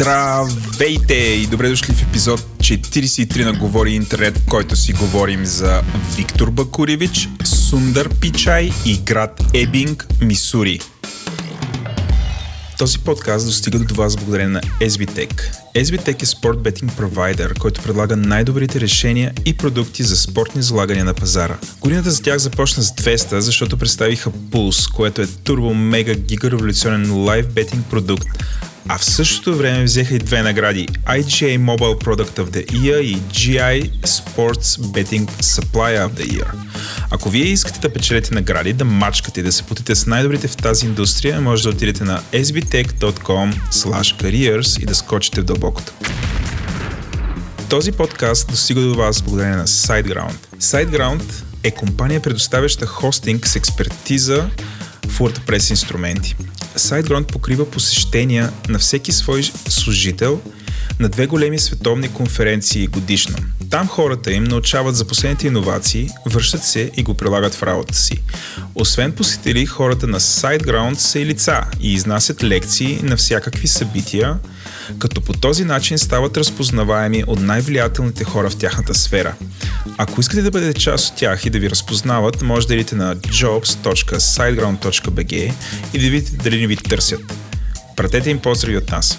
Здравейте и добре дошли в епизод 43 на Говори Интернет, в който си говорим за Виктор Бакуревич, Сундар Пичай и град Ебинг, Мисури. Този подкаст достига до вас благодарение на SBTech. SBTech е спорт бетинг провайдер, който предлага най-добрите решения и продукти за спортни залагания на пазара. Годината за тях започна с 200, защото представиха Pulse, което е турбо мега гига революционен лайв бетинг продукт, а в същото време взеха и две награди IGA Mobile Product of the Year и GI Sports Betting Supplier of the Year. Ако вие искате да печелите награди, да мачкате и да се потите с най-добрите в тази индустрия, може да отидете на sbtech.com careers и да скочите в дълбокото. Този подкаст достига до вас благодарение на SiteGround. SiteGround е компания, предоставяща хостинг с експертиза в WordPress инструменти. SiteGround покрива посещения на всеки свой служител на две големи световни конференции годишно. Там хората им научават за последните иновации, връщат се и го прилагат в работата си. Освен посетили, хората на SiteGround са и лица и изнасят лекции на всякакви събития, като по този начин стават разпознаваеми от най-влиятелните хора в тяхната сфера. Ако искате да бъдете част от тях и да ви разпознават, може да идете на jobs.siteground.bg и да видите дали не ви търсят. Пратете им поздрави от нас.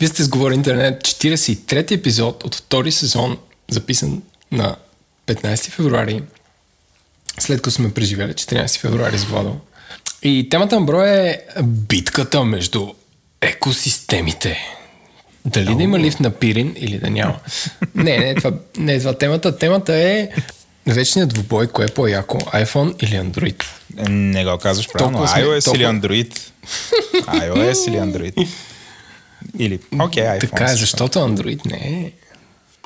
Вие сте с Говори Интернет, 43-ти епизод от втори сезон, записан на 15 февруари, след като сме преживели 14 февруари с Владо. И темата на броя е битката между екосистемите. Дали да има лифт на Пирин или да няма. не, не, това, не е това темата. Темата е вечният двубой, кое е по-яко, iPhone или Android. Не го казваш правилно. iOS толкова... или Android? iOS или Android? Или, окей, okay, iPhone. Така е, защото Android не е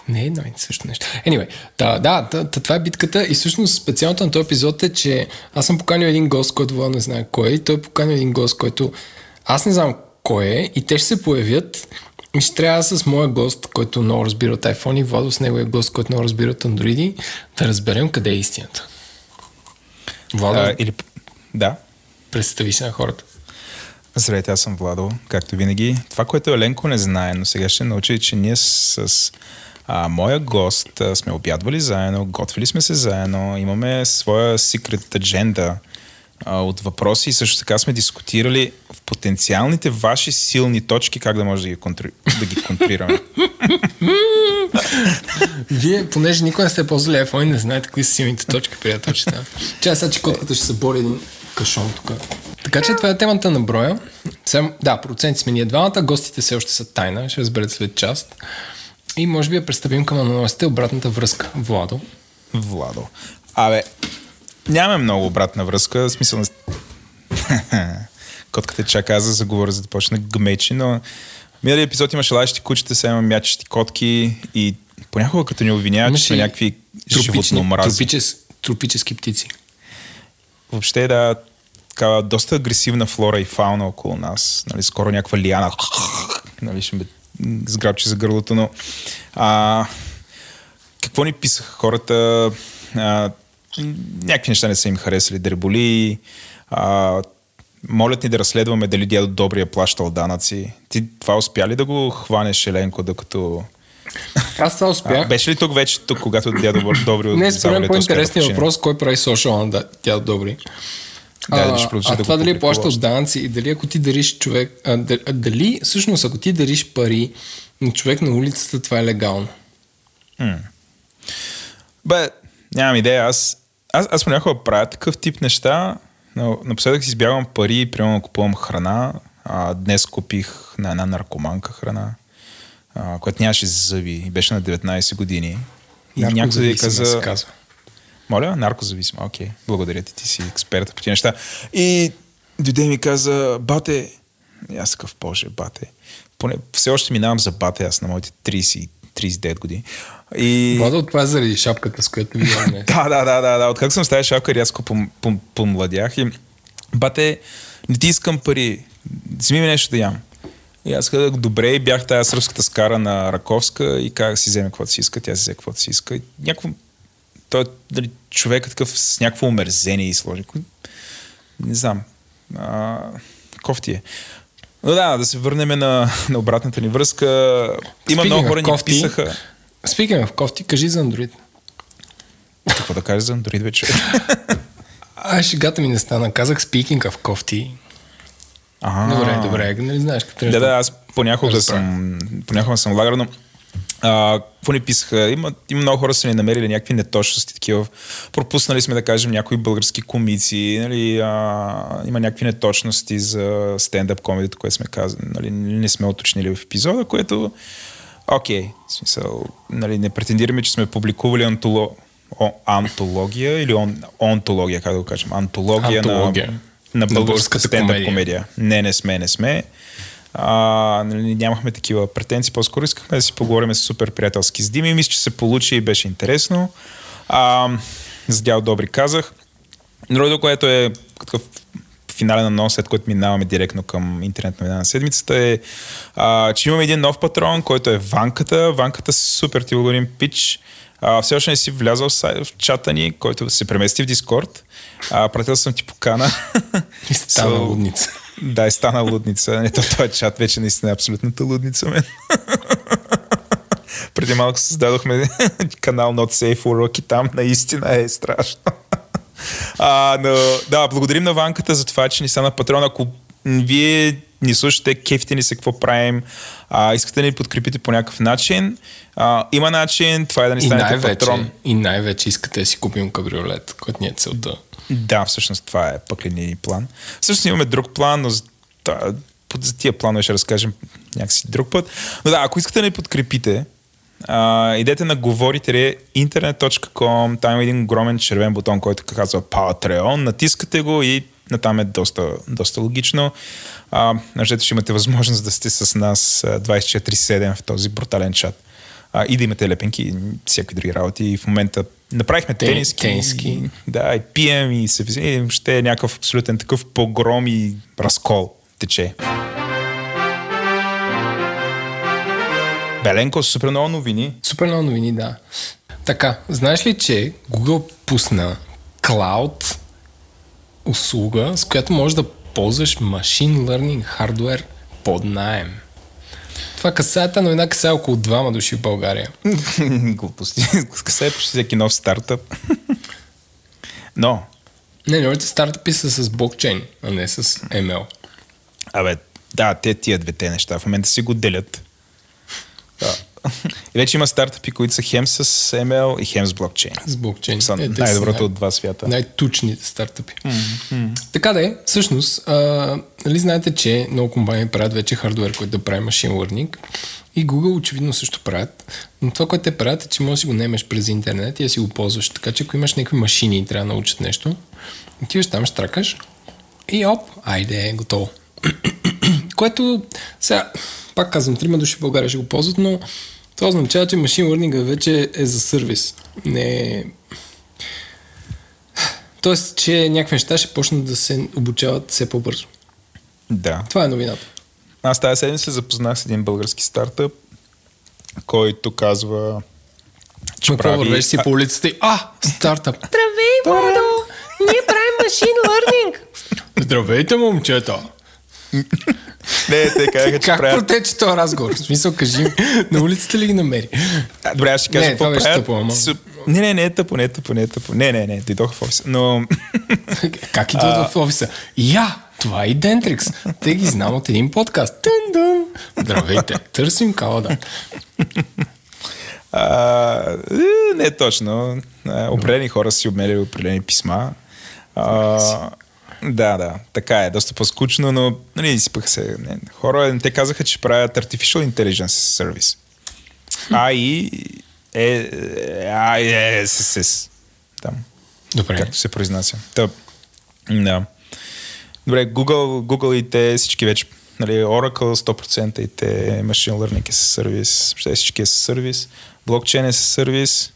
не е едно и също нещо. Anyway, да, да, да, това е битката и всъщност специалното на този епизод е, че аз съм поканил един гост, който Влад не знае кой е и той е поканил един гост, който аз не знам кой е и те ще се появят и ще трябва с моя гост, който много разбира от iPhone и Владо с неговия гост, който много разбира от Android, да разберем къде е истината. Владо, а, или... Да. Представи се на хората. Здравейте, аз съм Владо, както винаги. Това, което Еленко не знае, но сега ще научи, че ние с а, моя гост а, сме обядвали заедно, готвили сме се заедно, имаме своя secret agenda а, от въпроси и също така сме дискутирали в потенциалните ваши силни точки как да може да ги, контри... да ги контрираме. Вие, понеже никой не сте ползвали iPhone, не знаете кои са силните точки, приятелчета. Чай сега, че котката ще се бори един кашон тук. Така че това е темата на броя. Сега, да, проценти сме ние двамата, гостите все още са тайна, ще разберете след част. И може би я представим към анонсите обратната връзка. Владо. Владо. Абе, нямаме много обратна връзка, в смисъл. Котката чака за заговора, за да почне гмечи, но миналия епизод имаше лаещи кучета, сега има мячещи котки и понякога като ни обвиняват, че сме някакви животномрази. Тропичес, тропически птици. Въобще да, такава доста агресивна флора и фауна около нас. Нали, скоро някаква лиана нали, ще ме сграбчи за гърлото, но а, какво ни писаха хората? А, някакви неща не са им харесали. Дреболи, а, молят ни да разследваме дали дядо Добрия плащал данъци. Ти това успя ли да го хванеш, Еленко, докато... Аз това успях. А, беше ли тук вече, тук, когато дядо Добри... Не, според по-интересният въпрос, кой прави социал на дядо Добри? Да, да, ще а, а да това дали плащаш данъци и дали ако ти дариш човек... А, дали, всъщност, ако ти дариш пари на човек на улицата, това е легално? М. Бе, нямам идея. Аз, аз, аз понякога правя такъв тип неща, но напоследък си избягвам пари примерно купувам храна. А, днес купих на една наркоманка храна, а, която нямаше зъби и беше на 19 години. И някой каза... Се казва. Моля, наркозависима. Окей, okay. благодаря ти, ти си експерт по тези неща. И дойде ми каза, бате, аз такъв, боже, бате. Поне, все още минавам за бате, аз на моите 30, 39 години. И... Вода от това заради шапката, с която ви да, да, да, да, да. Откак съм с тази шапка, рязко пом, пом, помладях и бате, не ти искам пари, вземи ми нещо да ям. И аз казах, добре, бях тази сръбската скара на Раковска и как си вземе каквото си иска, тя си взе каквото си иска. Някакво, той дали, човек е такъв с някакво омерзение и сложи. Не знам. А, кофти е. Но да, да се върнем на, на обратната ни връзка. Има Speaking много хора ни писаха. Speaking of кофти, кажи за Android. Какво да кажа за Android вече? А, шегата ми не стана. Казах speaking of кофти. Добре, добре. Нали знаеш като Да, да, аз понякога съм, понякога съм лагер, но а, какво ни писаха? Има, има много хора са ни намерили някакви неточности, такива. Пропуснали сме да кажем някои български комици, нали, а, има някакви неточности за стендъп комедито, което сме казали, нали, не сме уточнили в епизода, което окей, okay, в смисъл, нали, не претендираме, че сме публикували антоло, о, антология или он, онтология, как да го кажем, антология, Антология. на, на българската стендъп комедия. комедия. Не, не сме, не сме. А, нали, нямахме такива претенции, по-скоро искахме да си поговорим с супер приятелски с Дими. Мисля, че се получи и беше интересно. А, за дял добри казах. Другото, което е такъв финален анонс, след който минаваме директно към интернет новина на седмицата е, а, че имаме един нов патрон, който е Ванката. Ванката супер ти благодарим, пич. А, все още не си влязал в чата ни, който се премести в Дискорд. А, пратил съм ти покана. И стана So, лудница. Да, и стана лудница. Не, то, този чат вече наистина е абсолютната лудница, мен. Преди малко създадохме канал Not Safe for Rocky, там наистина е страшно. А, но, да, благодарим на Ванката за това, че ни стана патрон. Ако вие ни слушате, кефите ни се какво правим, а, искате да ни подкрепите по някакъв начин, а, има начин, това е да ни И станете най-вече, патрон. и най-вече искате да си купим кабриолет, който ни е целта. Да, всъщност това е пъкления ни план. Всъщност имаме друг план, но за, за тия планове ще разкажем някакси друг път. Но да, ако искате да ни подкрепите, а, идете на говорите.internet.com, там има един огромен червен бутон, който казва Patreon, натискате го и натам е доста, доста логично. А, ще имате възможност да сте с нас а, 24-7 в този брутален чат. А, и да имате лепенки и всякакви други работи. И в момента направихме Те- тениски. тениски. Да, и пием и се и ще е някакъв абсолютен такъв погром и разкол тече. Беленко, супер много новини. Супер много новини, да. Така, знаеш ли, че Google пусна Cloud услуга, с която можеш да ползваш Machine Learning хардвер под найем. Това касаята новина касае около двама души в България. Глупости. Касае почти всеки нов стартъп. Но, Не, новите стартъпи са с блокчейн, а не с ML. абе, да, те тия двете неща в момента си го делят. И вече има стартъпи, които са хем с ML и хем с блокчейн. С блокчейн. Са Е, най-доброто най- от два свята. най-тучните стартъпи. Така да е, всъщност, а, нали знаете, че много компании правят вече хардвер, който да прави машин learning и Google очевидно също правят. Но това, което те правят е, че можеш да го наемеш през интернет и да си го ползваш. Така че ако имаш някакви машини и трябва да научат нещо, отиваш там, штракаш и оп, айде, готово. което сега, пак казвам, трима души в България ще го ползват, но това означава, че машин learning вече е за сервис. Не е Тоест, че някакви неща ще почнат да се обучават все по-бързо. Да. Това е новината. Аз тази седмица се запознах с един български стартъп, който казва, че Ма какво вървеш си А, по улицата и а, стартъп. Здравей, Владо! Ние правим машин learning. Здравейте, момчета! Не, те казаха, че Как правят... протече този разговор? В смисъл, кажи на улицата ли ги намери? А, Добре, аз ще кажа Не, какво правят. тъпо, ама. Не, не, не е тъпо, не е тъпо, не е тъпо. Не, не, не, дойдох в офиса. Но Как идват в офиса? Я! Това е и Дентрикс. Те ги знам от един подкаст. Дън, дън. Здравейте, търсим калада. а, не точно. А, Определени хора са си обмели определени писма. А, да, да, така е. Доста по-скучно, но нали, изсипаха се. Не, хора, те казаха, че правят Artificial Intelligence Service. AI е, е, е, с, там, Добре. както се произнася. Та, да. Добре, Google, Google и те всички вече, нали, Oracle 100% и те Machine Learning е сервис, всички е сервис, блокчейн е сервис,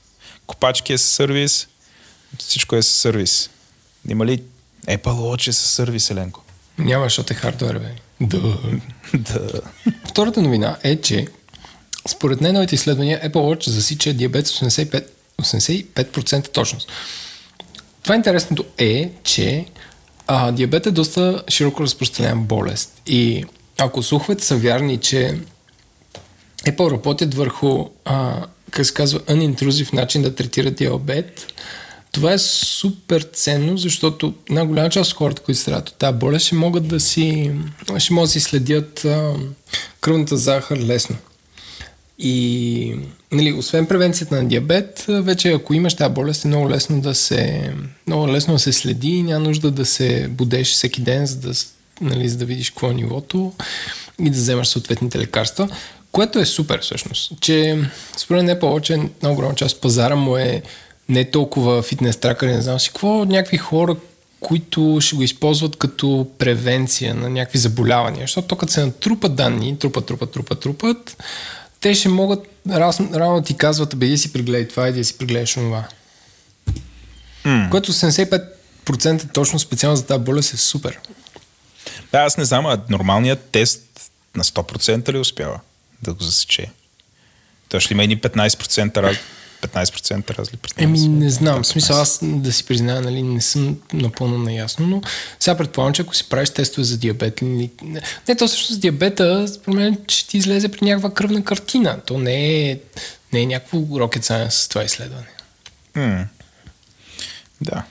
копачки е сервис, всичко е сервис. Има ли Apple Watch е със сервис, Еленко? Няма, защото е хардвер, бе. Да. да. Втората новина е, че според най-новите изследвания Apple Watch засича диабет с 85, 85% точност. Това интересното е, че а, диабет е доста широко разпространена болест. И ако слуховете са вярни, че Apple работят върху, а, как се казва, unintrusive начин да третират диабет, това е супер ценно, защото една голяма част от хората, които страдат от тази болест, ще могат да си, ще могат да си следят а, кръвната захар лесно. И нали, освен превенцията на диабет, вече ако имаш тази болест е много лесно да се, много лесно да се следи, няма нужда да се будеш всеки ден, за да, нали, за да видиш какво е нивото и да вземаш съответните лекарства, което е супер всъщност, че според не повече много голяма част пазара му е не толкова фитнес тракър, не знам си какво, някакви хора, които ще го използват като превенция на някакви заболявания. Защото като се натрупат данни, трупат, трупат, трупат, трупат, те ще могат рано, рано ти казват, бе, си прегледай това и да си прегледаш това. Mm. Което 75% точно специално за тази болест е супер. Да, аз не знам, а нормалният тест на 100% ли успява да го засече? Той ще има едни 15% раз... 15% разлика. Еми, не знам. В смисъл, аз да си призная, нали, не съм напълно наясно, но сега предполагам, че ако си правиш тестове за диабет, не, не то също с диабета, според мен, че ти излезе при някаква кръвна картина. То не е, не е някакво rocket science с това изследване. М- да.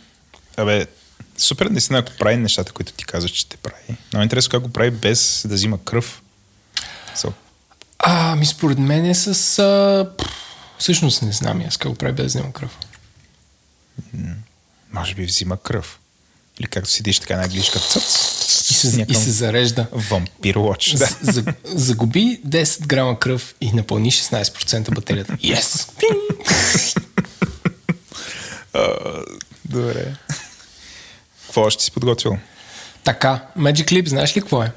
Абе, супер наистина, ако прави нещата, които ти казваш, че те прави. Но е интересно как го прави без да взима кръв. So. А, ми според мен е с... А, Всъщност не знам аз как го прави без да взема кръв. може би взима кръв. Или както седиш така на глишка. И се, и се зарежда. Вампир лоч. Да. За, загуби 10 грама кръв и напълни 16% батерията. Yes! uh, добре. Какво още си подготвил? Така, Magic Leap, знаеш ли какво е?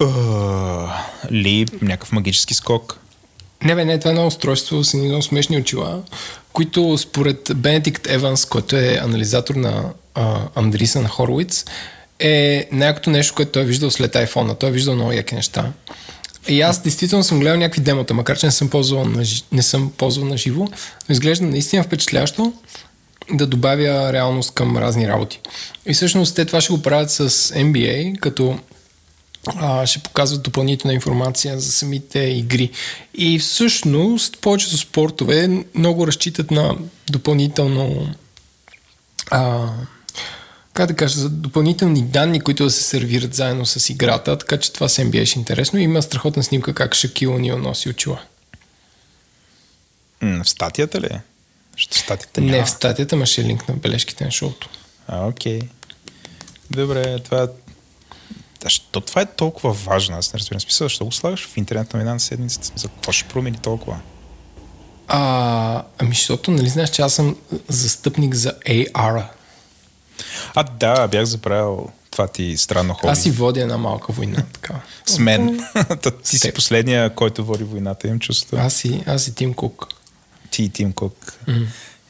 Uh, някакъв магически скок. Не, бе, не, това е едно устройство с едно смешни очила, които според Бенедикт Еванс, който е анализатор на Андрисън Хоровиц, е някакво нещо, което той е виждал след iPhone. Той е виждал много яки неща. И аз действително съм гледал някакви демота, макар че не съм ползвал на, не съм ползвал на живо, но изглежда наистина впечатлящо да добавя реалност към разни работи. И всъщност те това ще го правят с NBA, като а, ще показват допълнителна информация за самите игри. И всъщност повечето спортове много разчитат на допълнително а, как да кажа, за допълнителни данни, които да се сервират заедно с играта, така че това се ми беше интересно. Има страхотна снимка как Шакил Нил носи очила. в статията ли? Ще в статията няма. Не, в статията имаше линк на бележките на шоуто. А, окей. Добре, това защо това е толкова важно? Аз не разбирам смисъл, защо го слагаш в интернет новина на седмицата? За какво ще промени толкова? А, ами, защото, нали знаеш, че аз съм застъпник за AR. А, да, бях забравил това ти странно хоби. Аз си водя една малка война. Така. С мен. ти си последния, който води войната, им чувство. Аз си, аз си Тим Кук. Ти и Тим Кук.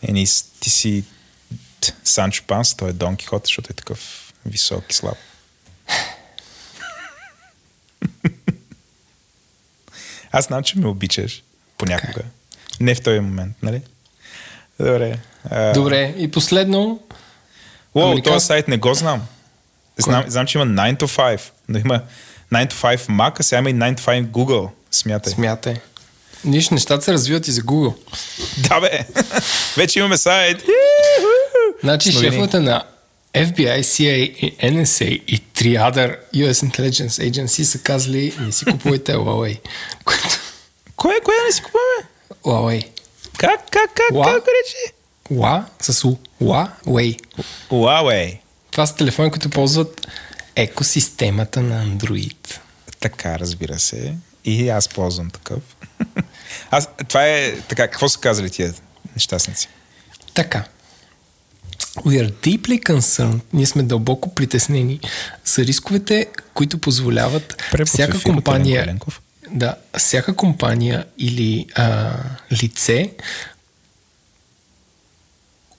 Ени, ти си Санчо Панс, той е Дон Кихот, защото е такъв висок и слаб. Аз знам, че ме обичаш понякога. Okay. Не в този момент, нали? Добре. А... Добре, и последно... Уоу, Американ... този сайт не го знам. Знам, знам, че има 9 to 5, но има 9 to 5 Mac, а сега има и 9 to 5 Google. Смятай. Смятай. Нищо, нещата се развиват и за Google. Да бе, вече имаме сайт. Значи шефовете на FBI, CIA и NSA и три other US Intelligence Agency са казали не си купувайте Huawei. Кое, кое не си купуваме? Huawei. Как, как, как, Ла? как рече? Ла с У. Huawei. Huawei. Това са телефони, които ползват екосистемата на Android. Така, разбира се. И аз ползвам такъв. Аз, това е така, какво са казали тия нещастници? Така. We are deeply concerned. Ние сме дълбоко притеснени за рисковете, които позволяват Превод всяка компания, да, всяка компания или а, лице,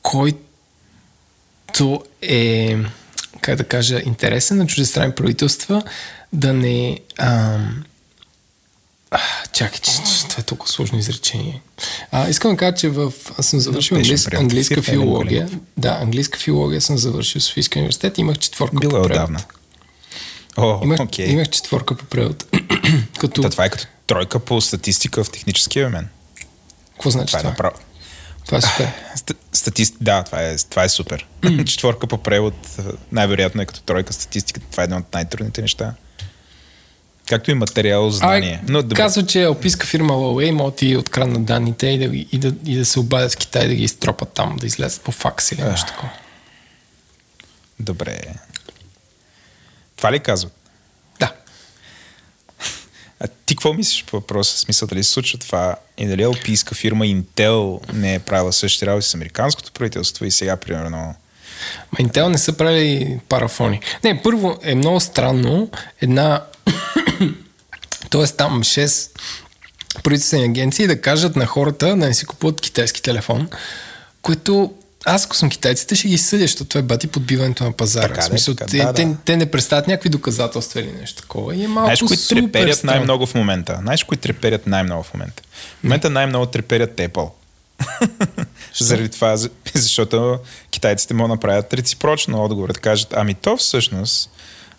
който е, как да кажа, интересен на чуждестранни правителства, да не... А, чакай, че, че, това е толкова сложно изречение. А, искам да кажа, че в, аз съм завършил Успешен английс, английска Еленко филология. Да, английска филология съм завършил в Софийския университет. Имах четворка Било по е превод. отдавна. О, Имах, окей. имах четворка по превод. Като, Та, това е като тройка по статистика в техническия мен. какво значи Това е това? направо. Това е супер. Ст- Статист... Да, това е, това е супер. Четворка по превод най-вероятно е като тройка статистика. Това е едно от най-трудните неща. Както и материал, знание. А, Но добре. казва, че алпийска фирма Huawei може да откраднат данните и да, и, да, и да се обадят в Китай да ги изтропат там, да излезат по факс или нещо такова. Добре. Това ли казват? Да. А ти какво мислиш по въпроса? Смисъл дали се случва това и дали алпийска фирма Intel не е правила същите работи с американското правителство и сега, примерно, Ма Intel не са правили парафони. Не, първо е много странно една... Тоест там 6 правителствени агенции да кажат на хората да не си купуват китайски телефон, което аз ако съм китайците ще ги съдя, защото това е бати подбиването на пазара. Така в смисъл, така, те, да, те, да. те, не представят някакви доказателства или нещо такова. И е малко Знаеш, кои треперят странно. най-много в момента? Знаеш, кои треперят най-много в момента? В момента най-много треперят Apple. Заради това, за- защото китайците могат да направят реципрочно отговор. Да кажат, ами то всъщност,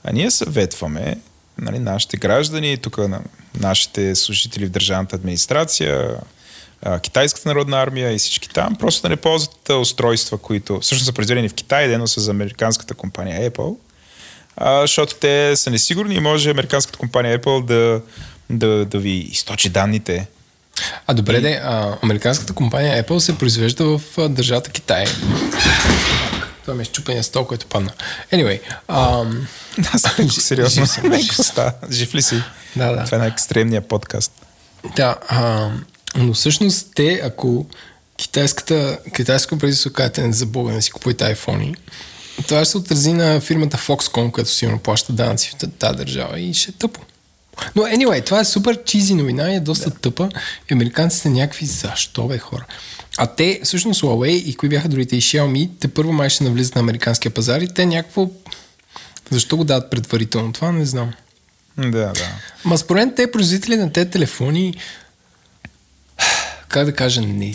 а ние съветваме нали, нашите граждани, тук на нашите служители в държавната администрация, Китайската народна армия и всички там, просто да не ползват устройства, които всъщност са произведени в Китай, дено са за американската компания Apple, а, защото те са несигурни и може американската компания Apple да, да, да ви източи данните. А добре, де, а, американската компания Apple се произвежда в а, държавата Китай. Това ми е щупения стол, който падна. Anyway, ам, Аз съм Жив- сериозно. жив съм, жив става? Жив ли си? Да, да. Това е най-екстремният подкаст. да, а, но всъщност те, ако китайската, китайско правителство кажете не за Бога, не си купуйте айфони, това ще се отрази на фирмата Foxconn, която сигурно плаща данъци в тази държава и ще е тъпо. Но anyway, това е супер чизи новина и е доста да. тъпа. И американците някакви, защо бе хора? А те, всъщност Huawei и кои бяха другите и Xiaomi, те първо май ще навлизат на американския пазар и те някакво... Защо го дават предварително? Това не знам. Да, да. Ма според те производители на тези телефони, как да кажа, не,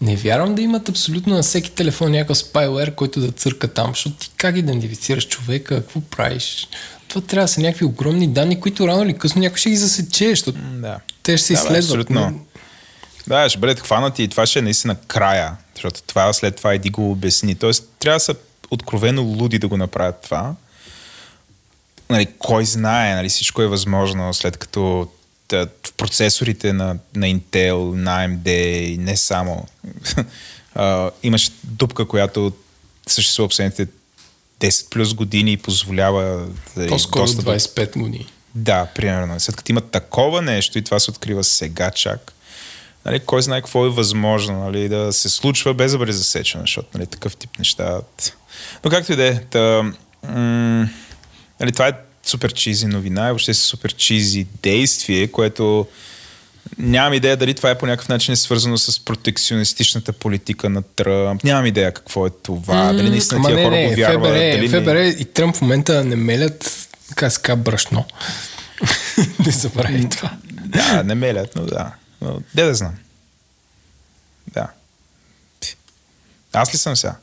не вярвам да имат абсолютно на всеки телефон някакъв спайлер, който да църка там, защото ти как идентифицираш човека, какво правиш? Това трябва да са някакви огромни данни, които рано или късно някой ще ги засече, защото да. те ще се Да, изследват. абсолютно. Да, ще бъдат хванати и това ще е наистина края, защото това след това Еди го обясни. Тоест, трябва да са откровено луди да го направят това. Нали, кой знае, нали, всичко е възможно, след като в процесорите на, на Intel, на AMD и не само. имаш дупка, която съществува последните 10 плюс години и позволява да е По-скоро доста до- 25 години. да, примерно. След като има такова нещо и това се открива сега чак, нали, кой знае какво е възможно нали, да се случва без да бъде засечено, защото нали, такъв тип неща. Но както и да е, та, м- нали, това е супер чизи новина и въобще супер чизи действие, което нямам идея дали това е по някакъв начин е свързано с протекционистичната политика на Тръмп. Нямам идея какво е това. дали наистина тия не, хора не, го вярват. ФБР, дали не... ФБР и Тръмп в момента не мелят казва, брашно. не забравяй това. Да, не мелят, но да. Де да знам. Да. Аз ли съм сега?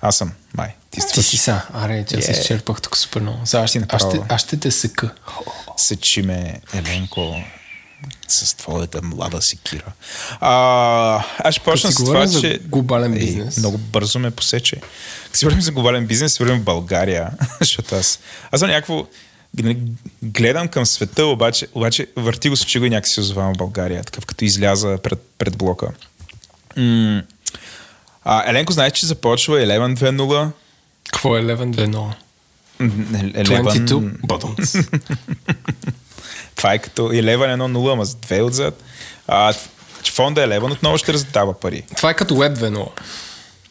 Аз съм, май. Ти Ти си са. Аре, че се Е. изчерпах тук супер много. Сега аз, ще- аз, ще, аз ще те съка. Сечи ме, Еленко, с твоята млада секира. А, аз ще почна с това, за че... глобален бизнес. много бързо ме посече. Като си говорим за глобален бизнес, си говорим в България, защото аз... Аз съм някакво... нали, Гледам към света, обаче, обаче върти го с очи го и някакси се озовавам в България, такъв като изляза пред, пред блока. М- а, Еленко, знаеш, че започва 11.2.0? Какво е 11-2-0? М, 11... 22 bottoms. Това е като 11.1.0, ама с две отзад. А, фонда 11 отново ще раздава пари. Това е като Web 2.0.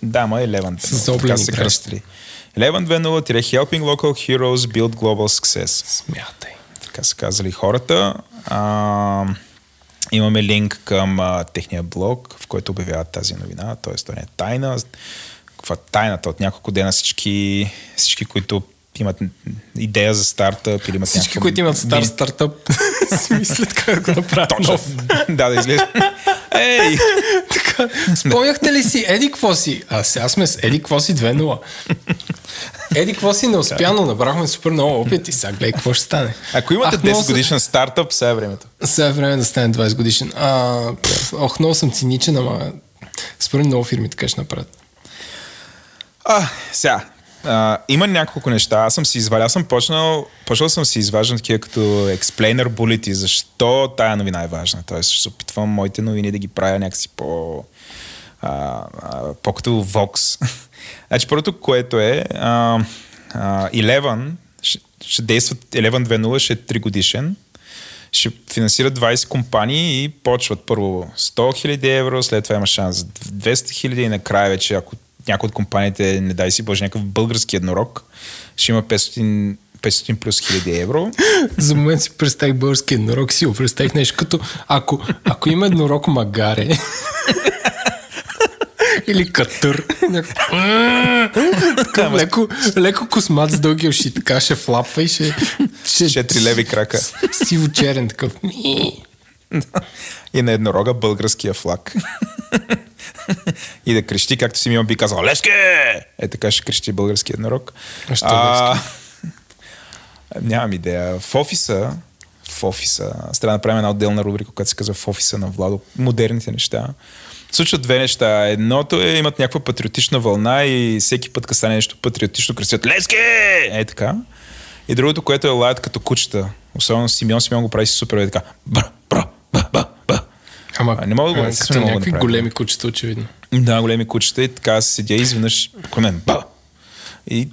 Да, ма 11. С така облени се кращи. кръстили. 11.2.0-Helping Local Heroes Build Global Success. Смятай. Така са казали хората. А, имаме линк към а, техния блог, в който обявяват тази новина. Тоест, това не е тайна. Каква е тайната? От няколко дена всички, всички които имат идея за стартъп или имат Всички, някаква които имат стар стартъп, си мислят как да направят Точно. нов. да, да излезе. Ей! Така, спомняхте ли си Еди какво си? А сега сме с Еди какво си 2.0. Еди какво си не успя, но набрахме супер много опит и сега гледай какво ще стане. Ако имате Ах, много 10 съм- годишен стартъп, сега е времето. Сега е време да стане 20 годишен. А, пф, ох, много съм циничен, ама според много фирми така ще направят. А, сега. А, има няколко неща. Аз съм си извадил. Аз съм почнал, почнал съм си изваждам такива като explainer bullet защо тая новина е важна. Тоест ще се опитвам моите новини да ги правя някакси по а, а, по-като Vox. значи първото, което е а, а, 11 ще, ще действат 11.2.0, ще е 3 годишен ще финансират 20 компании и почват първо 100 000 евро, след това има шанс за 200 000 и накрая вече, ако някой от компаниите, не дай си боже, някакъв български еднорог, ще има 500, 500 плюс хиляди евро. За момент си представих български еднорог, си го представих нещо като ако, ако има еднорог магаре или катър, такъв леко, леко космат с дълги уши, така ще флапва и ще... ще 4 леви крака. Сиво черен такъв. и на еднорога българския флаг. и да крещи, както си ми би казал, Левски! Е така ще крещи български еднорог. А Левски? Нямам идея. В офиса, в офиса, аз трябва да направим една отделна рубрика, която се казва в офиса на Владо. Модерните неща. Случват две неща. Едното е, имат някаква патриотична вълна и всеки път, като стане нещо патриотично, крещят Левски! Е така. И другото, което е лаят като кучета. Особено Симеон Симеон го прави супер, е така. Бра, бра. Ама, А, не мога да го- а, мога да някакви направя. големи кучета, очевидно. Да, големи кучета и така се седя изведнъж към мен. Ба! И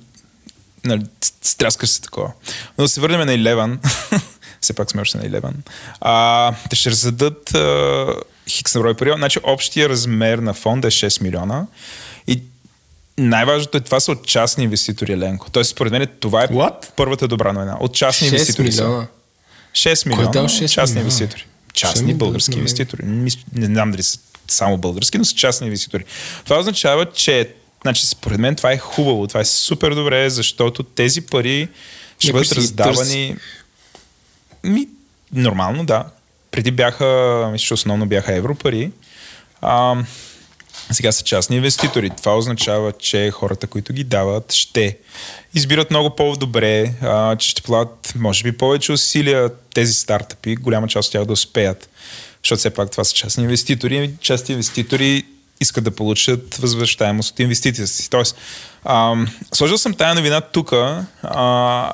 нали, стряскаш се такова. Но да се върнем на Eleven. Все пак сме още на Eleven. А, те ще раздадат а, хикс на брой пари. Значи общия размер на фонда е 6 милиона. И най-важното е това са от частни инвеститори, Еленко. Тоест, според мен това е What? първата добра новина. От частни 6 инвеститори са. милиона. 6 Кой милиона дал 6 частни милиона? инвеститори. Частни ми български инвеститори. Не знам дали са само български, но са частни инвеститори. Това означава, че значи, според мен това е хубаво, това е супер добре, защото тези пари ще Някой бъдат раздавани ми, нормално, да. Преди бяха, мисля, основно бяха европари. А, сега са частни инвеститори. Това означава, че хората, които ги дават, ще избират много по-добре, а, че ще полагат, може би, повече усилия тези стартъпи, голяма част от тях да успеят. Защото все пак това са частни инвеститори. Частни инвеститори искат да получат възвръщаемост от инвестициите си. Тоест, а, сложил съм тая новина тук,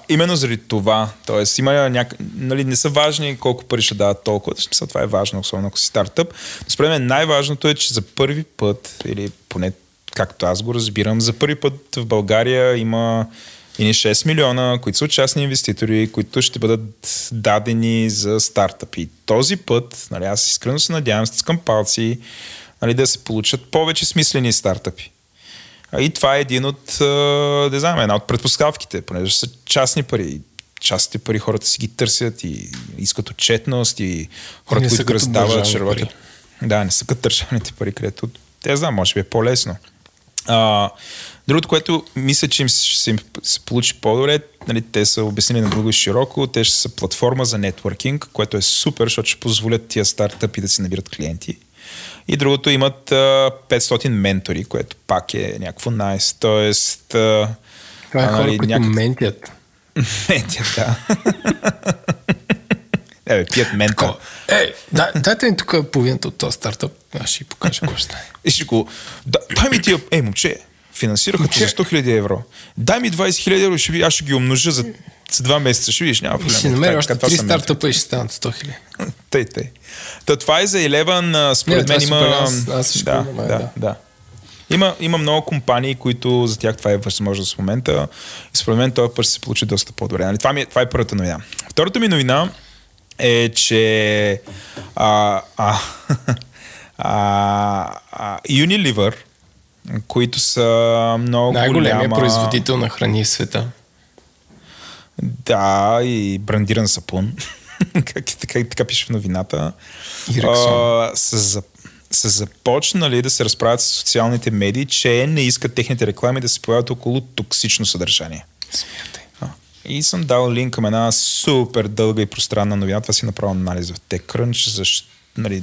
именно заради това. Тоест, има няк... нали, не са важни колко пари ще дадат толкова. Смисъл, това е важно, особено ако си стартъп. Но според мен най-важното е, че за първи път, или поне както аз го разбирам, за първи път в България има и 6 милиона, които са частни инвеститори, които ще бъдат дадени за стартъпи. Този път, нали, аз искрено се надявам, стискам палци, нали, да се получат повече смислени стартъпи. И това е един от, а, не знам, една от предпоставките, понеже са частни пари. Частните пари хората си ги търсят и искат отчетност и хората, Не които държавни ще работят. Да, не са като държавните пари, където те знам, може би е по-лесно. А, другото, което мисля, че им се, им се получи по-добре, нали, те са обяснили на друго широко, те ще са платформа за нетворкинг, което е супер, защото ще позволят тия стартъпи да си набират клиенти. И другото имат а, 500 ментори, което пак е някакво найс. Тоест, а, Това е а, хора, нали, които някак- ментят. Ментят, да. е, бе, пият мента. Ей, дай, дайте ми тук половината от този стартъп. Аз ще ви покажа какво ще стане. И ще го... Да, дай ми тия... Ей, момче, финансираха те за 100 000 евро. Дай ми 20 000 евро, ще ви, аз ще ги умножа за, за два месеца. Ще видиш, няма проблем. ще намеря още три стартъпа и ще станат 100 хиляди. Тъй, тъй. Та, това е за Eleven. Според Не, това мен е има... аз- аз да, да. да. Има, има много компании, които за тях това е възможност в момента. И според мен този път ще се получи доста по-добре. Нали? Това, ми, е- това е първата новина. Втората ми новина е, че а, а, а, а, Unilever, които са много Най-големия голяма... производител на храни в света. Да, и брандиран сапун. как, така, така пише в новината. Ирексон. А, са, са започнали да се разправят с социалните медии, че не искат техните реклами да се появят около токсично съдържание. Смятай. И съм дал линк към една супер дълга и пространна новина. Това си направил анализ в TechCrunch, защ, нали,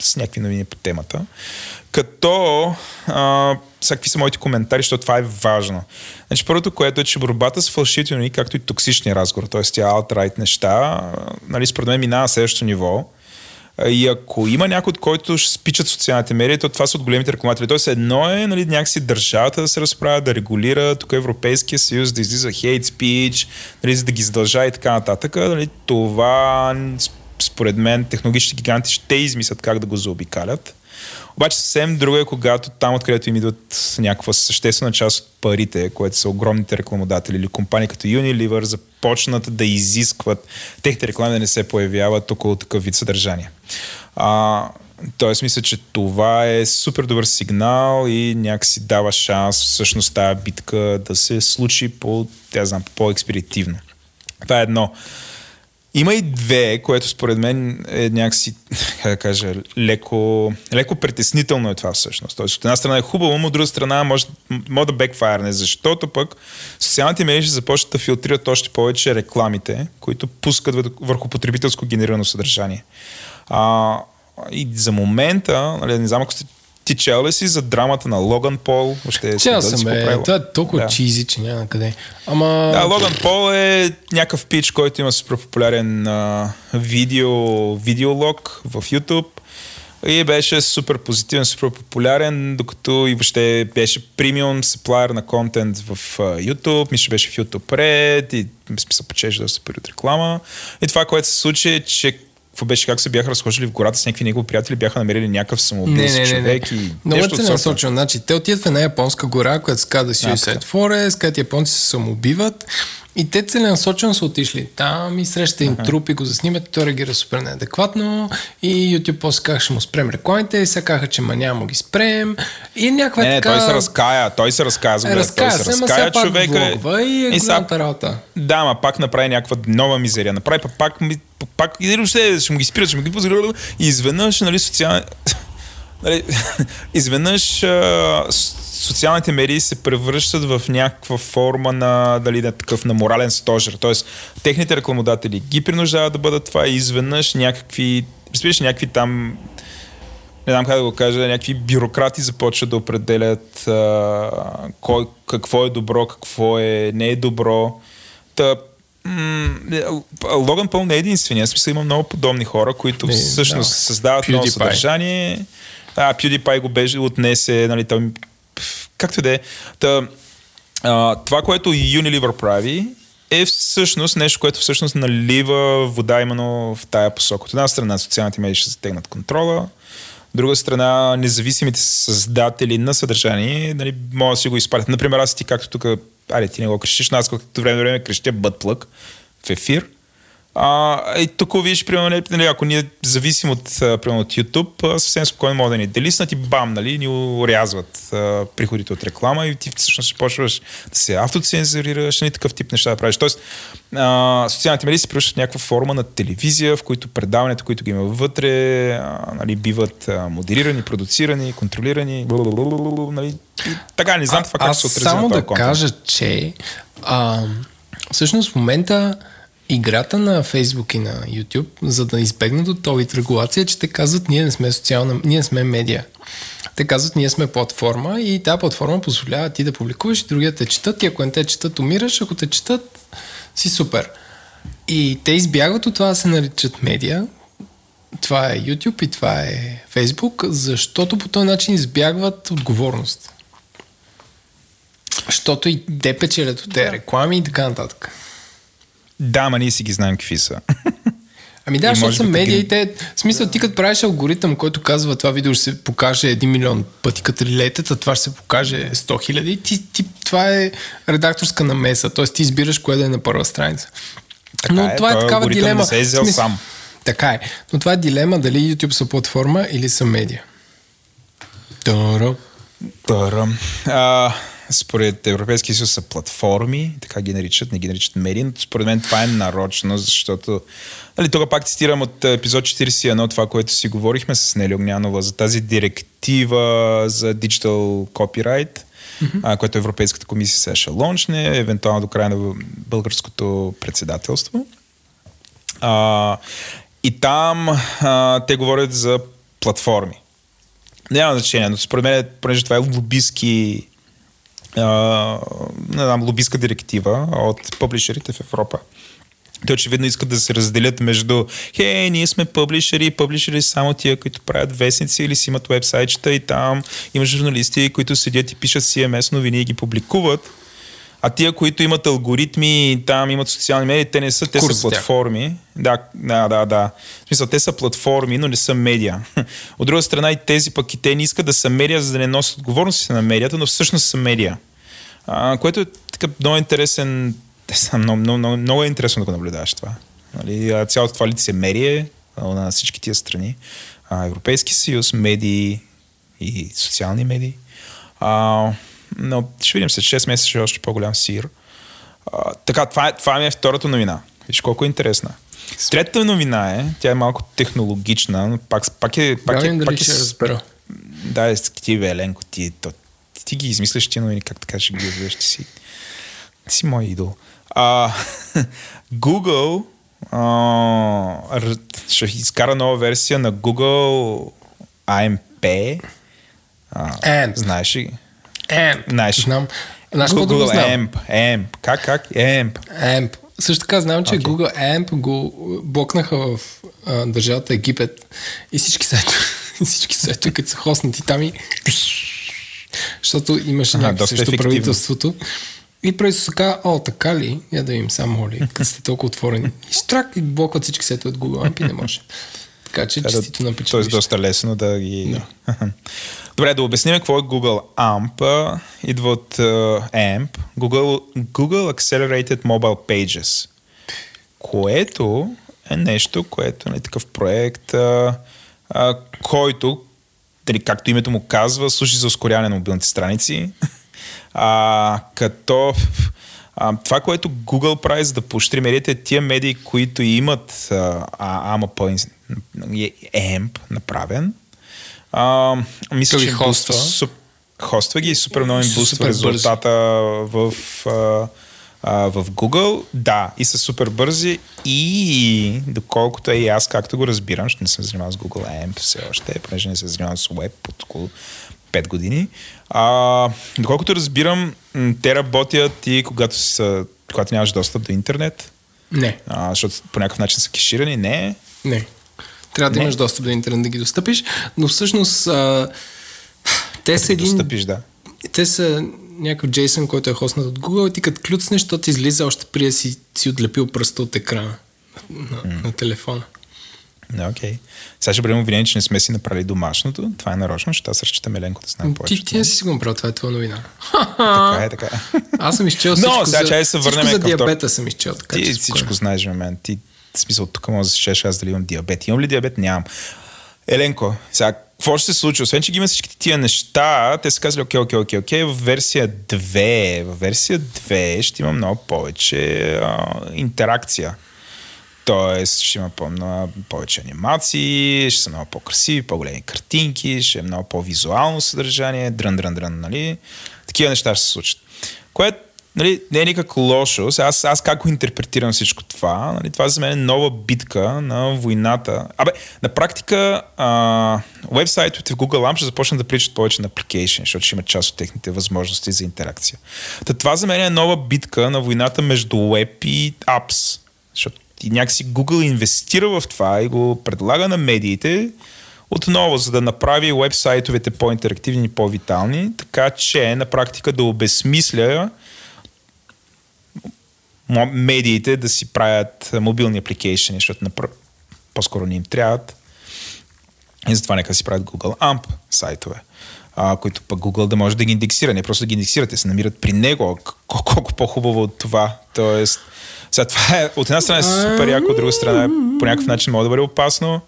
с някакви новини по темата. Като, а, сега какви са моите коментари, защото това е важно. Значи първото, което е, че борбата с фалшивите новини, както и токсичния разговор, т.е. тя alt-right неща, нали, според мен минава на следващото ниво. И ако има някой, от който ще спичат социалните медии, то това са от големите рекламатели. Тоест едно е нали, някакси държавата да се разправя, да регулира, тук Европейския съюз да излиза hate speech, нали, за да ги задължа и така нататък. Нали, това според мен технологичните гиганти ще измислят как да го заобикалят. Обаче съвсем друго е, когато там, откъдето им идват някаква съществена част от парите, което са огромните рекламодатели или компании като Unilever, започнат да изискват техните реклами да не се появяват около такъв вид съдържание. А, Тоест, мисля, че това е супер добър сигнал и някакси дава шанс всъщност тази битка да се случи по, тя знам, по-експедитивно. Това е едно. Има и две, което според мен е някакси, как да кажа, леко, леко притеснително е това всъщност. Тоест, от една страна е хубаво, но от друга страна може, може да бекфайрне, защото пък социалните медии ще започнат да филтрират още повече рекламите, които пускат върху потребителско генерирано съдържание. А, и за момента, нали, не знам ако сте ти чел ли си за драмата на Логан Пол? Въобще, Чел да съм, го бе. Това е толкова Да. чизи, че няма къде. Ама... Да, Логан Пол е някакъв пич, който има супер популярен а, видео, видеолог в YouTube и беше супер позитивен, супер популярен, докато и въобще беше премиум supplier на контент в а, YouTube, мисля, беше в YouTube Red и смисъл печеше доста пари от реклама. И това, което се случи е, че какво беше, как се бяха разхождали в гората с някакви негови приятели, бяха намерили някакъв самоубийц Не, не, не, не. човек и Много се насочва. Значи, те отиват в една японска гора, която се казва Suicide Forest, където японци се самоубиват. И те целенасочено са отишли там и среща им труп и го заснимат и той реагира супер неадекватно и YouTube после казаха ще му спрем рекламите и сега казаха, че ма няма да ги спрем и някаква Не, не, така... той се разкая, той се разказа. Е, той разкая се разкая пак човека. влогва и е и сега- работа. Да, ма пак направи някаква нова мизерия. Направи пак, пак, пак и въобще ще му ги спират, ще му ги. И изведнъж, нали, социални... нали, изведнъж социалните медии се превръщат в някаква форма на, дали, на такъв на морален стожер. Тоест, техните рекламодатели ги принуждават да бъдат това и изведнъж някакви, представиш, някакви там не знам как да го кажа, някакви бюрократи започват да определят а, кой, какво е добро, какво е не е добро. Та, Логан Пол не е единствения. В смисъл има много подобни хора, които Не, всъщност да. създават ново PewDiePie. съдържание. А, PewDiePie го беше отнесе, нали, той, както да е. Та, а, това, което Unilever прави, е всъщност нещо, което всъщност налива вода именно в тая посока. От една страна социалните медии ще затегнат контрола, от друга страна независимите създатели на съдържание нали, могат да си го изпратят. Например, аз ти както тук, аре ти не го крещиш, но аз както време време крещя бътплък в ефир. А, и тук виж, примерно, нали, ако ние зависим от, а, примерно, от YouTube, а, съвсем спокойно могат да ни делиснат и бам, нали, ни урязват а, приходите от реклама и ти всъщност ще почваш да се автоцензурираш, нали, такъв тип неща да правиш. Тоест, а, социалните медии се превръщат някаква форма на телевизия, в които предаването, които ги има вътре, а, нали, биват а, модерирани, продуцирани, контролирани, нали, и така, не знам това как се отрази само да контент. кажа, че а, всъщност в момента играта на Facebook и на YouTube, за да избегнат от този регулация, че те казват, ние не сме социална, ние сме медия. Те казват, ние сме платформа и тази платформа позволява ти да публикуваш и другия те четат и ако не те четат, умираш, ако те четат, си супер. И те избягват от това да се наричат медия. Това е YouTube и това е Facebook, защото по този начин избягват отговорност. Защото и те печелят от тези реклами и така нататък. Да, ма ние си ги знаем какви са. Ами да, защото са би медии ги- и те... В смисъл, ти като правиш алгоритъм, който казва това видео ще се покаже 1 милион пъти като рилетата, това ще се покаже 100 хиляди, ти, ти, това е редакторска намеса, т.е. ти избираш кое да е на първа страница. Така Но е, това е такава дилема. не се е взел смисъл- сам. Така е. Но това е дилема дали YouTube са платформа или са медия. Таро. Търъм. А, според Европейския съюз са платформи, така ги наричат, не ги наричат медии, но според мен това е нарочно, защото нали, тук пак цитирам от епизод 41 това, което си говорихме с Нели Огнянова за тази директива за digital copyright, mm-hmm. а, което Европейската комисия сега ще лончне, евентуално до края на българското председателство. А, и там а, те говорят за платформи. Няма значение, но според мен, понеже това е лобистки не знам, лобистка директива от публишерите в Европа. Те очевидно искат да се разделят между хей, ние сме публишери, публишери само тия, които правят вестници или си имат вебсайтчета и там има журналисти, които седят и пишат CMS новини и ги публикуват. А тия, които имат алгоритми, там имат социални медии, те не са, те Курс са платформи. Да, да, да, да. В смисъл, те са платформи, но не са медиа. От друга страна и тези пък и те не искат да са медиа, за да не носят отговорности на медията, но всъщност са медиа. А, което е така много интересен, много, много, много, много е интересно да го наблюдаваш това. Нали, цялото това лицемерие на всички тия страни. А, Европейски съюз, медии и социални медии. А, но ще видим след 6 месеца ще е още по-голям сир. А, така, това, е, това ми е втората новина. Виж колко е интересна. Третата новина е, тя е малко технологична, но пак, пак е... Пак е, пак е, ще разбера. Да, е, ти, бе, Еленко, ти, то, ти, ти ги измисляш ти новини, как така ще ги изведеш, ти си, ти си мой идол. А, Google а, ще изкара нова версия на Google AMP. А. Знаеш ли? AMP. Знаеш. Знам. Знаеш Google, Google знам? AMP. AMP. Как, как? AMP. AMP. Също така знам, че Okay. Google AMP го блокнаха в а, държавата Египет и всички сайтове, всички сайтове, като са хоснати там и защото имаше доста срещу ефективно. правителството. И правителството така, о, така ли? Я да им само ли, като сте толкова отворени. И штрак и блокват всички сайтове от Google AMP и не може. Така че честито на Тоест печелиш. доста лесно да ги... Добре, да обясним какво е Google AMP. Идва от uh, AMP. Google, Google Accelerated Mobile Pages. Което е нещо, което е такъв проект, а, а, който, дали, както името му казва, служи за ускоряване на мобилните страници. А, като а, това, което Google прави, за да поощри медиите, е тия медии, които имат а, а, AMP, AMP направен, а, мисля, Той че хоства. суп, хоства ги и супер много им буства бързи. резултата в, а, а, в Google. Да, и са супер бързи и доколкото е и аз, както го разбирам, ще не съм занимавал с Google AMP все още, понеже не се занимавам с Web от около 5 години. А, доколкото разбирам, те работят и когато, са, когато нямаш достъп до интернет, Не, а, защото по някакъв начин са кеширани. Не, не. Трябва да Не. имаш достъп до интернет да ги достъпиш, но всъщност а, те са един достъпиш, да. те са някакъв JSON, който е хоснат от Google и ти като клюцнеш, то ти излиза още преди си, си отлепил пръста от екрана на, на, на телефона. Окей. Сега ще бъдем обвинени, че не сме си направили домашното. Това е нарочно, защото аз разчитам Еленко да знае повече. Ти, ти не си сигурно правил, това е твоя новина. Така е, така е. Аз съм изчел Но, всичко сега за, се всичко върнем за към втор- диабета съм изчел. Така, Ти че всичко знаеш, мен. Ти, в смисъл, тук може да се шеш аз дали имам диабет. Имам ли диабет? Нямам. Еленко, сега, какво ще се случи? Освен, че ги има всички тия неща, те са казали, окей, окей, окей, окей, в версия 2, в версия 2 ще има много повече а, интеракция. Тоест, ще има повече анимации, ще са много по-красиви, по-големи картинки, ще е много по-визуално съдържание, дрън, дрън, дрън, нали? Такива неща ще се случат. Което нали, не е никак лошо. Аз, аз как го интерпретирам всичко това? Нали, това за мен е нова битка на войната. Абе, на практика вебсайтовете в Google Amp ще започнат да приличат повече на application, защото ще има част от техните възможности за интеракция. Та, това за мен е нова битка на войната между web и apps. Защото и някакси Google инвестира в това и го предлага на медиите, отново, за да направи вебсайтовете по-интерактивни и по-витални, така че на практика да обезмисля мо- медиите да си правят мобилни апликейшени, защото напр... по-скоро не им трябват. И затова нека си правят Google AMP сайтове, а, които пък Google да може да ги индексира. Не просто да ги индексира, те се намират при него. Колко по-хубаво от това. Тоест, сега това е, от една страна е супер яко, от друга страна е, по някакъв начин може да бъде опасно.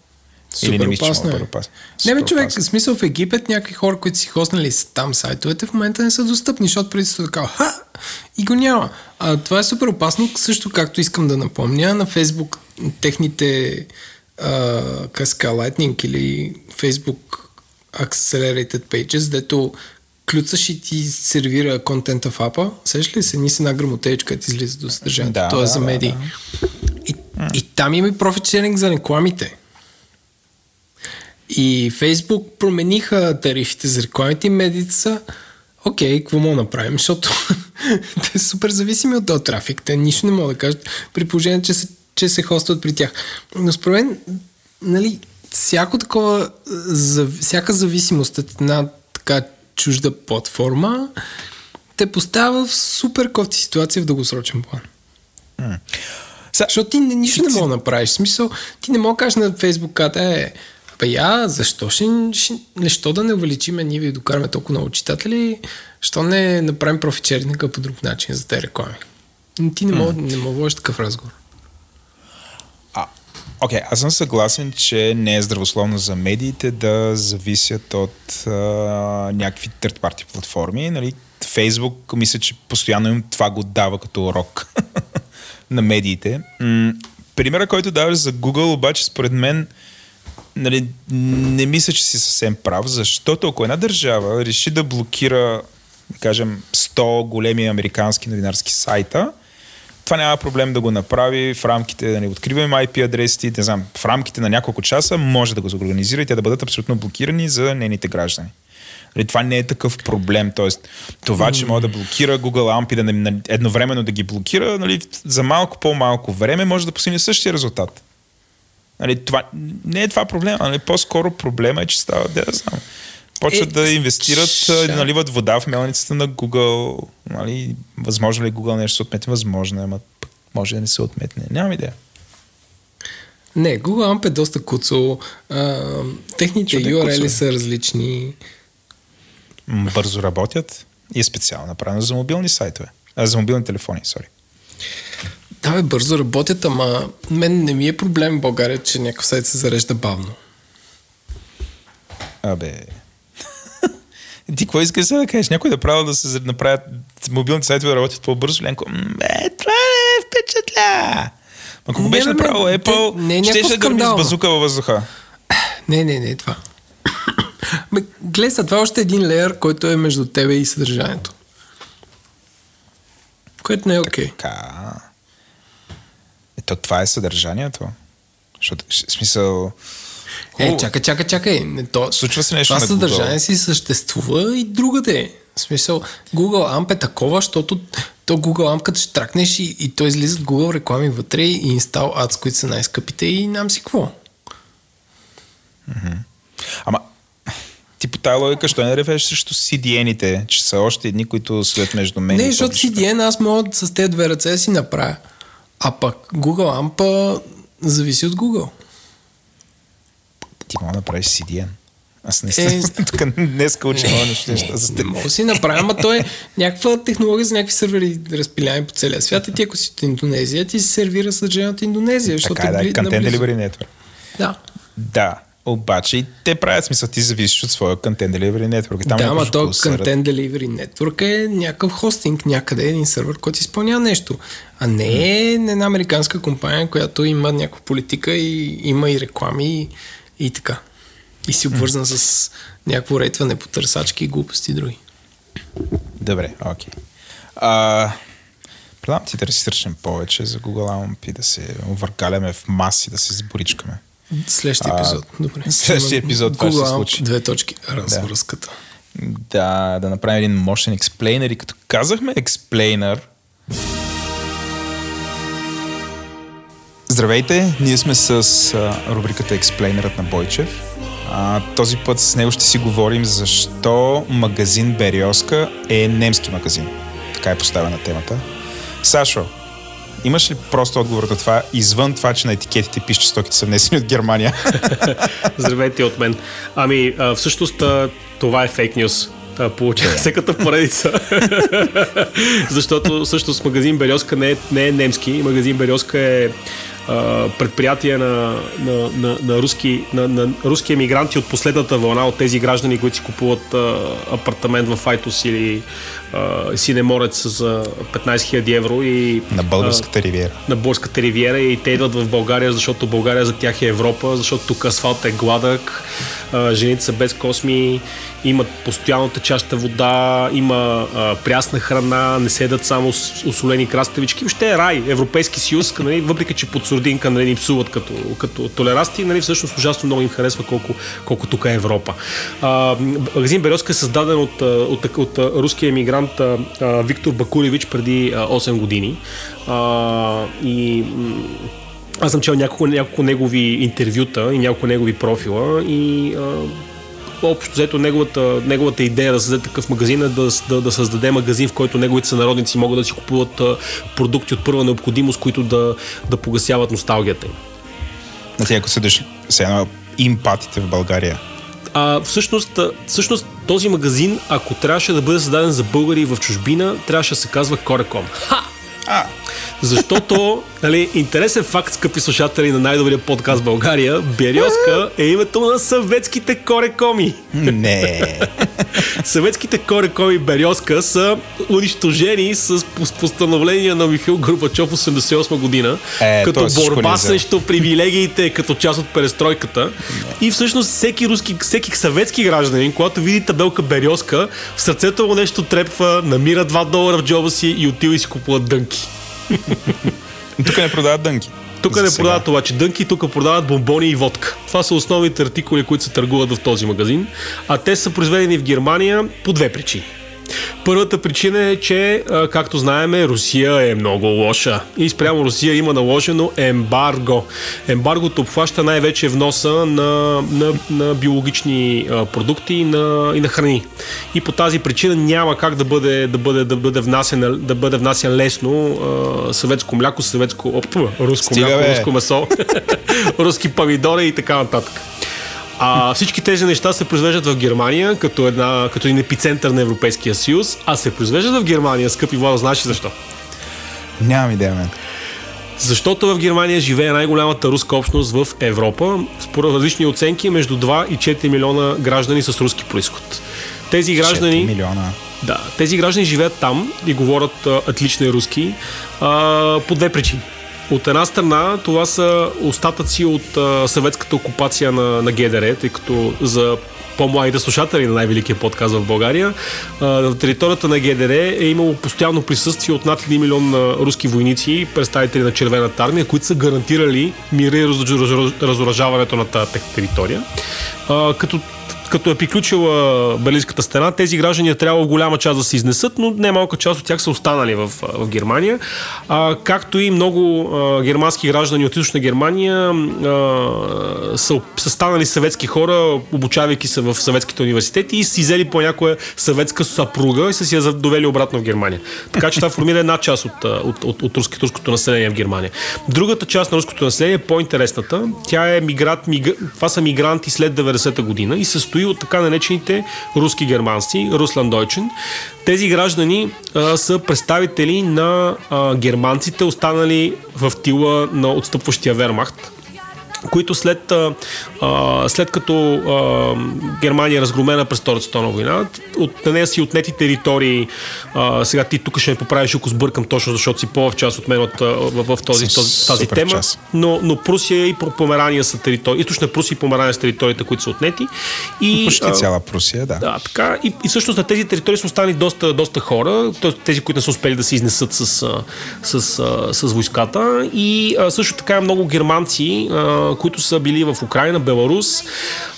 Супер Или не мислиш, че опасно е. да опасно? Не, бе, човек, опасно. смисъл в Египет някакви хора, които си хоснали там сайтовете, в момента не са достъпни, защото преди са така, ха, и го няма. А, това е супер опасно, също както искам да напомня, на Фейсбук техните а, казва, Lightning или Facebook Accelerated Pages, дето клюцаш и ти сервира контента в апа, сеш ли се, ни с една грамотеечка, ти излиза до съдържанието. Да, То е да, за да, медии. И, и там има и профит шеринг за рекламите. И Фейсбук промениха тарифите за рекламите и медиите са окей, какво мога да направим, защото те са супер зависими от този трафик. Те нищо не могат да кажат, при положение, че се, че се хостват при тях. Но според мен, нали, всяко такова, за, всяка зависимост от една така чужда платформа те поставя в супер кофти ситуация в дългосрочен план. Са, Защото ти нищо не мога да направиш. В смисъл, ти не мога да кажеш на Фейсбук, е, бе я, защо, ще, ще, защо да не увеличиме, ние ви докараме толкова много читатели, що не направим профичерника по друг начин за тези реклами. Ти не мога, не мога водиш такъв разговор. Окей, аз съм съгласен, че не е здравословно за медиите да зависят от а, някакви third party платформи. Нали? Фейсбук, мисля, че постоянно им това го дава като урок на медиите. М- примера, който даваш за Google, обаче, според мен, нали, не мисля, че си съвсем прав, защото ако една държава реши да блокира, да кажем, 100 големи американски новинарски сайта, това няма проблем да го направи в рамките, да не откриваме IP адресите, не знам, в рамките на няколко часа може да го организира и те да бъдат абсолютно блокирани за нейните граждани. Нали, това не е такъв проблем. Тоест, това, че може да блокира Google AMP и да едновременно да ги блокира, нали, за малко по-малко време може да постигне същия резултат. Нали, това, не е това проблема. Нали, по-скоро проблема е, че става, да, да знам. Почват Е, да инвестират, ша. да наливат вода в мелницата на Google. Нали, възможно ли Google нещо се отметне? Възможно е, ама може да не се отметне. Нямам идея. Не, Google AMP е доста куцо. А, техните Що е URL бе? са различни. Бързо работят и е специално направено за мобилни сайтове. А, за мобилни телефони, сори. Да, бе, бързо работят, ама мен не ми е проблем в България, че някакъв сайт се зарежда бавно. Абе. Ти какво искаш сега да кажеш? Някой да правил да се направят мобилните сайтове да работят по-бързо, Ленко? Е, това не впечатля. Ако го беше бе, направил Apple, не е ще ще гърми с базука във въздуха. Не, не, не, това. Бе, гледай са, това е още един леер, който е между тебе и съдържанието. Което не е окей. Okay. Така. Ето това е съдържанието. Защото, в смисъл... Е, Хубаво. чакай, чакай, чакай. То, Случва се нещо това съдържание си съществува и другаде. В смисъл, Google AMP е такова, защото то Google AMP като ще тракнеш и, и то излизат Google реклами вътре и инстал ads, които са най-скъпите и нам си какво. Ама, ти по тази логика, що не ревеш срещу CDN-ите, че са още едни, които стоят между мен Не, и защото? CDN аз мога с тези две ръце си направя. А пък Google AMP зависи от Google. Ти мога да направиш CDN. Аз не Е, тук днес уча много неща Не теб. мога си направя, ама то е някаква технология за някакви сервери разпиляни по целия свят и ти ако си от Индонезия, ти се сервира съдържание от Индонезия. защото Така е, да, Content наблизо. Delivery Network. Да. Да, обаче и те правят смисъл, ти зависиш от своя Content Delivery Network. Там да, ама то. Content Delivery Network е някакъв хостинг някъде, един сервер, който изпълнява нещо. А не е една американска компания, която има някаква политика и има и реклами и, и така. И си обвързан с някакво рейтване по търсачки и глупости и други. Добре, окей. А, Предлагам ти да разсърчнем повече за Google AMP и да се увъркаляме в маси, да се сборичкаме. Следващия А, епизод. Добре. следващия епизод това ще се случи. Две точки. Развръзката. Да, да направим един мощен експлейнер и като казахме експлейнер, Здравейте, ние сме с а, рубриката Експлейнерът на Бойчев. А, този път с него ще си говорим защо магазин Бериоска е немски магазин. Така е поставена темата. Сашо, имаш ли просто отговор на това, извън това, че на етикетите пише, че стоките са внесени от Германия? Здравейте от мен. Ами, всъщност това е фейк нюс. Получава се като поредица. Защото всъщност магазин Березка не е, не е немски. Магазин Березка е а, предприятия на, на, на, на, руски, на, на руски емигранти от последната вълна, от тези граждани, които си купуват а, апартамент в Айтос или а, Синеморец за 15 000 евро. И, на българската ривиера. На българската ривиера и те идват в България, защото България за тях е Европа, защото тук асфалт е гладък, а, жените са без косми, имат постоянно течаща вода, има а, прясна храна, не седат само с осолени краставички. Въобще е рай, Европейски съюз, нали, въпреки че под сурдинка нали, ни псуват като, като толерасти, нали, всъщност ужасно много им харесва колко, колко тук е Европа. А, магазин Березка е създаден от, от, от, от руския емигрант а, Виктор Бакулевич преди а, 8 години. И аз съм чел няколко, няколко негови интервюта и няколко негови профила и общо взето неговата, неговата идея да създаде такъв магазин е да, да, да създаде магазин, в който неговите сънародници могат да си купуват продукти от първа необходимост, които да, да погасяват носталгията им. Ти, ако седеш сега им патите в България, а, всъщност, всъщност този магазин, ако трябваше да бъде създаден за българи в чужбина, трябваше да се казва Кореком. Ха! А, защото, нали, интересен факт, скъпи слушатели на най-добрия подкаст в България, Березка е името на съветските корекоми. Не. съветските корекоми Березка са унищожени с постановление на Михаил Горбачов 88 година, е, като борба срещу привилегиите, като част от перестройката. Не. И всъщност всеки руски, всеки съветски гражданин, когато види табелка Березка, в сърцето му нещо трепва, намира 2 долара в джоба си и отива и си купува дънки. Тук не продават дънки. Тук не сега. продават обаче дънки, тук продават бомбони и водка. Това са основните артикули, които се търгуват в този магазин. А те са произведени в Германия по две причини. Първата причина е, че, както знаем, Русия е много лоша. И спрямо Русия има наложено ембарго. Ембаргото обхваща най-вече вноса на, на, на биологични продукти и на, и на храни. И по тази причина няма как да бъде, да бъде, да бъде, внасен, да бъде внасен лесно съветско мляко, съветско, оп, руско Стига, мляко, бе. руско месо, руски помидори и така нататък. А всички тези неща се произвеждат в Германия, като, една, като един епицентър на Европейския съюз, а се произвеждат в Германия, скъпи Владо, знаеш ли защо? Нямам идея, мен. Защото в Германия живее най-голямата руска общност в Европа, според различни оценки, между 2 и 4 милиона граждани с руски происход. Тези граждани. 4 милиона. Да, тези граждани живеят там и говорят а, отлични руски а, по две причини. От една страна, това са остатъци от съветската окупация на, на ГДР, тъй като за по-младите слушатели на най-великия подкаст в България. На територията на ГДР е имало постоянно присъствие от над 1 милион руски войници, представители на Червената армия, които са гарантирали мира и разоръжаването на тази територия. Като като е приключила Берлинската стена, тези граждани е трябва голяма част да се изнесат, но не малка част от тях са останали в, в Германия. А, както и много а, германски граждани от източна Германия а, са, са станали съветски хора, обучавайки се в съветските университети и си взели по някоя съветска съпруга и са си я довели обратно в Германия. Така че това формира една част от, от, от, от руското, руското население в Германия. Другата част на руското население е по-интересната. Тя е мигрант, мигр... това са мигранти след 90-та година и състои състои от така наречените руски германци, Русландойчен. Тези граждани а, са представители на а, германците, останали в тила на отстъпващия Вермахт които след, а, след като а, Германия е разгромена през Втората световна война, от нея си отнети територии, а, сега ти тук ще ме поправиш, ако сбъркам точно, защото си по-в част от мен от, в, в този, този, тази тема, но, но Прусия и Померания са територии, източна Прусия и Померания са териториите, които са отнети. И, Почти цяла Прусия, да. Да, така. И, и всъщност на тези територии са останали доста, доста хора, тези, които не са успели да се изнесат с, с, с, с войската. И а, също така много германци, а, които са били в Украина, Беларус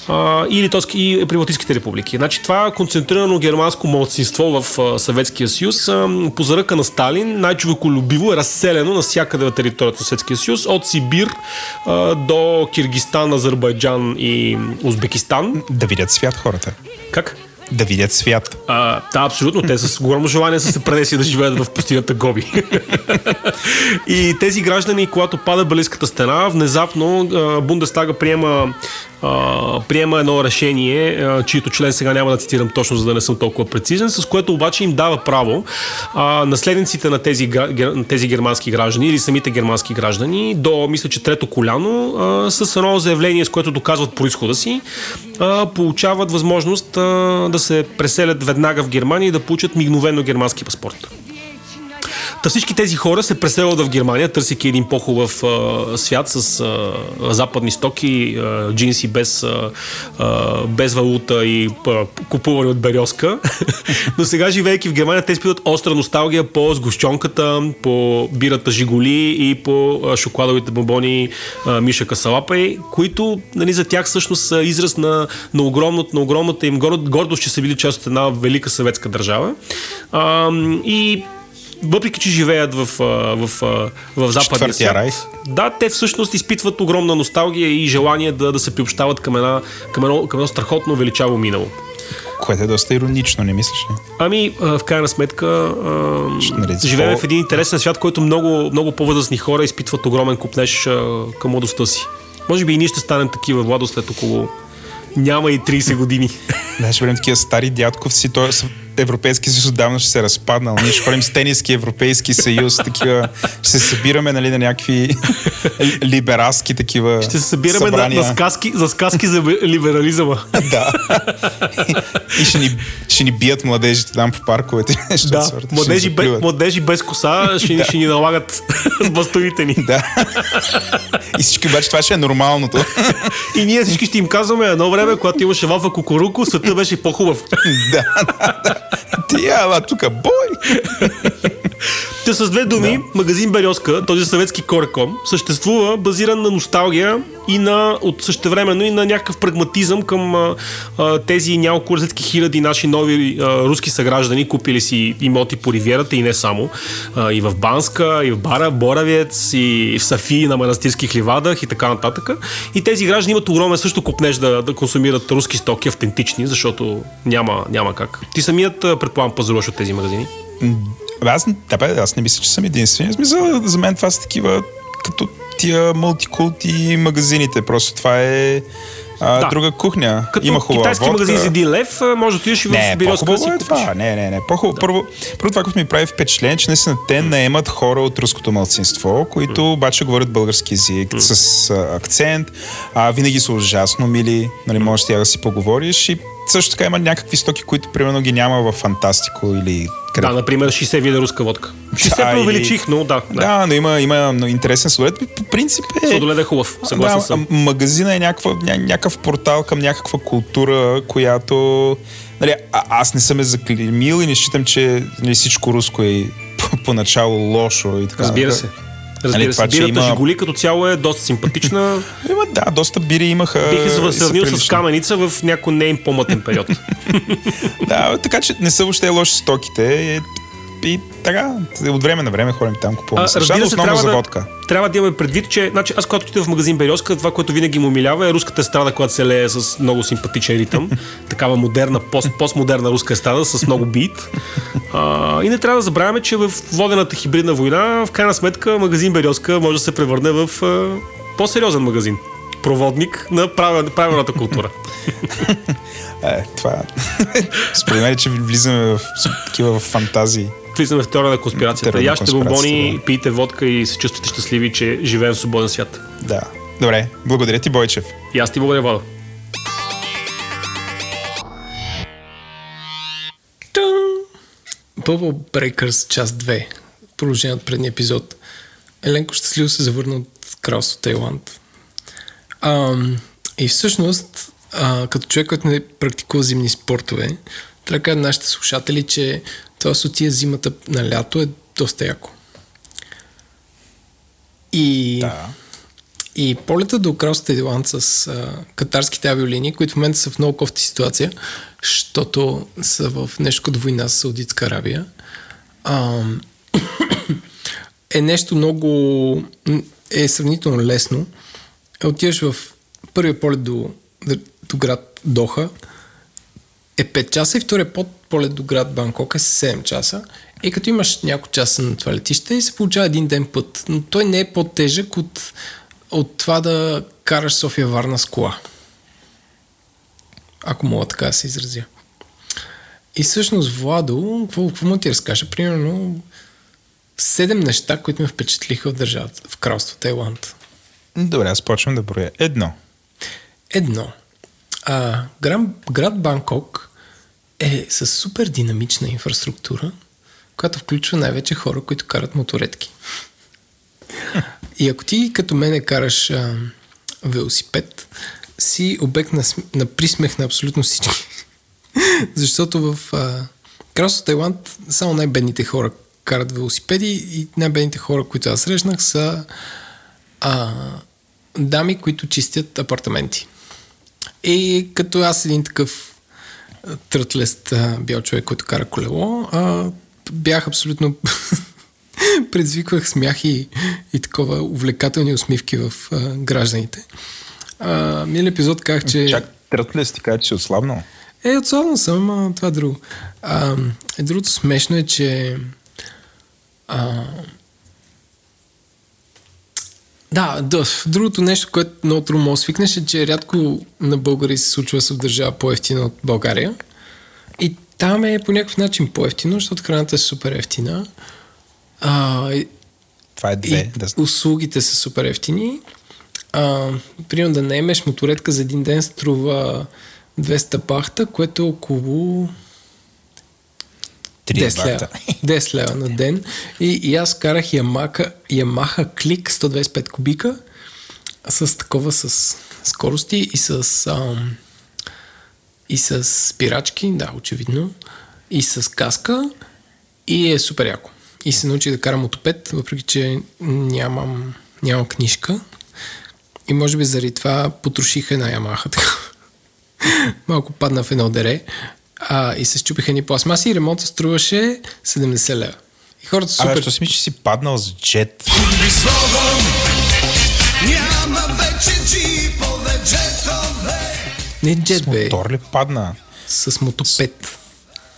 а, и, Литовски, и Прибалтийските републики. Значи това концентрирано германско младсинство в а, Съветския съюз а, по заръка на Сталин най-човеколюбиво е разселено навсякъде на територията на Съветския съюз, от Сибир а, до Киргистан, Азербайджан и Узбекистан. Да видят свят хората. Как? Да видят свят. А, да, абсолютно. Те с огромно желание са се пренесли да живеят в пустинята Гоби. и тези граждани, когато пада Балийската стена, внезапно Бундестага приема приема едно решение, чието член сега няма да цитирам точно, за да не съм толкова прецизен, с което обаче им дава право а, наследниците на тези, гер, тези германски граждани или самите германски граждани до, мисля, че трето коляно, а, с едно заявление, с което доказват происхода си, а, получават възможност а, да се преселят веднага в Германия и да получат мигновено германски паспорт. Та всички тези хора се преселват в Германия, търсейки един по-хубав а, свят с а, западни стоки, а, джинси без, а, без валута и а, купувани от березка. Но сега, живеейки в Германия, те изпитват остра носталгия по сгущонката, по бирата Жигули и по а, шоколадовите бомбони Миша Касалапай, които нали, за тях всъщност са израз на, на, огромната, на огромната им гордост, че са били част от една велика съветска държава. А, и въпреки че живеят в, в, в, в западния свят, рай. да, те всъщност изпитват огромна носталгия и желание да, да се приобщават към, една, към, едно, към едно страхотно величаво минало. Което е доста иронично, не мислиш ли? Ами, в крайна сметка, живеем в един интересен свят, който много, много по-възрастни хора изпитват огромен купнеж към младостта си. Може би и ние ще станем такива, Владо, след около няма и 30 години. Ще бъдем такива стари дядковци, т.е. Европейски съюз отдавна ще се е разпаднал. Ние ще ходим с тениски Европейски съюз, такива, ще се събираме нали, на някакви либералски такива Ще се събираме на, на сказки, за сказки за либерализъма. да. И ще ни, ще ни бият младежите там по парковете. Да, младежи, бе, младежи без коса ще, да. ще ни налагат с ни. Да. И всички обаче това ще е нормалното. И ние всички ще им казваме едно време, когато имаше вафа кукуруко, света беше по-хубав. да, да. Ти, ала тук, бой! Те с две думи, да. магазин Березка, този съветски Кореком, съществува базиран на носталгия и на, от същевременно и на някакъв прагматизъм към а, а, тези няколко разлики хиляди наши нови а, руски съграждани, купили си имоти по ривиерата и не само. А, и в Банска, и в Бара, Боравец, и в Сафи на манастирски хливадах и така нататък. И тези граждани имат огромен също купнеж да, да консумират руски стоки, автентични, защото няма, няма как. Ти самият предполагам пазаруваш от тези магазини? Аз, да, бе, аз не мисля, че съм единствен. Смисъл, за мен това са такива като тия мултикулти магазините. Просто това е а, да. друга кухня. Като Има хубава китайски водка. магазин за един лев, може да отидеш и в Бирилска да си е това. Не, не, не. По-хубаво. Да. Първо, първо това, което ми прави впечатление, че наистина те наемат хора от руското малцинство, които mm. обаче говорят български язик mm. с а, акцент. А, винаги са ужасно мили. Нали, можеш тя да си поговориш и също така има някакви стоки, които примерно ги няма в Фантастико или къде... Да, например 60 вида руска водка. 60 да, увеличих, но да. Да, да но има, има интересен сладолед. По принцип е... Сладолед е хубав, съгласен да, съм. Магазина е някаква, ня, някакъв портал към някаква култура, която... Нали, а, аз не съм е заклемил и не считам, че нали, всичко руско е поначало лошо и така. Разбира се. Разбира нали, се, бирата има... Жигули като цяло е доста симпатична. Има, да, доста бири имаха. Бих се сравнил с каменица в някой не им по-мътен период. да, така че не са въобще лоши стоките. И така, от време на време ходим там, купуваме. А, разбира се, трябва за водка. Да, трябва да имаме предвид, че значи, аз когато отида в магазин Березка, това, което винаги му милява е руската естрада, която се лее с много симпатичен ритъм. такава модерна, пост, постмодерна руска естрада с много бит. А, и не трябва да забравяме, че в водената хибридна война, в крайна сметка, магазин Березка може да се превърне в а, по-сериозен магазин проводник на правилната култура. е, това. Според мен, че влизаме в такива фантазии влизаме в теория на конспирацията. Ящите бомбони, да. пийте водка и се чувствате щастливи, че живеем в свободен свят. Да. Добре, благодаря ти, Бойчев. И аз ти благодаря, Владо. Bubble Breakers част 2. Продължение от предния епизод. Еленко щастливо се завърна от кралство Тайланд. Ам, и всъщност, а, като човек, който не практикува зимни спортове, трябва да кажа на нашите слушатели, че това с отия зимата на лято е доста яко. И, да. и полета до Кралство Тайланд с а, катарските авиолинии, които в момента са в много кофти ситуация, защото са в нещо като война с Саудитска Арабия, а, е нещо много... е сравнително лесно. Отиваш в първия полет до, до град Доха, е 5 часа и втория под полет до град Банкок е 7 часа. И като имаш няколко часа на това летище, се получава един ден път. Но той не е по-тежък от, от това да караш София Варна с кола. Ако мога така да се изразя. И всъщност, Владо, какво, какво му ти разкажа? Примерно, седем неща, които ме впечатлиха в държавата, в кралство Тайланд. Добре, аз почвам да броя. Едно. Едно. А, град, град Банкок е с супер динамична инфраструктура, която включва най-вече хора, които карат моторетки. И ако ти като мене караш а, велосипед, си обект на, на присмех на абсолютно всички. Защото в а, Кралство Тайланд само най-бедните хора карат велосипеди и най-бедните хора, които аз срещнах, са а, дами, които чистят апартаменти. И като аз един такъв трътлест бял човек, който кара колело, а, бях абсолютно предизвиквах смях и, и такова увлекателни усмивки в а, гражданите. А, мили епизод казах, че... Чак трътлест ти кажа, че си отслабнал. Е, отслабнал съм, а това е друго. А, е, другото смешно е, че а, да, да, другото нещо, което много трудно може свикнеш е, че рядко на българи се случва да се държава по-ефтина от България. И там е по някакъв начин по-ефтино, защото храната е супер ефтина. А, Това е две. и Да... услугите са супер ефтини. А, примерно да наемеш моторетка за един ден струва 200 бахта, което е около 3 10 лева. 10 лева на ден. И, и аз карах Yamaha, Yamaha Click 125 кубика с такова с скорости и с ам, и с спирачки, да, очевидно, и с каска и е супер яко. И се научих да карам мотопед, въпреки че нямам, нямам книжка. И може би заради това потроших една Ямаха. Малко падна в едно дере а, и се щупиха ни пластмаси и ремонта струваше 70 лева. И хората супер... Абе, що си мислиш, че си паднал с джет? няма вече джипове, джетове. Не С джет, бе, мотор ли падна? с мотопед.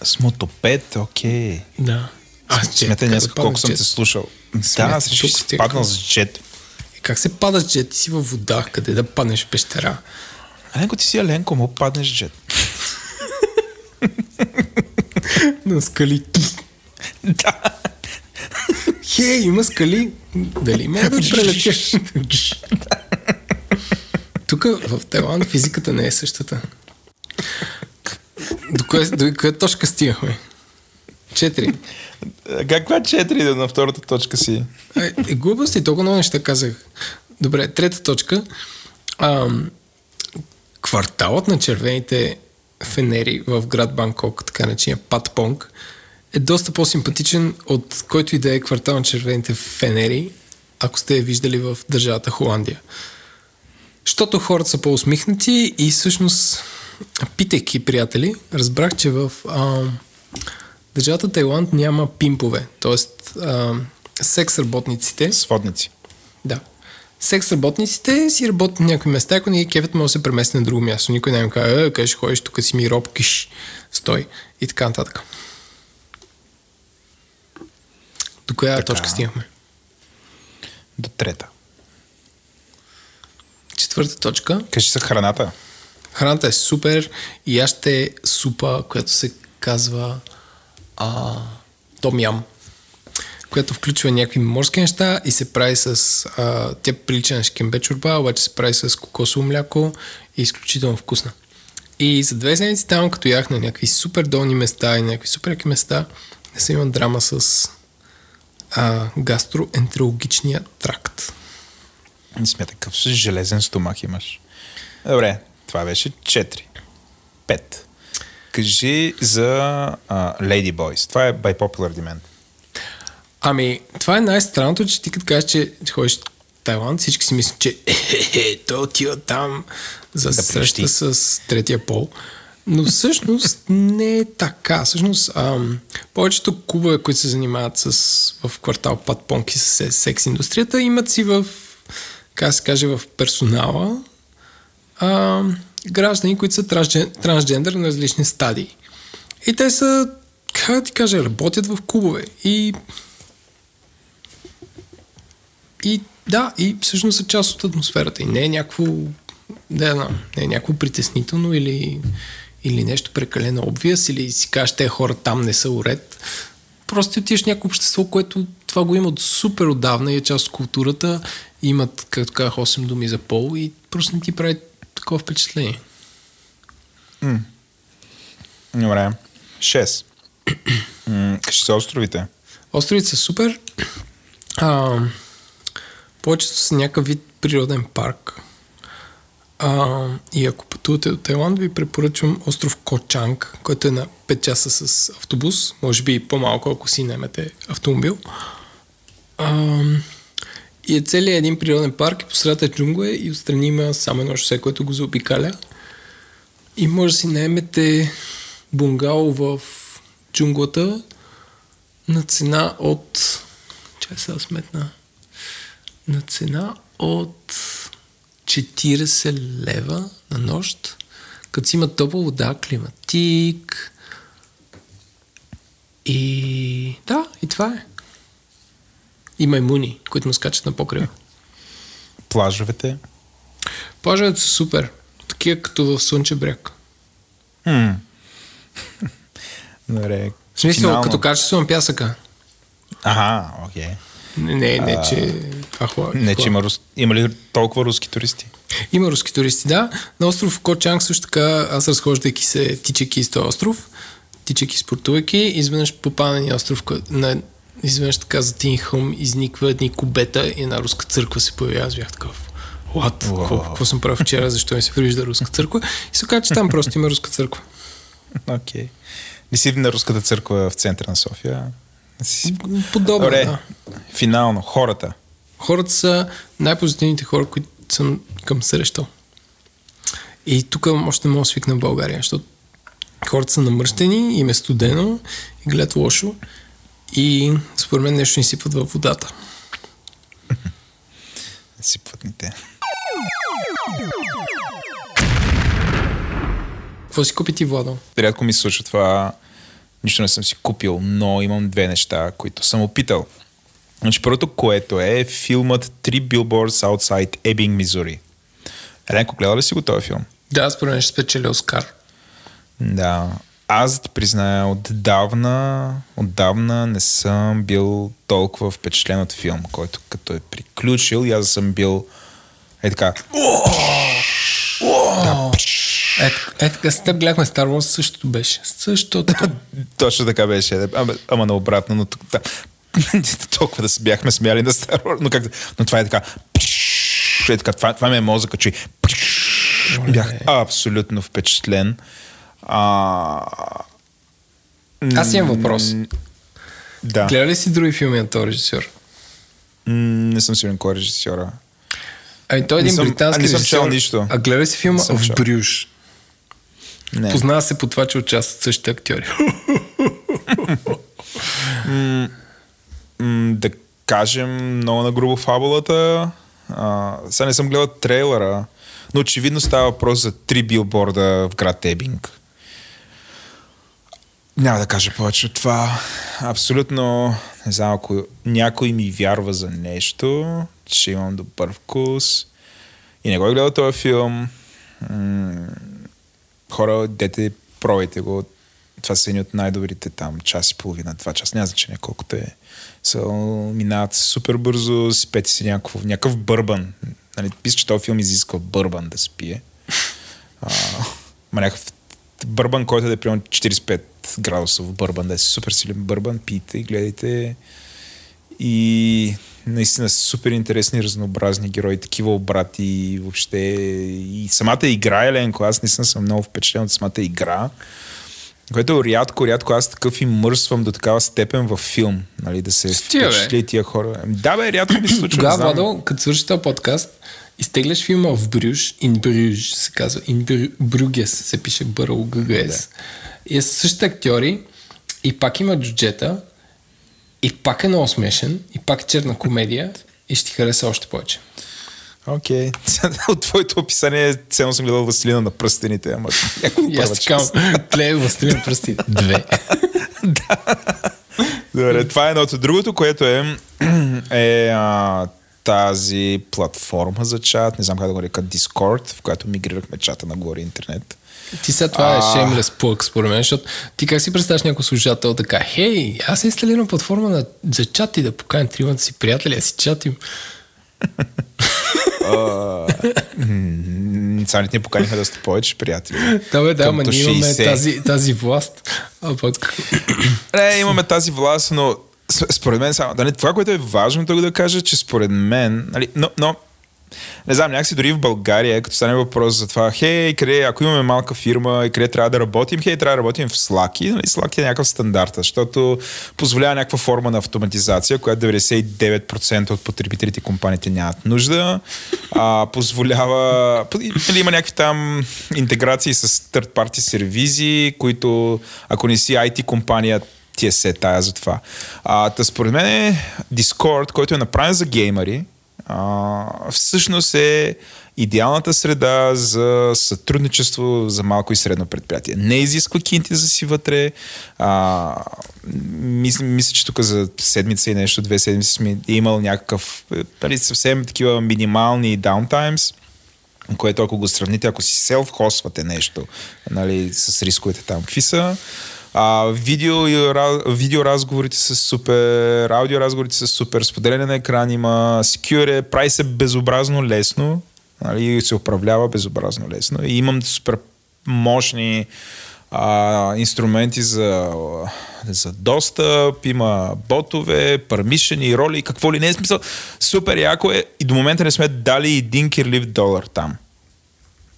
С мотопед, окей. Да. Джет, Смятай днес колко с съм те слушал. Смятай, Да, аз реших, че си паднал с джет. И Как се пада с джет? Ти си във вода, къде да паднеш в пещера? Аленко, ти си Аленко, му паднеш с джет. На скали. Да. Хей, има скали. Дали ме да прелетеш? Тук в Тайланд физиката не е същата. До коя, до коя точка стигахме? Четири. Каква 4 да на втората точка си? Е, е глупости, толкова много неща казах. Добре, трета точка. Ам, кварталът на червените фенери в град Банкок, така начиня Патпонг, е доста по-симпатичен от който и да е квартал на червените фенери, ако сте я виждали в държавата Холандия. Защото хората са по-усмихнати и всъщност, питайки приятели, разбрах, че в ам, държавата Тайланд няма пимпове, т.е. секс работниците Сводници. да. Секс работниците си работят на някои места, ако не ги кефят, може да се премести на друго място. Никой не им казва, е, къде ще ходиш, тук си ми роб, киш, стой и така нататък. До коя Така. точка стигнахме? До трета. Четвърта точка. Кажи за храната. Храната е супер и аз ще супа, която се казва а, Том Ям, която включва някакви морски неща и се прави с... А, тя прилича на шкембе чорба, обаче се прави с кокосово мляко и е изключително вкусна. И за две седмици там, като ях на някакви супер долни места и някакви супер яки места, не съм имал драма с а, гастроентерологичния тракт. Не смятай, какъв си железен стомах имаш. Добре, това беше 4. 5. Кажи за uh, Lady Boys. Това е by popular demand. Ами, това е най-странното, че ти като кажеш, че ходиш в Тайланд, всички си мислят, че е, той отива там за да среща с третия пол. Но всъщност не е така. Всъщност, ам, повечето клубове, които се занимават с, в квартал Патпонки с секс индустрията, имат си в, как се каже, в персонала ам, граждани, които са трансджен, трансджендър на различни стадии. И те са, как да ти кажа, работят в клубове. И и да, и всъщност са част от атмосферата. И не е някакво, да, да, не е някакво притеснително или, или нещо прекалено обвис, или си кажеш, те хора там не са уред. Просто ти отиваш в някакво общество, което това го има от супер отдавна и е част от културата. Имат, както казах, 8 думи за пол и просто не ти прави такова впечатление. Добре. 6. М, са островите. Островите са супер. А, повечето са някакъв вид природен парк. А, и ако пътувате до Тайланд, ви препоръчвам остров Кочанг, който е на 5 часа с автобус. Може би по-малко, ако си немете автомобил. А, и е целият един природен парк и посредата е джунгла и отстрани има само едно шосе, което го заобикаля. И може да си наемете бунгало в джунглата на цена от... Чай сега сметна. На цена от 40 лева на нощ, като си има топла вода, климатик. И да, и това е. И маймуни, които му скачат на покрива. Плажовете. Плажовете са супер. Такива като в Слънче бряг. М. Добре. В смисъл, Финално. като качество на пясъка. Ага, окей. Не, не, не че хубаво. Не, че има, рус... има ли толкова руски туристи? Има руски туристи, да. На остров Кочанг също така, аз разхождайки се, тичайки из този остров, тичайки, спортувайки, изведнъж попадна на остров, на, изведнъж така за един хълм изниква едни кубета и една руска църква се появява. Аз бях такъв. What? Какво, какво съм правил вчера? Защо ми се вижда руска църква? И се оказа, че там просто има руска църква. Окей. Не си на руската църква в центъра на София. Си... Подобно, Добре, да. финално, хората. Хората са най-позитивните хора, които съм към срещал. И тук още не мога да свикна в България, защото хората са намръщени, им е студено и гледат лошо и според мен нещо ни сипват във водата. Сипват ни те. Какво си купи ти, Владо? Рядко ми се случва това. Нищо не съм си купил, но имам две неща, които съм опитал. Значи първото, което е филмът Three Billboards Outside Ebbing, Мизури. Еленко, гледа ли си го този филм? Да, според мен ще спечеля Оскар. Да. Аз да ти призная, отдавна, отдавна не съм бил толкова впечатлен от филм, който като е приключил и аз съм бил е така. Ето, е, с теб гледахме Star Wars, същото беше. Същото. Точно така беше. Ама, ама наобратно, но да, толкова да се бяхме смяли на Star Wars, но, как, но това е така. Е така това, това ми е мозъка, че бях абсолютно впечатлен. А, Аз имам въпрос. да. Гледа ли си други филми на този режисьор? Не съм сигурен кой е режисьора. Ами той е един съм- британски а, не съм чел режисьор. нищо. А гледа ли си филма в. Брюш? Не. Познава се по това, че участват същите актьори. М, да кажем много на грубо фабулата. А, сега не съм гледал трейлера, но очевидно става въпрос за три билборда в град Ебинг. Няма да кажа повече от това. Абсолютно, не знам, ако някой ми вярва за нещо, че имам добър вкус и не го е гледал този филм, м- хора, дете, пробайте го. Това са едни от най-добрите там час и половина, два часа. Няма значение колкото е. Са, минават супер бързо, спете си някакво, някакъв бърбан. Нали, писа, че този филм изисква бърбан да се пие. Ма някакъв бърбан, който да е примерно 45 градуса в бърбан, да е супер силен бърбан, пийте и гледайте. И наистина супер интересни, разнообразни герои, такива обрати въобще. И самата игра, Еленко, аз наистина съм много впечатлен от самата игра. Което рядко, рядко аз такъв и мърсвам до такава степен във филм, нали, да се бе. впечатли тия хора. Ами Да, бе, рядко ми се случва. Тогава. Владо, като свърши този подкаст, изтегляш филма в Брюш, in Bruges се казва, in Bruges се пише бърл ГГС. И е същите актьори, и пак има джуджета, и пак е много смешен, и пак е черна комедия, и ще ти хареса още повече. Окей. От твоето описание ценно съм гледал Василина на пръстените, ама някой И аз ти казвам, клей властелин пръсти. Две. Добре, това е едното. Другото, което е, е а, тази платформа за чат, не знам как да го нарека, Discord, в която мигрирахме чата на горе интернет. Ти сега това е shameless plug, според мен, защото ти как си представяш някой служател така, хей, аз инсталирам платформа на, за чат и да поканя тримата си приятели, да си чатим. Сега ни поканихме да сте повече приятели. Да, бе, да, до ние имаме 60. тази, тази власт. А пък... Не, имаме тази власт, но според мен само, нали, това, което е важно тук да кажа, че според мен, нали, но, но не знам, някакси дори в България, като стане въпрос за това, хей, къде, ако имаме малка фирма и къде трябва да работим, хей, трябва да работим в Slack. И, нали, Slack е някакъв стандарт, защото позволява някаква форма на автоматизация, която 99% от потребителите и компаниите нямат нужда. А, позволява, нали, има някакви там интеграции с third party сервизи, които ако не си IT компания, ти е се тая за това. А, та според мен е Discord, който е направен за геймери, а, всъщност е идеалната среда за сътрудничество за малко и средно предприятие. Не изисква кинти за си вътре. А, мисля, мисля, че тук за седмица и нещо, две седмици сме имал някакъв е, нали, съвсем такива минимални даунтаймс което ако го сравните, ако си селф-хосвате нещо, нали, с рисковете там, какви са, а, видео, и ра- видеоразговорите са супер, аудиоразговорите са супер, споделяне на екран има, secure е, прави се безобразно лесно, нали, се управлява безобразно лесно. И имам супер мощни а, инструменти за, за достъп, има ботове, пармишени, роли какво ли не е смисъл. Супер яко е и до момента не сме дали един кирлив долар там.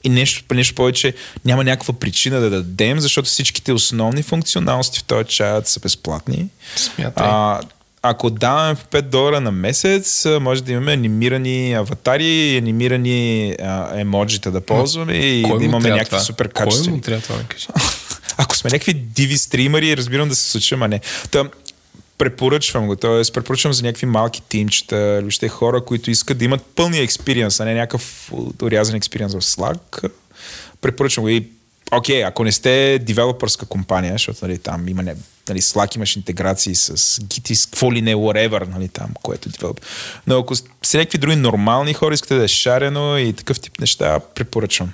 И нещо, нещо повече няма някаква причина да дадем, защото всичките основни функционалности в този чат са безплатни. Смятай. А, ако даваме по 5 долара на месец, може да имаме анимирани аватари, анимирани а, емоджита да ползваме и Кой да имаме някакви това? супер Кой качествени. му трябва това, да кажи? Ако сме някакви диви стримари, разбирам да се случим, а не. Та, препоръчвам го, т.е. препоръчвам за някакви малки тимчета, въобще хора, които искат да имат пълния експириенс, а не някакъв урязан експириенс в Slack. Препоръчвам го и Окей, ако не сте девелопърска компания, защото нали, там има не, нали, Slack имаш интеграции с Git и с какво ли не, whatever, нали, там, което е девелоп. Но ако сте някакви други нормални хора, искате да е шарено и такъв тип неща, препоръчвам.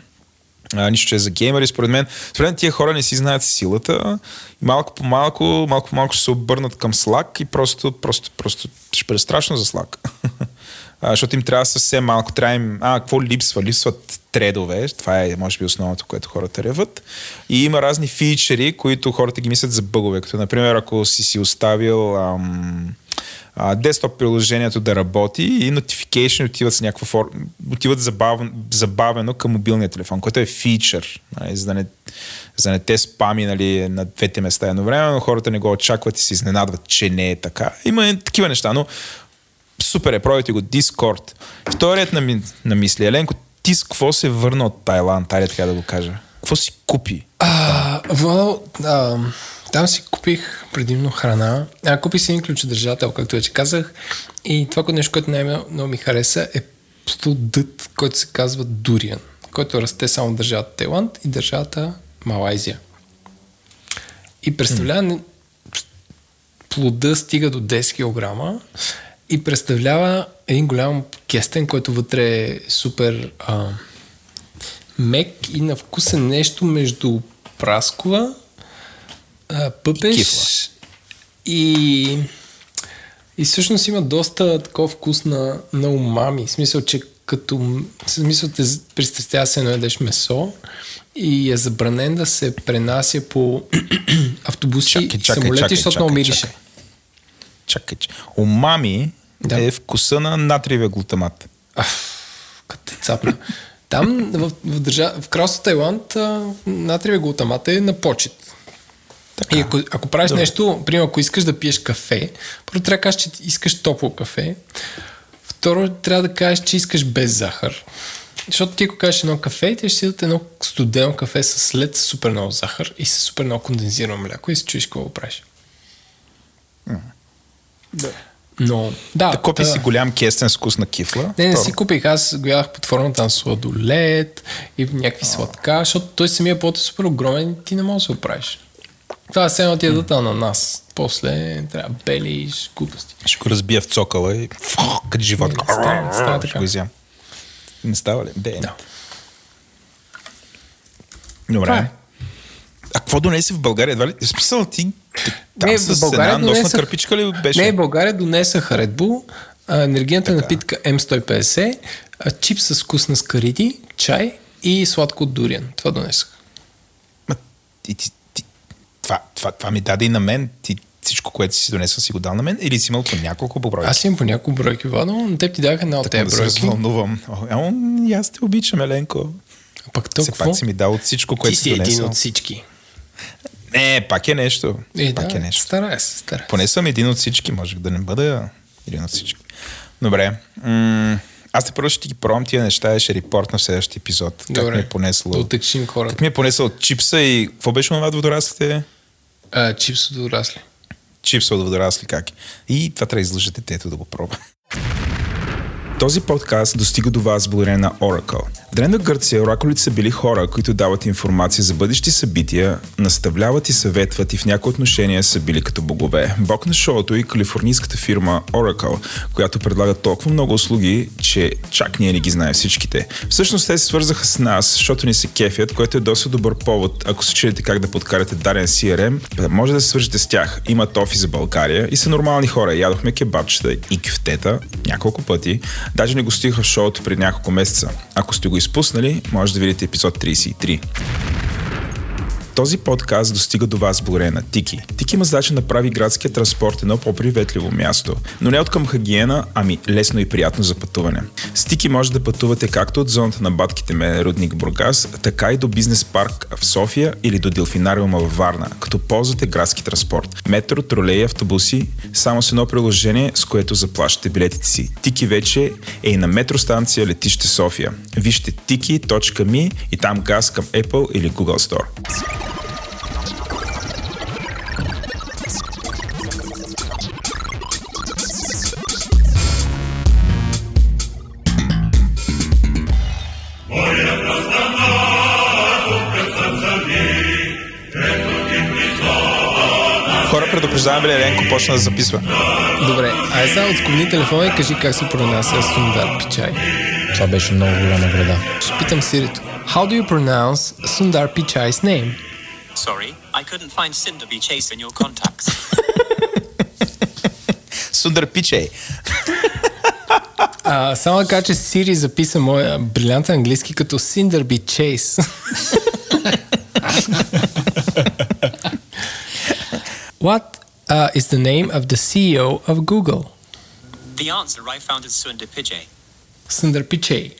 А, нищо, че е за геймери. Според мен, според мен тия хора не си знаят силата и малко по малко, малко по малко ще се обърнат към Slack и просто, просто, просто ще бъде страшно за Slack. защото им трябва съвсем малко. Трябва им, а, какво липсва? Липсват тредове. Това е, може би, основното, което хората реват. И има разни фичери, които хората ги мислят за бъгове. Като, например, ако си си оставил ам, а, десктоп приложението да работи и notification отиват с някаква форма, отиват забавно, забавено към мобилния телефон, което е фичър, нали, за, да не, за не те спами нали, на двете места едновременно, хората не го очакват и се изненадват, че не е така. Има такива неща, но супер е, пробайте го, Discord. Вторият на, на мисли, Еленко, ти с какво се върна от Тайланд, айде така да го кажа? Какво си купи? А, well, а, там си купих предимно храна. А, купих си един ключодържател, както вече казах. И това което нещо, което най-много ми хареса е плодът, който се казва дуриан, който расте само в държавата Тайланд и държавата Малайзия. И представлява, плода стига до 10 кг и представлява един голям кестен, който вътре е супер а, мек и на вкус е нещо между праскова, а, пъпеш Кифла. и и всъщност има доста такова вкус на, на умами. В смисъл, че като в смисъл те пристрастява се едно ядеш месо и е забранен да се пренася по автобуси Чакай, и чакай, самолети, чакай, защото много мирише. чакай. Чакай. Умами Да. е вкуса на натриевия глутамат. Като те цапна. Там в, в, държа... в кралство Тайланд натриевия глутамат е на почет. Така. И ако, ако правиш нещо, примерно ако искаш да пиеш кафе, първо трябва да кажеш, че искаш топло кафе. Второ, трябва да кажеш, че искаш без захар. Защото ти ако кажеш едно кафе, те ще си дадат едно студено кафе с след с супер много захар и с супер много кондензирано мляко и се чуеш какво го правиш. Но, да. Да купи та- си голям кестен с вкус на кифла. Не, не Второ. си купих. Аз го ядах под формата на сладолет и някакви сладка, защото той самия плод е супер огромен и ти не можеш да се оправиш. Това е все едно ти ядат ананас. После трябва да белиш, глупости. Ще го разбия в цокала и като живот. Не, става- не става Ще така. го изям. Не става ли? Де. Да. Добре. Това е. А какво донеси в България? Едва ли? В смисъл ти там Не, с България една носна донесах- кърпичка ли беше? Не, в България донесах Red Bull, енергийната напитка М150, а, чип с вкус на скарити, чай и сладко от дуриан. Това донесах. Ма, ти, това, това, това ми даде и на мен. Ти всичко, което си донесъл, си го дал на мен или си имал по няколко по бройки? Аз имам по няколко бройки вода, но теб ти дах една от Така тези да се бройки. О, аз те обичам, Еленко. А пък Все то пак какво? си ми дал от всичко, което Ти си си един донесъл. от всички. Не, пак е нещо. Е, пак да, е нещо. старая се, старая. Поне съм един от всички, може да не бъда един от всички. Добре. М- аз те първо ще ти ги пробвам тия неща и ще репорт на следващия епизод. Как Добре. ми е понесло. Да отекшим хората. Как ми е понесло от чипса и какво беше това водораслите? А, чипс от дорасли. Чипса от водорасли как. И това трябва да излъжа детето да го пробва. Този подкаст достига до вас благодарение на Oracle. В древна Гърция оракулите са били хора, които дават информация за бъдещи събития, наставляват и съветват и в някои отношения са били като богове. Бог на шоуто и калифорнийската фирма Oracle, която предлага толкова много услуги, че чак ние не ги знаем всичките. Всъщност те се свързаха с нас, защото ни се кефят, което е доста добър повод, ако се чудите как да подкарате даден CRM, може да се свържете с тях. Имат офис за България и са нормални хора. Ядохме кебабчета и кюфтета няколко пъти. Даже не гостиха в шоуто преди няколко месеца. Ако сте го изпуснали, може да видите епизод 33. Този подкаст достига до вас благодарение на Тики. Тики има задача да направи градския транспорт едно по-приветливо място, но не от към хагиена, ами лесно и приятно за пътуване. С Тики може да пътувате както от зоната на Батките ме Рудник Бургас, така и до бизнес парк в София или до Делфинариума във Варна, като ползвате градски транспорт. Метро, тролеи, автобуси, само с едно приложение, с което заплащате билетите си. Тики вече е и на метростанция Летище София. Вижте tiki.me и там газ към Apple или Google Store. Ли Еленко почна да записва? Добре, ай сега отскобни телефона и кажи как се пронася Сундар Пичай. Това беше много голяма вреда. Ще питам Сирито. How do you pronounce Sundar Pichai's name? Sorry, I couldn't find Cinder B Chase in your contacts. Сундър Пичей. А, само да кажа, че Сири записа моя брилянтен английски като Cinder B Chase. What uh, is the name of the CEO of Google? the answer I found is Sundar Pichai. Sundar Pichai.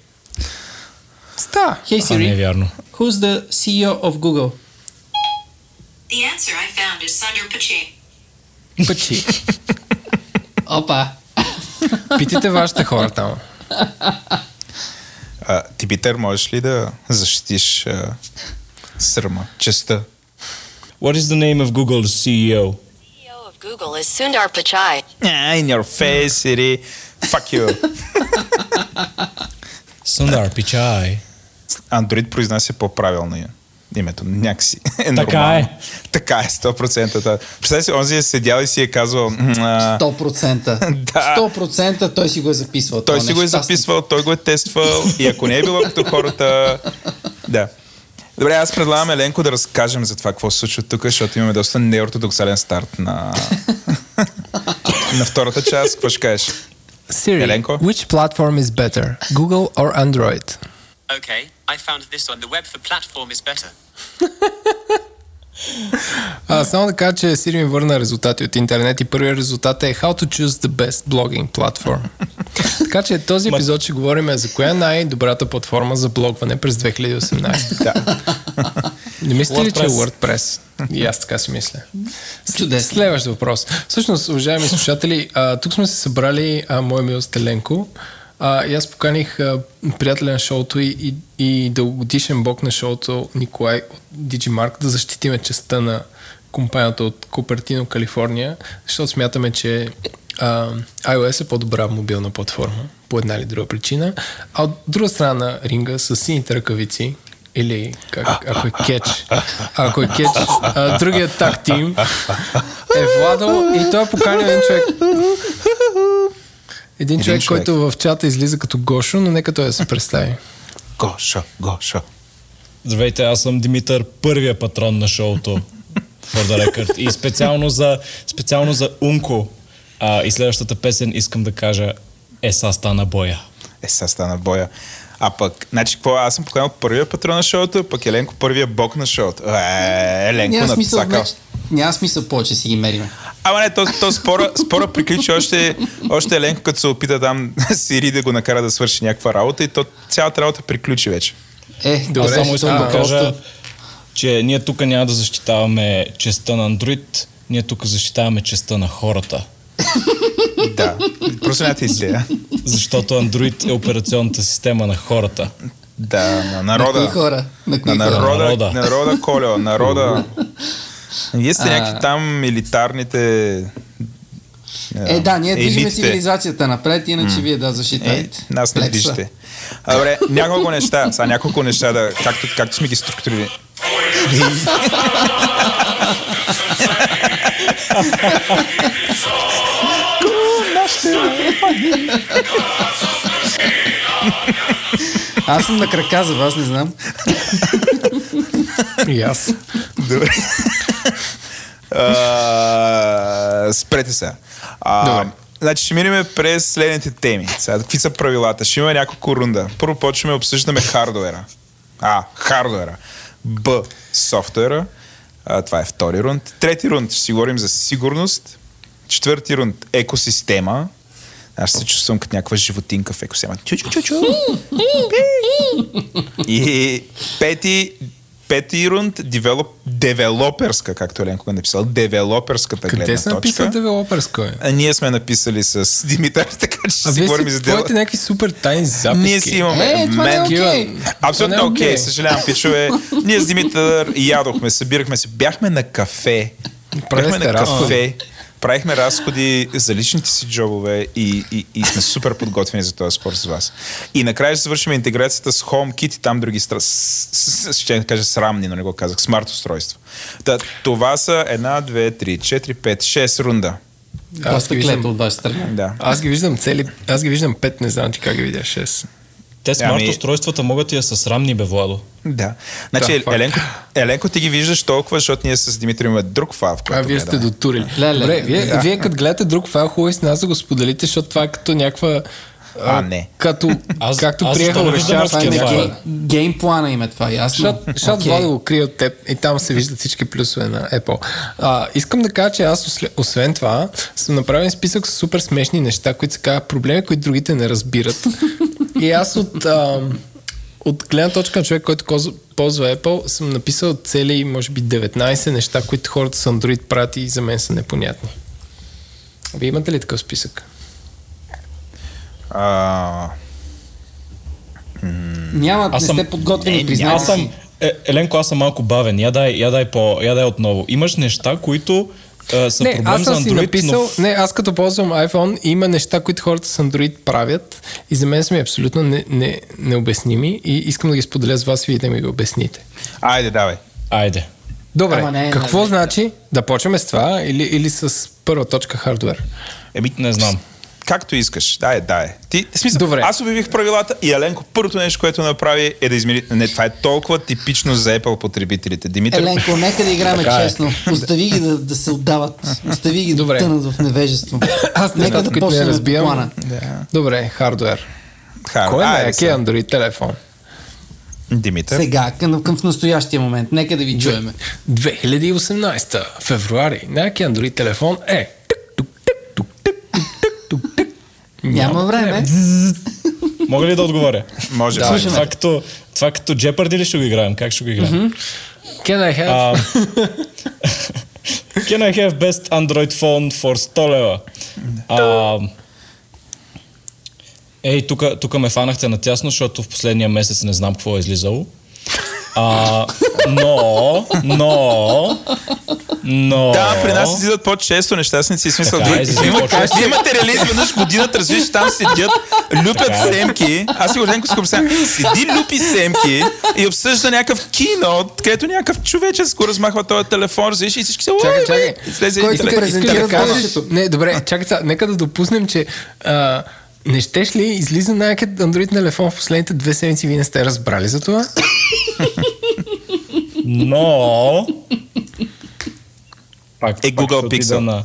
Ста. Това Hey не е Siri, вярно. who's the CEO of Google? The answer I found is Sundar Pichai. Пъчи. Опа! Питайте вашите хора там. А, ти, Питер, можеш ли да защитиш а, срама, честа? What is the name of Google's CEO? Google is Sundar Pichai. Ah, in your face, Siri. Fuck you. Sundar Pichai. Android произнася по-правилно името. Някакси е Така нормално. е. Така е, 100%. да. Представи си, онзи е седял и си е казвал... а, 100%. Да. 100% той си го е записвал. той си го е записвал, той го е тествал и ако не е било като хората... Да. Добре, аз предлагам Еленко да разкажем за това, какво се случва тук, защото имаме доста неортодоксален старт на, на втората част. Какво ще кажеш? Siri, Еленко? which platform is better, Google or Android? Okay, I found this on the web for platform is better. А, само да кажа, че Siri ми върна резултати от интернет и първият резултат е How to choose the best blogging platform. така че този епизод ще говорим за коя е най-добрата платформа за блогване през 2018. Да. Не мислите ли, че е WordPress. И аз така си мисля. Чудесно. Следващ въпрос. Всъщност, уважаеми слушатели, а, тук сме се събрали а, моя мил Стеленко. А, и аз поканих а, приятеля на шоуто и, и, и дългогодишен бог на шоуто Николай от Digimark да защитиме честа на компанията от Купертино, Калифорния, защото смятаме, че а, iOS е по-добра мобилна платформа, по една или друга причина, а от друга страна на ринга с сините ръкавици, или как, ако е кетч, ако е кетч, а, другият так тим е Владо и той е поканил човек. Един човек, човек. който в чата излиза като Гошо, но нека той да се представи. Гоша, Гоша. Здравейте, аз съм Димитър, първия патрон на шоуто. For the record. И специално за, специално за Унко а, и следващата песен искам да кажа Еса стана боя. Е, сега стана боя. А пък, значи, какво? Аз съм поканал първия патрон на шоуто, пък Еленко първия бог на шоуто. Е, Еленко Няма смисъл, вече, няма смисъл повече си ги мериме. Ама не, то, то спора, спора приключи още, още Еленко, като се опита там Сири да го накара да свърши някаква работа и то цялата работа приключи вече. Е, Добре, Аз само искам да кажа, че ние тук няма да защитаваме честа на Android, ние тук защитаваме честа на хората. Да, просто нямате идея. Защото Android е операционната система на хората. Да, на на кои народа. хора? На кои На хора? народа, Народа. на народа, Колео, народа. Вие сте някакви там милитарните... Е, да, ние движиме елитите. цивилизацията напред, иначе вие да Е, защитавате. нас не движите. А, Добре, няколко неща, сега няколко неща, да, както, както сме ги структурирали. Аз съм на крака за вас, не знам. И аз. Добре. А, спрете се. А, Добре. Значи ще минем през следните теми. Сега, какви са правилата? Ще имаме няколко рунда. Първо почваме обсъждаме хардуера. А, хардуера. Б, софтуера. А, това е втори рунд. Трети рунд ще си говорим за сигурност. Четвърти рунд екосистема. Аз се чувствам като някаква животинка в екосистема. Чу-чу-чу-чу. И пети, пети рунд девелоп, девелоперска, както Еленко е написал, девелоперската Къде гледна са написали точка. девелоперско? А ние сме написали с Димитър, така че ще А си говорим за си дела. твоите някакви супер тайни записки. Ние си имаме. Е, това не е мен- окей. Абсолютно не е окей, окей. съжалявам, пичове. Ние с Димитър ядохме, събирахме се, бяхме на кафе. Сте на кафе. Правихме разходи за личните си джобове и, и, и сме супер подготвени за този спор с вас. И накрая ще завършим интеграцията с HomeKit и там други стра... с- с- с- ще да кажа срамни, но не го казах, смарт устройство. Та, това са една, две, три, четири, пет, шест рунда. Аз Доста ги виждам. от ваша страна. Да. Аз ги виждам цели. Аз ги виждам пет, не знам ти как ги видя 6. Те смарт Ами- устройствата могат и да са срамни, бе, Владо. Да. Значи, Да. Еленко, Еленко, ти ги виждаш толкова, защото ние с Димитър имаме друг файл, в А който вие сте гледаме. дотурили. Леле. Добре, вие, Да. вие като гледате друг файл, хубаво и с нас да го споделите, защото това е като някаква... А, не. Като, Аз- както аз приеха защо не виждам Орешарски такива на файла? някаква... Гей, геймплана им е това, ясно. Защото защото Окей. Владо го крие от теб и там се виждат всички плюсове на Apple. А, искам да кажа, че аз освен това съм направил списък с супер смешни неща, които се казват проблеми, които другите не разбират. и аз от, а, от гледна точка на човек, който коз- ползва Apple, съм написал цели, може би 19 неща, които хората с Android правят и за мен са непонятни. Вие имате ли такъв списък? А, Няма, Аз не съм- сте подготвени, Е, признайте Аз съм... си. Е, Еленко, аз съм малко бавен. Я дай, я дай, по, я дай отново. Имаш неща, които а, са не, проблем аз за съм си Android, написал, но... не, аз като ползвам iPhone, има неща, които хората с Android правят и за мен са ми абсолютно не, не, необясними и искам да ги споделя с вас, вие да ми го обясните. айде, давай. Айде. Добре, Ама не, какво не, не. значи да почваме с това или, или с първа точка хардвер? Еми, Не знам. Както искаш. Дай, дай. Ти, смисъл, Добре. Аз обявих правилата и Еленко първото нещо, което направи е да измери... Не, това е толкова типично за Apple потребителите. Димитър, Еленко, нека да играме Така е. честно. Остави ги да, да се отдават. Остави ги Добре. да тънат в невежество. Аз нека нещата, да не почнем разбирам. плана. Добре, хардвер. Хар, Кой е сега. Android телефон? Димитър. Сега, към, към в настоящия момент. Нека да ви чуеме. 2018 февруари. Най-якия Android телефон е... тук, тук, тук, тук, тук. Няма време. Мога ли да отговоря? Може. Да. Това като, това като Jeopardy ли ще го играем? Как ще го играем? Can I have... Can I have best Android phone for 100 лева? Ей, тук ме фанахте на тясно, защото в последния месец не знам какво е излизало. А, но, но, но... Да, при нас излизат по-често нещастници. В смисъл, Така, излизат вие, има- вие имате релиз веднъж годината, разбираш, там седят, люпят Така е. семки. Аз си го ленко си. Седи, люпи семки и обсъжда някакъв кино, където някакъв човечец го размахва този телефон, разбираш, и всички се... Чакай, «Ой, чакай. бе!» Излезе Кой и презентира да кажеш... Не, добре, чакай сега, нека да допуснем, че а, не щеш ли излиза някакъв Android телефон в последните две седмици, вие не сте разбрали за това? Но... Пак, Е, Google пак ще Pixel. На,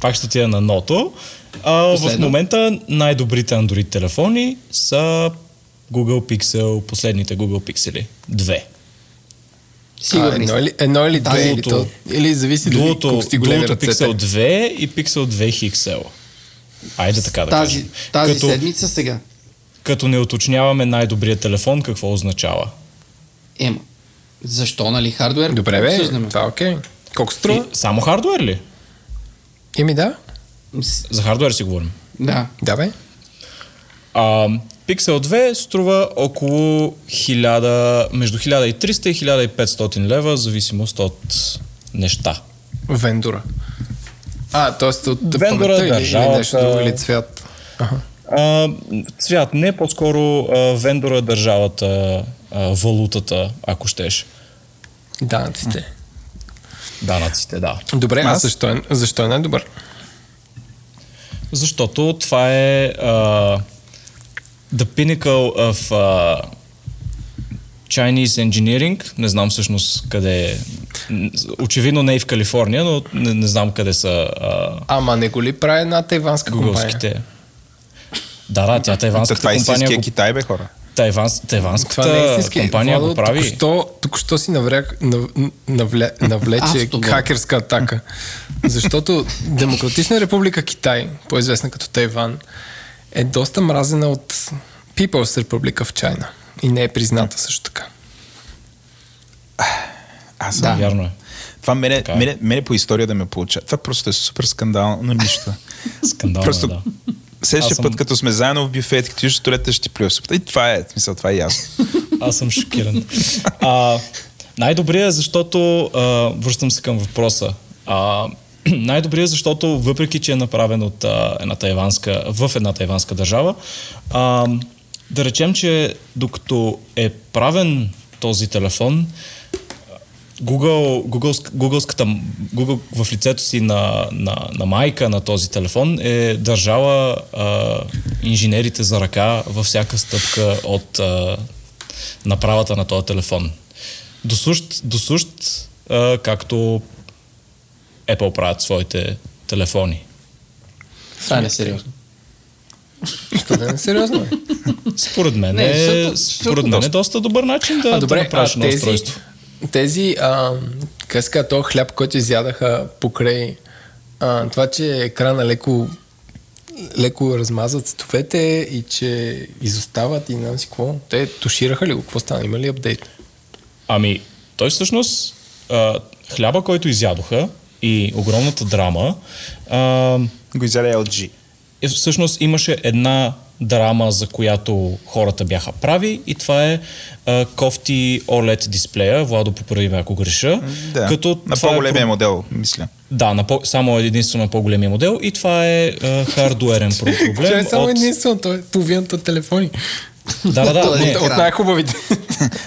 пак ще отида на ното. А, в момента най-добрите Android телефони са Google Pixel, последните Google Pixel. Две. Сигурни едно, или, едно или две, или, Дуото. то, или зависи дали Дуото, колко сте големи. Pixel 2 и Pixel 2 XL. Айде така да Тази, кажем. тази като, седмица сега. като не уточняваме най-добрият телефон, какво означава? Ема. Защо, нали, хардвер? Добре, бе, Обсъждаме. това е окей. Колко И, струва? само хардуер ли? Еми да. За хардуер си говорим. Да. Да, бе. А, Pixel 2 струва около 1000, между 1300 и 1500 лева, в зависимост от неща. Вендора. А, т.е. от Вендора, паметта или, или държавата. нещо друго, или цвят. Ага. А, цвят, не по-скоро а, вендора, държавата, а, валутата, ако щеш. Данъците. Данъците, да. Добре, а защо е, защо е най-добър? Защото това е а, the pinnacle of а, Chinese engineering. Не знам всъщност къде е. Очевидно не и в Калифорния, но не, не знам къде са а, Ама не го ли прави една тайванска компания? гугълските. Да, да, тя Та тайванската Това е компания истинския го, Китай, бе, хора. тайванс, Това не е тайванската компания Владо го прави. Току-що, току-що си навряк, нав, навле, навлече хакерска атака. Защото Демократична република Китай, по-известна като Тайван, е доста мразена от People's Republic of China. И не е призната също така. Аз Да. Вярно е. Това мене, Така е. мене, мене по история да ме получа. Това просто е супер скандално нищо. Скандално просто е, да. следващия съм- път, като сме заедно в бюфет, като иш туалета, ще ти плюя. И това е, смисъл, това е ясно. Аз съм шокиран. А, най-добрият е, защото, а, връщам се към въпроса, а, най-добрият е, защото въпреки, че е направен от а, една тайванска, в една тайванска държава, а, да речем, че докато е правен този телефон, Google, Google, Googleската, Google в лицето си на, на, на майка на този телефон е държала а, инженерите за ръка във всяка стъпка от а, направата на този телефон. Досущ, досущ а, както Apple правят своите телефони. Това е сериозно. Що да не е сериозно? бе? Според мен, Не, е, според мен е доста добър начин да, А, да добре, направиш а тези, устройство. тези а, къска, то хляб, който изядаха покрай а, това, че екрана леко леко размазват цветовете и че изостават и не знам си какво. Те тушираха ли го? Какво стана? Има ли апдейт? Ами, той всъщност а, хляба, който изядоха и огромната драма, а, Го изяде LG. Е, всъщност имаше една драма, за която хората бяха прави и това е а, кофти OLED дисплея, Владо поправи ме ако греша. Да, като на е по-големия про- модел, мисля. Да, на по- само единствено на по-големия модел и това е а, хардуерен про- Това проблем. е само от... единствено, той е половината телефони. Да, да, да. не, от, от най-хубавите.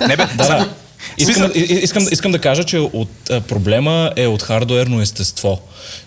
Не бе, Да, да. Искам, искам, искам да кажа, че от, а, проблема е от хардуерно естество.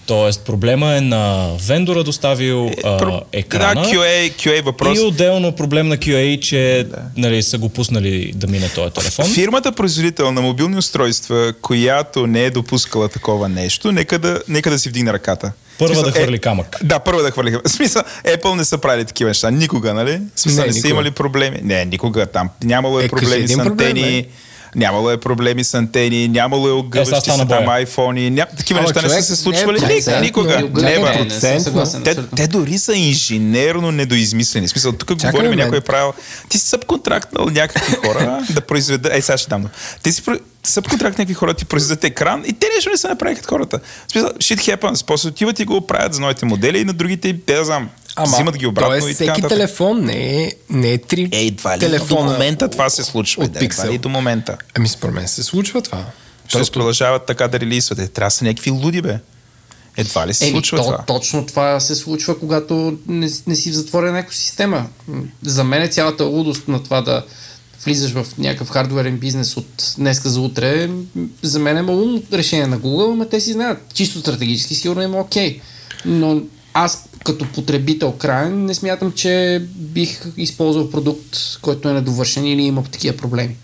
Тоест, проблема е на вендора доставил а, Про- екрана. Да, QA, QA въпрос. И отделно проблем на QA, че нали, са го пуснали да мине този телефон. Фирмата производител на мобилни устройства, която не е допускала такова нещо, нека да, нека да си вдигне ръката. Първа смисъл, да хвърли камък. Да, първа да хвърли камък. В смисъл, Apple не са правили такива неща. Никога, нали? В смисъл, Не, не, са никога. имали проблеми. Не, никога там. Нямало е, Е, кажи проблеми с един проблем, антени. Нямало е проблеми с антени, нямало е сега огъващи стана се там iPhone. Ням... Такива Ама неща не човек, са се случвали. не е никога. но Не, не, бе. не, не съм съгласен. Те, те дори са инженерно недоизмислени. В смисъл, тук Чакай, говорим някой е правил. Ти си събконтрактнал някакви хора да произведат. Ей, сега ще дам. Ти си събконтракт някакви хора ти произведат екран и те нещо не са направили като хората. Смисъл, shit happens. После отиват и го правят за новите модели и на другите, те да знам. взимат ги обратно то е и всеки нататък. телефон, не е, не е три Е, едва ли телефона. до момента това се случва. от да, едва Pixel. ли до момента. Ами според мен се случва това. Тоест продължават така да релизват. Е, трябва да са някакви луди, бе. Едва ли се Еми, случва то, това? точно това се случва, когато не, не си в затворена екосистема. За мен е цялата лудост на това да влизаш в някакъв хардуерен бизнес от днеска за утре, за мен е малумно решение на Google, но те си знаят. Чисто стратегически сигурно има окей. Но аз като потребител крайен не смятам, че бих използвал продукт, който е недовършен или има такива проблеми.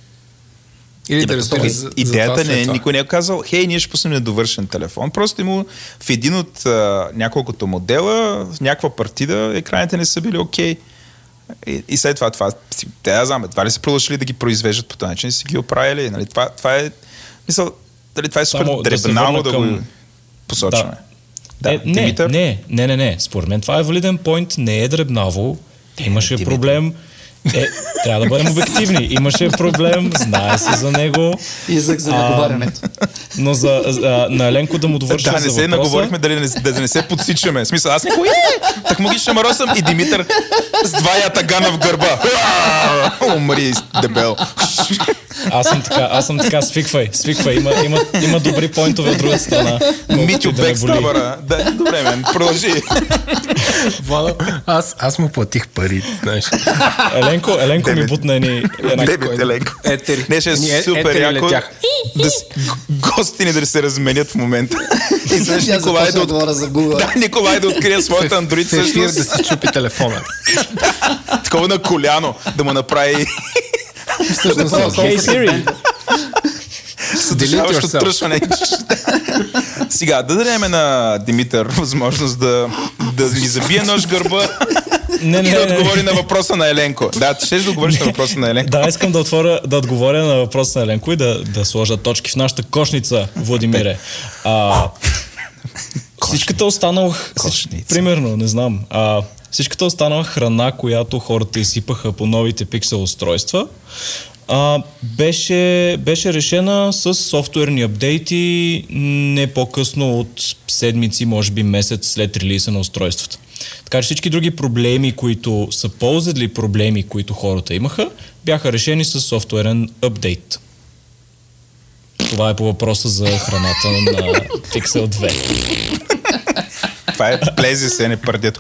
Или Е, да тук за, за Идеята това не е, никой не е казал, хей, ние ще пуснем недовършен телефон. Просто има в един от а, няколкото модела, в някаква партида, екраните не са били окей. И, и след това, това те да знам, едва ли са продължили да ги произвеждат по този начин, си ги оправили. Нали? Това, това е, мисъл, дали това е супер Само да дребнаво да, към- го посочваме. Да, е, не, не, не, не, не. Според мен това е валиден поинт, не е дребнаво. Имаше Димитър. Е, трябва да бъдем обективни. Имаше проблем, знае се за него, Язък за наговарянето. но за, за на Еленко да му довърша Да, не се наговорихме дали не, да не се подсичаме. В смисъл, аз никой, е, так му ги шамаросам и Димитър с два ятагана в гърба. Умри, дебел. Аз съм така, аз съм така, свиквай, свиквай. Има, има, има добри поинтове от другата страна. Митю да ме боли. Бекстабъра. Да, добре, мен, продължи. Владо, аз, аз му платих пари, знаеш. Еленко, Еленко ми Дебет. бутна едни... една- Дебет, Еленко. Етери. Не, ще е супер яко да си, гости ни да се разменят в момента. И Аз Николай да, от... да Николай да открие своята Android В ефир да всъщност. си чупи телефона. Такова на коляно да му направи Всъщност, Hey Siri, съдържаващо тръшване. Сега, да дадем на Димитър възможност да, да ни забие нож гърба не, не, и да отговори на въпроса на Еленко. Да, ти ще да отговориш на въпроса на Еленко. Да, искам да отворя, да отговоря на въпроса на Еленко и да, да сложа точки в нашата кошница, Владимире. А, всичката останала... Кошница. Примерно, не знам. А, всичката останала храна, която хората изсипаха по новите пиксел устройства, а, беше, беше решена с софтуерни апдейти не по-късно от седмици, може би месец след релиза на устройствата. Така че всички други проблеми, които са ползали проблеми, които хората имаха, бяха решени с софтуерен апдейт. Това е по въпроса за храната на Pixel 2. Това е плези се, не пърдят.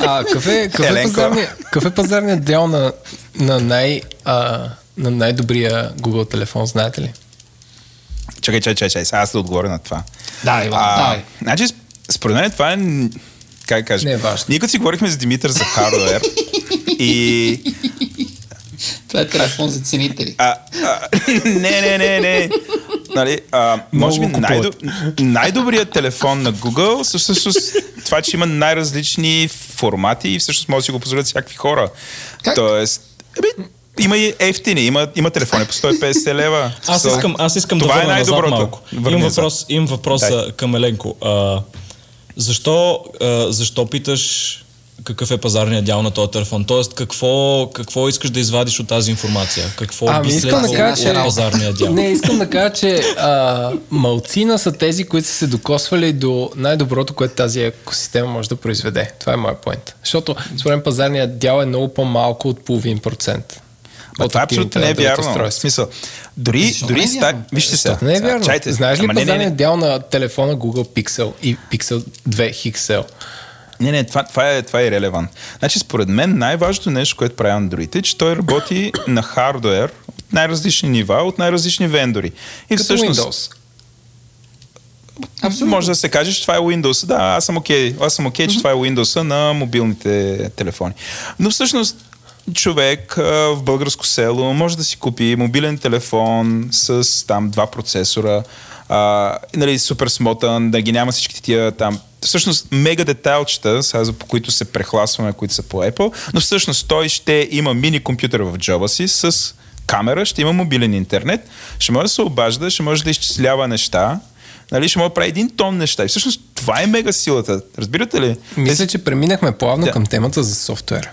А, какъв е, какъв е, Еленко. пазарният, какъв е пазарният дял на, на, най, а, на най-добрия Google телефон, знаете ли? Чакай, чакай, чакай, чакай, сега аз да отговоря на това. Да, Иван, А, давай. значи, сп- според мен това е... Как да кажа? Не е важно. Ние като си говорихме с Димитър за хардуер и... Това е телефон за ценители. А, а, не, не, не, не. Нали, а, може би Много най-до, най-добрият телефон на Google всъщност това, че има най-различни формати и всъщност може да си го позволят всякакви хора. Как? Тоест, еби, има и ефтини, има, има телефони по 150 лева. Аз искам, аз искам да това е върна назад най-доброто. малко. Върни Имам назад. въпрос, имам въпрос Дай. към Еленко. А, защо, а, защо питаш какъв е пазарният дял на този телефон? Тоест, какво, какво искаш да извадиш от тази информация? Какво Ами би искам да следвало кажа, от пазарния дял? Не, искам да кажа, че а, малцина са тези, които са се докосвали до най-доброто, което тази екосистема може да произведе. Това е моят поинт. Защото, според пазарният дял е много по-малко от половин процент. Ма това активните абсолютно не е вярно. В смисъл, дори, Защо дори е ста... Вижте сега. Не е вярно. чайте. Знаеш ли не, дял на телефона Google Pixel и Pixel 2 XL? не, не, това, това, е, това е релевант. Значи, според мен най-важното нещо, което прави Android е, че той работи на хардуер от най-различни нива, от най-различни вендори. И Като Windows. Абсолютно. Може да се каже, че това е Windows. Да, аз съм окей. Аз съм окей, че това е Windows на мобилните телефони. Но всъщност човек а, в българско село може да си купи мобилен телефон с там два процесора, а, нали, супер смотан, да ги няма всичките тия там всъщност мега детайлчета, сега, по които се прехласваме, които са по Apple, но всъщност той ще има мини компютър в джоба си с камера, ще има мобилен интернет, ще може да се обажда, ще може да изчислява неща, нали, ще може да прави един тон неща. И всъщност това е мега силата. Разбирате ли? Мисля, че преминахме плавно Да. към темата за софтуера.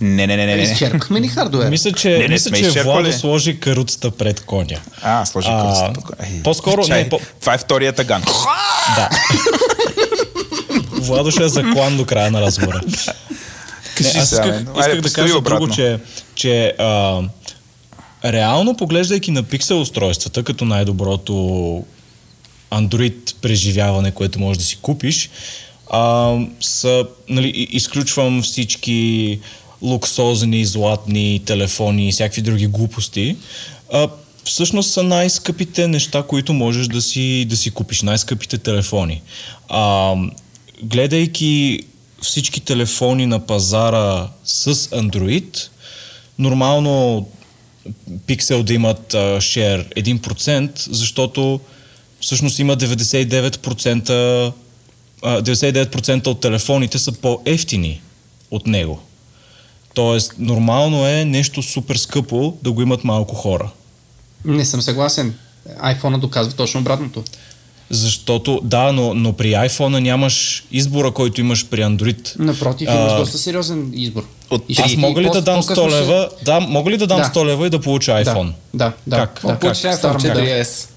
Не, не, не, не. не. Изчерпахме ли хардуер? Мисля, че, Не, не мисля, че. Владо сложи каруцата пред коня. А, сложи А, кръста. Ей, по-скоро- чай, не, по- Това е втория таган. Да. Владо ще е заклан до края на разговора. Не, аз исках. Айде, исках да кажа обратно. друго, че, че а, реално поглеждайки на пиксел устройствата, като най-доброто Android преживяване, което можеш да си купиш, а, са, нали, изключвам всички луксозни, златни телефони и всякакви други глупости. А, всъщност са най-скъпите неща, които можеш да си, да си купиш, най-скъпите телефони. А, гледайки всички телефони на пазара с Android, нормално Pixel да имат а, share 1%, защото всъщност има 99%, а, 99% от телефоните са по-ефтини от него. Тоест, нормално е нещо супер скъпо да го имат малко хора. Не съм съгласен. iPhone доказва точно обратното. Защото, да, но, но при iPhone нямаш избора, който имаш при Android. Напротив, имаш А, доста сериозен избор. От И Аз ще- мога ли да дам по-късно 100 ще- лева? Да, мога ли да дам Да. 100 лева и да получа iPhone? Да, да, Как? да. Получи как? iPhone Старам модел. 4S.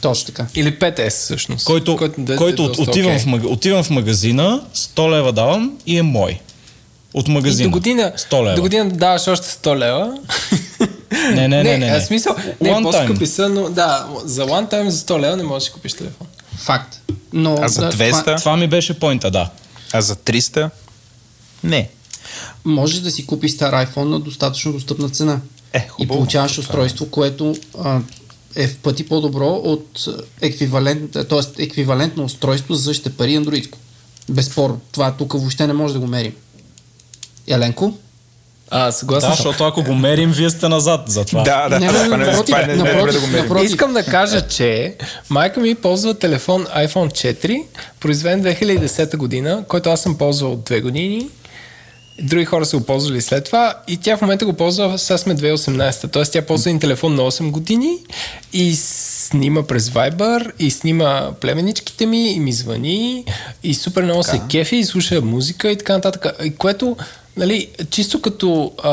Точно така. Или 5S всъщност. Който, да- който да- от, доста отивам, окей. в, отивам в магазина, 100 лева давам и е мой. От И магазина. до година, 100 лева. до година даваш още 100 лева. Не, не, не, не. не. смисъл, не, One по-скъпи са, но да, за one time за 100 лева не можеш да си купиш телефон. Факт. Но, А за да, 200? това- Това ми беше поинта, да. А за 300? Не. можеш да си купиш стар iPhone на достатъчно достъпна цена. Е, и хубаво. получаваш устройство, което а, е в пъти по-добро от еквивалент, т.е. еквивалентно устройство за ще пари андроидско. Безспорно. Това тук въобще не може да го мерим. Еленко? А, съгласен Да, защото ако го мерим, вие сте назад за това. Да, да, Не, не, това не, напротив, това не, не, да го мерим. напротив. Искам да кажа, че майка ми ползва телефон iPhone 4, произведен 2010 година, който аз съм ползвал от 2 години. Други хора са го ползвали след това и тя в момента го ползва, сега сме 2018. Тоест тя ползва един телефон на 8 години и снима през Viber и снима племеничките ми и ми звъни и супер много се кефи и слуша музика и така нататък. И което, нали, чисто като а,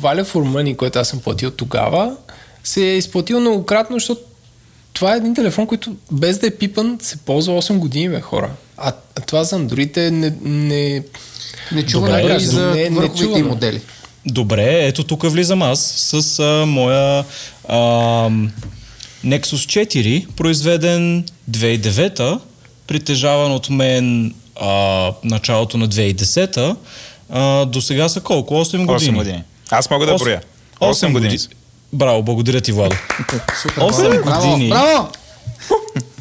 Value for Money, което аз съм платил тогава, се е изплатил многократно, защото това е един телефон, който без да е пипан се ползва 8 години, бе, хора. А, а това за Android е не, не, Не чувам Добре, дори кажа, за не- не им модели. Добре, ето тук влизам аз с а, моя а, Nexus 4, произведен 2009, притежаван от мен а, началото на 2010, а, до сега са колко? 8 години. 8 години. Аз мога да Осем- броя. осем 8 години. Браво, благодаря ти, Владо. Супер, Осем браво, години. Браво!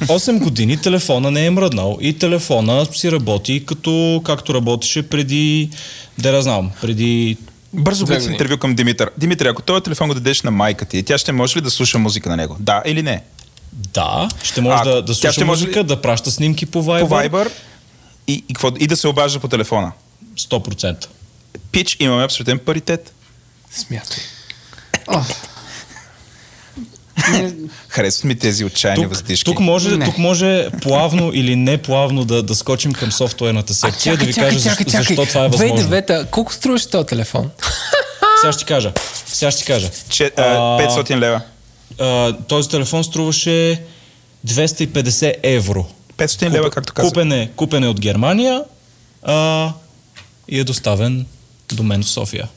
8 години телефона не е мръднал и телефона си работи като както работеше преди, да я знам, преди Бързо години. интервю към Димитър. Димитър, ако този телефон го дадеш на майка ти, тя ще може ли да слуша музика на него? Да или не? да, ще може А, да, да слуша може ли- музика, да праща снимки по Viber. По Viber и, и, какво, и да се обажда по телефона. 100%. Пич, имаме абсолютен паритет. смятай. Харесват ми тези отчаяни Тук, въздишки. тук, може, Не. тук може плавно или неплавно да, да скочим към софтуерната секция, да ви кажа защо, защо това е възможно. 2009 колко струваше този телефон? Сега ще кажа. Сега ще кажа. Че, а, А, 500 лева. А, този телефон струваше 250 евро. 500 лева, както казах. Купен е, купен е от Германия а, и е доставен до мен в София.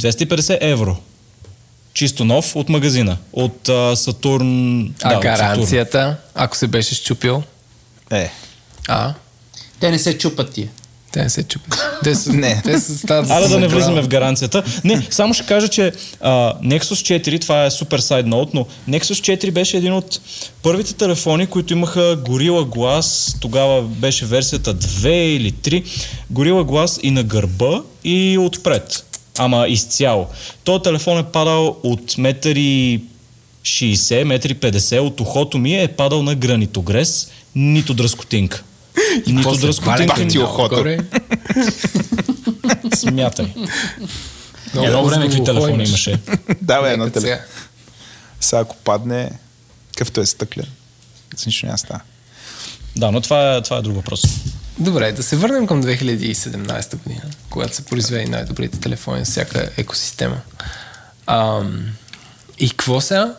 250 евро. Чисто нов от магазина. От а, Сатурн. А да, от Сатурн. гаранцията, ако се беше щупил? Е, А, те не се чупат тия. Те не се чупят. Те са, Не. Те са стават Аре да не за влизаме в гаранцията. Не, само ще кажа, че а, Nexus 4, това е супер сайд ноут, но Nexus 4 беше един от първите телефони, които имаха Gorilla Glass, тогава беше версията 2 или 3, Gorilla Glass и на гърба и отпред. Ама изцяло. Този телефон е падал от метри 60, метри 50, от ухото ми е падал на гранитогрес, нито дръскотинка. Нито После дръскотинка, нито ухото. отгоре. смятай. Много Едно време какви телефони имаш. имаше. да, бе, едно телефон. сега. Сега ако падне, какъвто е стъклен. С нищо няма става. Да, но това е, това е друг въпрос. Добре, да се върнем към 2017 година, когато се произведе най-добрите телефони на всяка екосистема. Ам, и какво сега?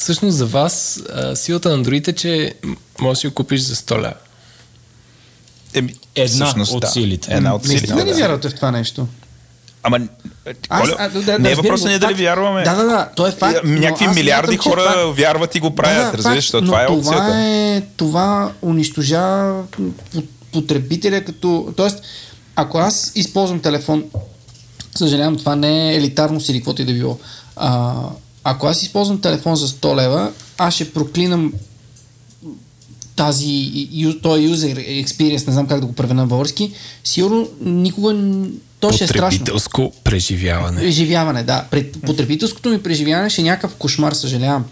Всъщност за вас а, силата на Android е, че можеш да си го купиш за 100 лева. Еми, Една всъщност, от да. силите. Една от силите, ли да. вярвате в това нещо? Ама, Коля, а, да, не е въпросът го, ние дали вярваме. Да, да, да, то е факт. Е, Някакви аз милиарди смятам, хора това- вярват и го правят, да, да, разбираш, защото това е това опцията. е, това унищожава по- потребителя като... Тоест, ако аз използвам телефон, съжалявам, това не е елитарност или каквото и да било. А, ако аз използвам телефон за 100 лева, аз ще проклинам тази, ю- този user experience, не знам как да го преведа на български, сигурно никога то ще е страшно. Потребителско преживяване. Преживяване, да. Пред потребителското ми преживяване ще е някакъв кошмар, съжалявам.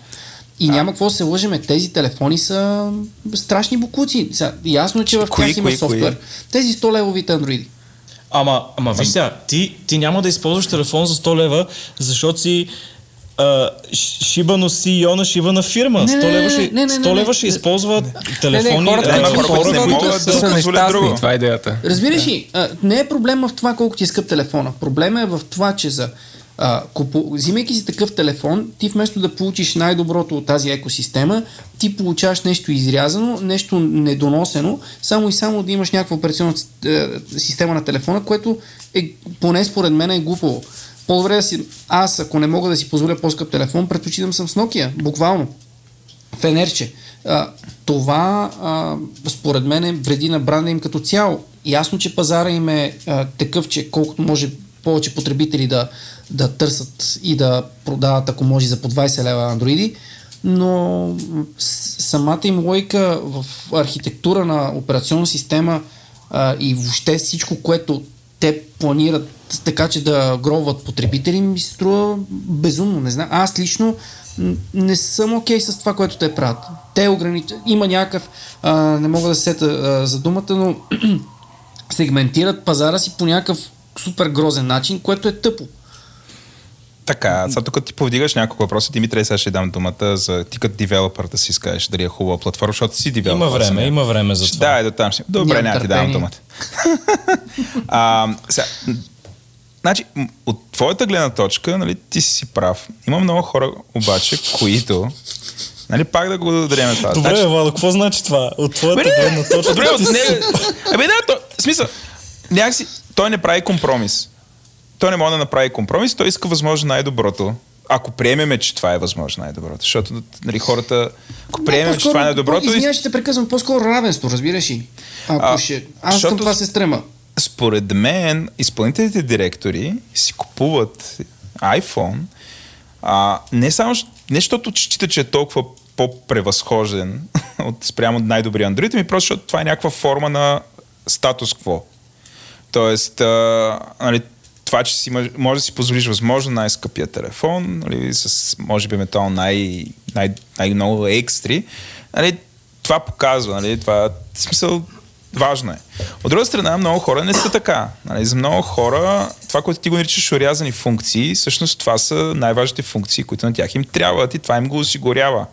И няма какво да се лъжеме. Тези телефони са страшни букуци. Сега, ясно е, че в Кои, тях има кои, софтуер. кои? Тези 100 левовите андроиди. Ама, ама виж сега, ти, ти няма да използваш телефон за 100 лева, защото си а, шибано CEO на шибана фирма. Не, 100 не, лева ще, не, не, не, 100 лева не. ще използват телефони. Не, не, хората, а, Има които- хора, които не могат да са си нещастни. Това е идеята. Разбираш ли, а, не е проблема в това колко ти е скъп телефона. Проблема е в това, че за а, купу... взимайки си такъв телефон, ти вместо да получиш най-доброто от тази екосистема, ти получаваш нещо изрязано, нещо недоносено, само и само да имаш някаква операционна е, система на телефона, което е, поне според мен е глупаво. По-добре да си... Аз, ако не мога да си позволя по-скъп телефон, предпочитам съм с Nokia, буквално. Фенерче. А, това, а, според мен, е вреди на бранда им като цяло. Ясно, че пазара им е а, такъв, че колкото може повече потребители да, да търсят и да продават, ако може, за по 20 лева андроиди, но самата им логика в архитектура на операционна система а, и въобще всичко, което те планират така, че да гробват потребители, ми се струва безумно. Не знам. Аз лично не съм окей с това, което те правят. Те ограничат. Има някакъв, а, не мога да се сета а, за думата, но сегментират пазара си по някакъв супер грозен начин, което е тъпо. Така, сега тук ти повдигаш няколко въпроса, Димитре, сега ще дам думата за ти като девелопър да си скажеш дали е хубава платформа, защото си девелопър. Има време, има време за това. Да, е до там. ще- Добре, няма ти давам думата. а, сега, значи, от твоята гледна точка, нали, ти си прав. Има много хора обаче, които Нали, пак да го дадем това. Добре, Значи- Владо, какво значи това? От твоята не, гледна точка. Добре, от си- не, Абе, да, то, в смисъл, някакси, той не прави компромис. Той не може да направи компромис, той иска възможно най-доброто. Ако приемеме, че това е възможно най-доброто. Защото нали, хората, ако приемем, че това е най-доброто, Извинявай, че те прекъсвам. По-скоро равенство, разбираш ли? Ако А, ще... Аз защото- към това се стрема. според мен, изпълнителните директори си купуват iPhone, а, не само, не защото счита, че е толкова по-превъзхожден от спрямо най-добрия Android, ми просто защото това е някаква форма на статус-кво. Тоест, а, нали, това, че си, мож- може да си позволиш възможно най-скъпия телефон, нали, с, може би, метал най- най- най-много екстри, нали, това показва, нали, това в смисъл важно е. От друга страна, много хора не са така. Нали, за много хора, това, което ти го наричаш урязани функции, всъщност това са най-важните функции, които на тях им трябват и това им го осигурява.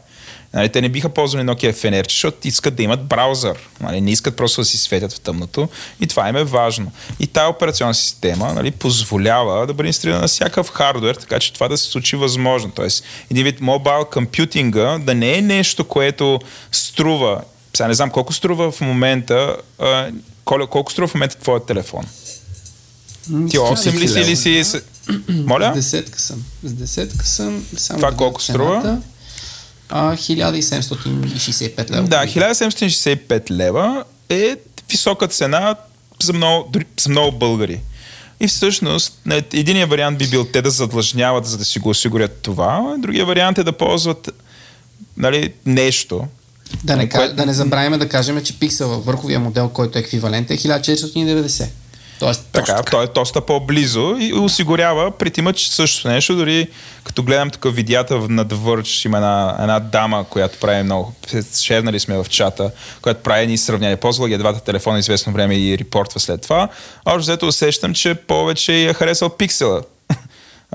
Нали, те не биха ползвали Nokia FNR, защото искат да имат браузър. Нали, не искат просто да си светят в тъмното и това им е важно. И тази операционна система нали, позволява да бъде инсталирана на всякакъв хардвер, така че това да се случи възможно. Тоест, един вид мобайл компютинга да не е нещо, което струва. Сега не знам колко струва в момента, а, колко струва в момента твоят телефон? Ти 8 ли си или си... Моля? С десетка съм. С десетка съм. Само Това колко струва? А, 1765 лева. Да, 1765 лева е висока цена за много, за много българи. И всъщност, единият вариант би бил те да задлъжняват, за да си го осигурят това, а другия вариант е да ползват нали, нещо. Да не, Кое- да не забравяме да кажем, че пиксела, върховия модел, който е еквивалент, е 1490. Тоест, Така, точно той е доста по-близо и осигурява притимач също нещо. Дори като гледам тук видеята в- на The Verge, има една, една дама, която прави много, шернали сме в чата, която прави едни сравнения. Ползвала ги двата телефона известно време и репортва след това. Общо взето усещам, че повече я харесал пиксела.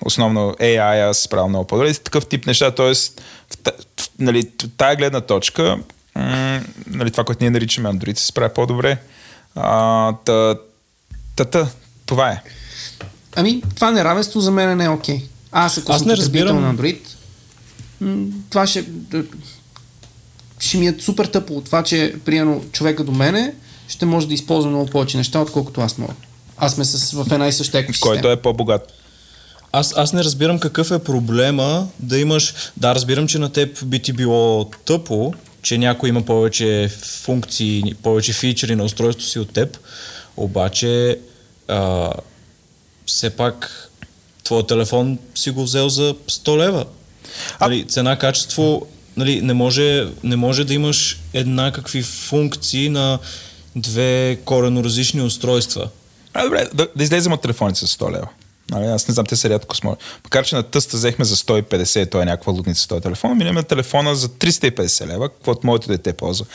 Основно AI аз правя много по-добре. Такъв тип неща, т.е. нали, тая гледна точка, м- нали, това, което ние наричаме Android, се справя по-добре. А, та, та, та, това е. Ами, това неравенство за мен не е окей. Аз, ако Аз съм не разбирам. на Android, това ще, ще ми е супер тъпо от това, че приено човека до мене ще може да използва много повече неща, отколкото аз мога. Аз сме с, в една и съща екосистема. Който е по-богат. Аз, аз не разбирам какъв е проблема да имаш... Да, разбирам, че на теб би ти било тъпо, че някой има повече функции, повече фичери на устройството си от теб, обаче а, все пак твой телефон си го взел за 100 лева. Нали, цена-качество нали, не, може, не може да имаш еднакви функции на две корено различни устройства. А, добре, да, да излезем от телефоните с 100 лева. Нали, аз не знам, те са рядко смогат. Макар, че на тъста взехме за 150, той е някаква лудница този телефон, минем на телефона за 350 лева, каквото моето дете ползва.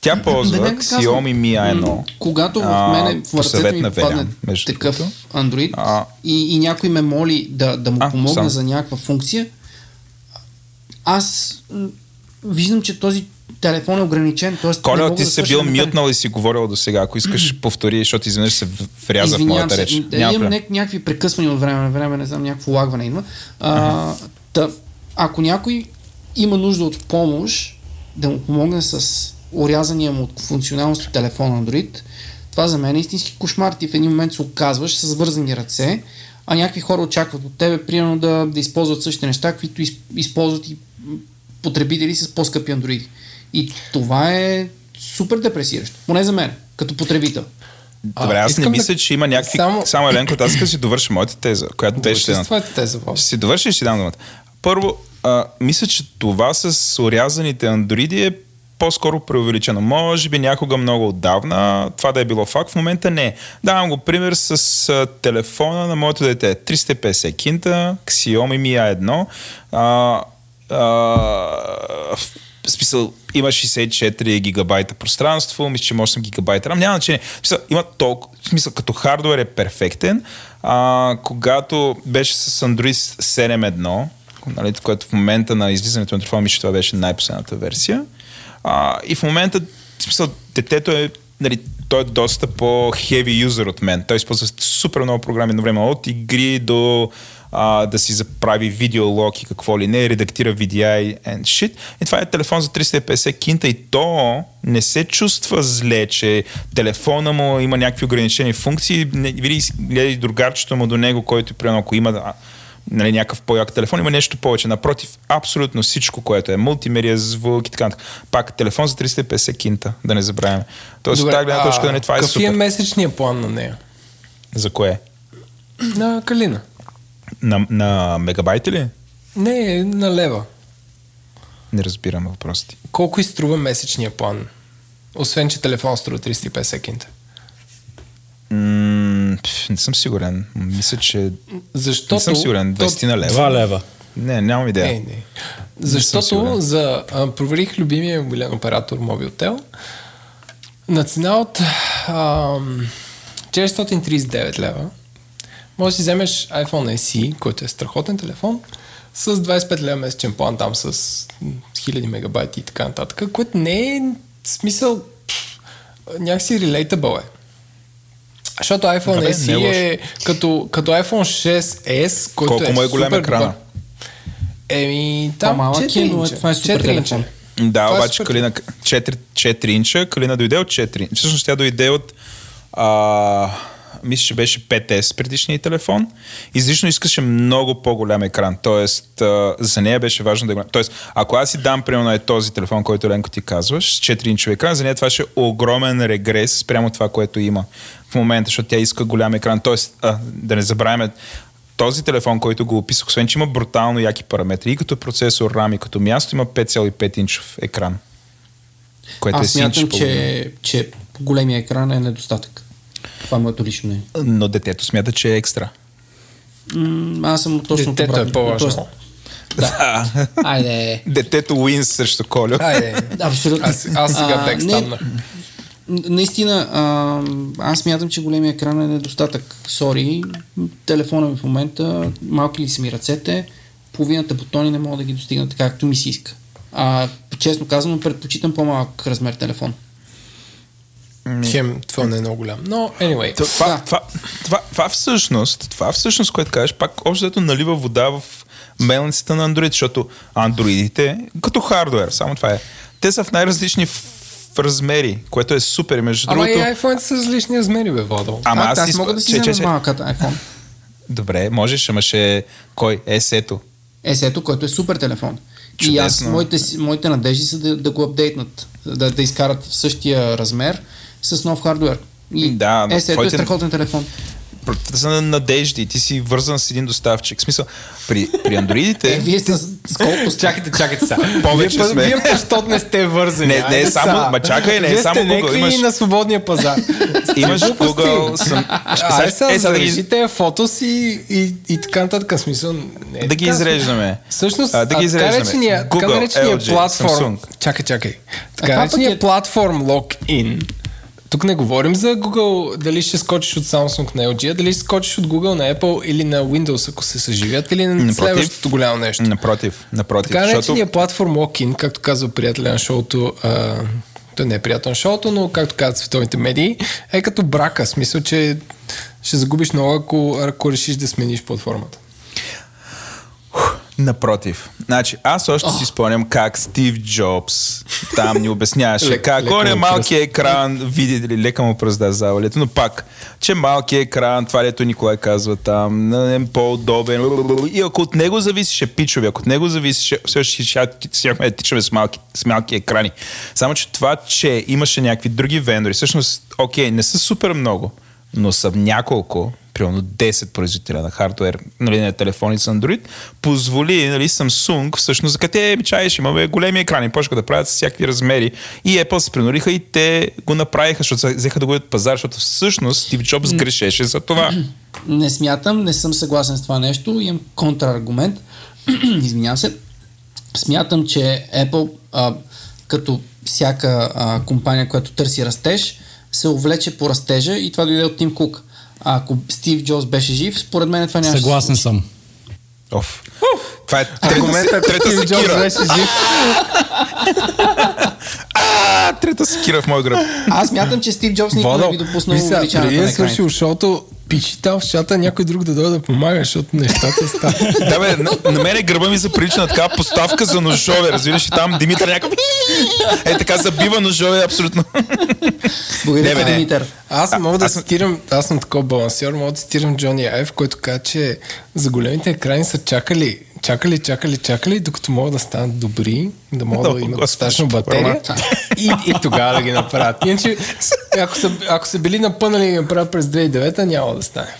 Тя ползва казвам, Xiaomi Mi A1. Когато в мене в ръцете ми падне такъв. Android А. и, и някой ме моли да, да му А, помогне само. за някаква функция, аз виждам, че този телефон е ограничен. Тоест Коля, ти да си бил мютнал и си говорил до сега. Ако искаш, повтори, защото изведнъж се в- вряза в Извинявам моята се, реч. Да, Няма имам проблем. ня- някакви прекъсвания от време на време, не знам, някакво лагване идва. А, та, ако някой има нужда от помощ, да му помогне с урязания му от функционалност телефон Android, това за мен е истински кошмар. Ти в един момент се оказваш с вързани ръце, а някакви хора очакват от тебе, примерно, да, да използват същите неща, които из, използват и потребители с по-скъпи андроиди. И това е супер депресиращо. Поне за мен, като потребител. Добре, аз не искам да- мисля, че има някакви... Само, само- Еленко, аз искам да си довърша моята теза, която беше Довърши с следната. твоята теза, Вов. Ще си довърша и ще дам думата. Първо, а, мисля, че това с урязаните андроиди е по-скоро преувеличено. Може би някога много отдавна това да е било факт, в момента не. Давам го пример с а, телефона на моето дете. 350 кинта, Xiaomi Mi A1. А, а, смисъл, има 64 гигабайта пространство, мисля, че може съм гигабайта RAM, няма значение. Смисъл, има толкова, смисъл, като хардвер е перфектен. А, когато беше с Android 7.1, нали, което в момента на излизането на телефона, мисля, това беше най-последната версия. А, и в момента, смисъл, детето е, нали, той е доста по-heavy юзер от мен. Той използва супер много програми на време, от игри до а, да си заправи видеолог и какво ли не, редактира VDI and shit. И това е телефон за 350 кинта и то не се чувства зле, че телефона му има някакви ограничени функции. Не, види, гледай другарчето му до него, който, примерно, ако има нали, някакъв по-як телефон, има нещо повече. Напротив, абсолютно всичко, което е мултимедия, звук и така нататък. Пак телефон за 350 кинта, да не забравяме. Тоест, от тази гледна точка, нали, това е какъв супер. е месечния план на нея? За кое? На Калина. На, на мегабайти ли? Не, на лева. Не разбирам въпросите. Колко изтрува месечния план? Освен, че телефон струва 350 кинта. М, пф, не съм сигурен. Мисля, че... Защото... Не съм сигурен. 20 на лева. 2 лева. Не, нямам идея. Не, не. Защото сигурен. за, а, проверих любимия мобилен оператор Mobiltel на цена от ам, 439 лева може да си вземеш iPhone SE, който е страхотен телефон, с 25 лева месечен план там с м, 1000 мегабайти и така нататък, което не е смисъл някакси relatable е. Защото iPhone Добре, не е SE лошо. е като, като iPhone 6s, който Колко е му е голям супер екрана? Еми, там По-малък 4 е, е- инча. това е супер 4 телефон. инча. Да, Това е обаче супер. Калина 4, 4 инча, Калина дойде от 4 инча. Всъщност тя дойде от а, мисля, че беше 5S предишния телефон. Излишно искаше много по-голям екран. Тоест, за нея беше важно да има. Тоест, ако аз си дам, примерно, е този телефон, който Ленко ти казваш, с 4 инчов екран, за нея това ще е огромен регрес спрямо това, което има в момента, защото тя иска голям екран. Тоест, а, да не забравяме, този телефон, който го описах, освен че има брутално яки параметри, и като процесор, RAM, и като място, има 5,5 инчов екран. Което Аз е смятам, че, че големия екран е недостатък. Това е моето лично мнение. Но детето смята, че е екстра. М, Аз съм точно Детето е обратно. по-важно. Тоест, Да. Айде. Детето Уинс срещу Колю. Айде. Абсолютно. Аз, аз сега А, бек не, станах. Н- Наистина, а, аз смятам, че големия екран е недостатък. Сори, телефона ми в момента, малки ли са ми ръцете, половината бутони не мога да ги достигна така, както ми се иска. А, честно казано, предпочитам по-малък размер телефон. Хем, това не е много голям. Но, anyway. Това, това, това, това, всъщност, това всъщност, което кажеш, пак общо налива вода в мелницата на Android, защото андроидите, като хардвер, само това е, те са в най-различни ф- размери, което е супер. Между Ама другото... и iPhone са различни размери, бе, Водо. Ама А, аз, аз си мога да си че- че- взема че- малъкът iPhone. Добре, можеш, ама ще... Кой? Есето. Есето, който е супер телефон. И Чудесно. аз, моите, моите надежди са да, да го апдейтнат, да, да изкарат в същия размер с нов хардвер. И Да, но Есето е твоите- страхотен телефон. Това са на надежди. Ти си вързан с един доставчик. В смисъл, при, при андроидите... Е, вие сте с, с колко сте? Чакайте, чакайте сега. Повече вие, сме. Вие пъщот не сте вързани. Не, не е само- ма чакай, не е вие само сте Google, имаш- на свободния пазар. Имаш. Google... Съм... Ай, сега, е, да ги- тези фотос и, и, и така нататък. В Смисъл, не е Да ги така. изреждаме. Всъщност, А, да ги а, така изреждаме. наречения, така Google, наречения LG, платформ... Samsung. Чакай, чакай. Така наречения е- платформ лог-ин. Тук не говорим за Google, дали ще скочиш от Samsung на LG, а дали ще скочиш от Google на Apple или на Windows, ако се съживят, или на Напротив. следващото голямо нещо. Напротив, напротив. Така защото... наречения платформ локин, както казва приятеля на шоуто, а, той не е приятел на шоуто, но както казват световните медии, е като брака. Смисъл, че ще загубиш много, ако, ако решиш да смениш платформата. Напротив. Значи, аз още си спомням как Стив Джобс там ни обясняваше Лек- как он е малкият екран, видите ли, лека му пръзда завалето, но пак, че малкият екран, това лето Николай казва там, не е по-удобен, и ако от него зависеше пичове, ако от него зависеше, все още ще- щяхме да тичаме с малки, с малки екрани. Само, че това, че имаше някакви други вендори, всъщност, окей, не са супер много, но са няколко, примерно 10 производителя на хардвер, нали, на телефони с Android, позволи нали, Samsung, всъщност, къде ми чаеш, имаме големи екрани, почнаха да правят с всякакви размери и Apple се принориха и те го направиха, защото взеха да го от пазар, защото всъщност Стив Джобс грешеше за това. Не смятам, не съм съгласен с това нещо. Имам контраргумент. Извинявам се. Смятам, че Apple, а, като всяка а, компания, която търси растеж, се увлече по растежа и това дойде от Тим Кук. А ако Стив Джобс беше жив, според мен това няма Съгласен съм. Оф. Това е ако трета секира. беше жив, А, трета секира в моя гръб. Аз смятам, че Стив Джобс никога не би допуснал увеличаването преди екраните. свършил шоуто, пиши там в чата някой друг да дойде да помага, защото нещата стават. Да, бе, на, на мене гърба ми заприлича на така поставка за ножове. Разбираш, и там Димитър някакъв... Е, така забива ножове, абсолютно. Благодаря, Не, бе. Димитър. Аз мога да аз цитирам, аз съм такова балансьор, мога да цитирам Джони Айв, който каза, че за големите екрани са чакали, чакали, чакали, чакали, докато могат да станат добри, да могат да имат достатъчно батерия и, и тогава да ги направят. Иначе, ако са, ако са били напънали и ги направят през 2009, няма да стане.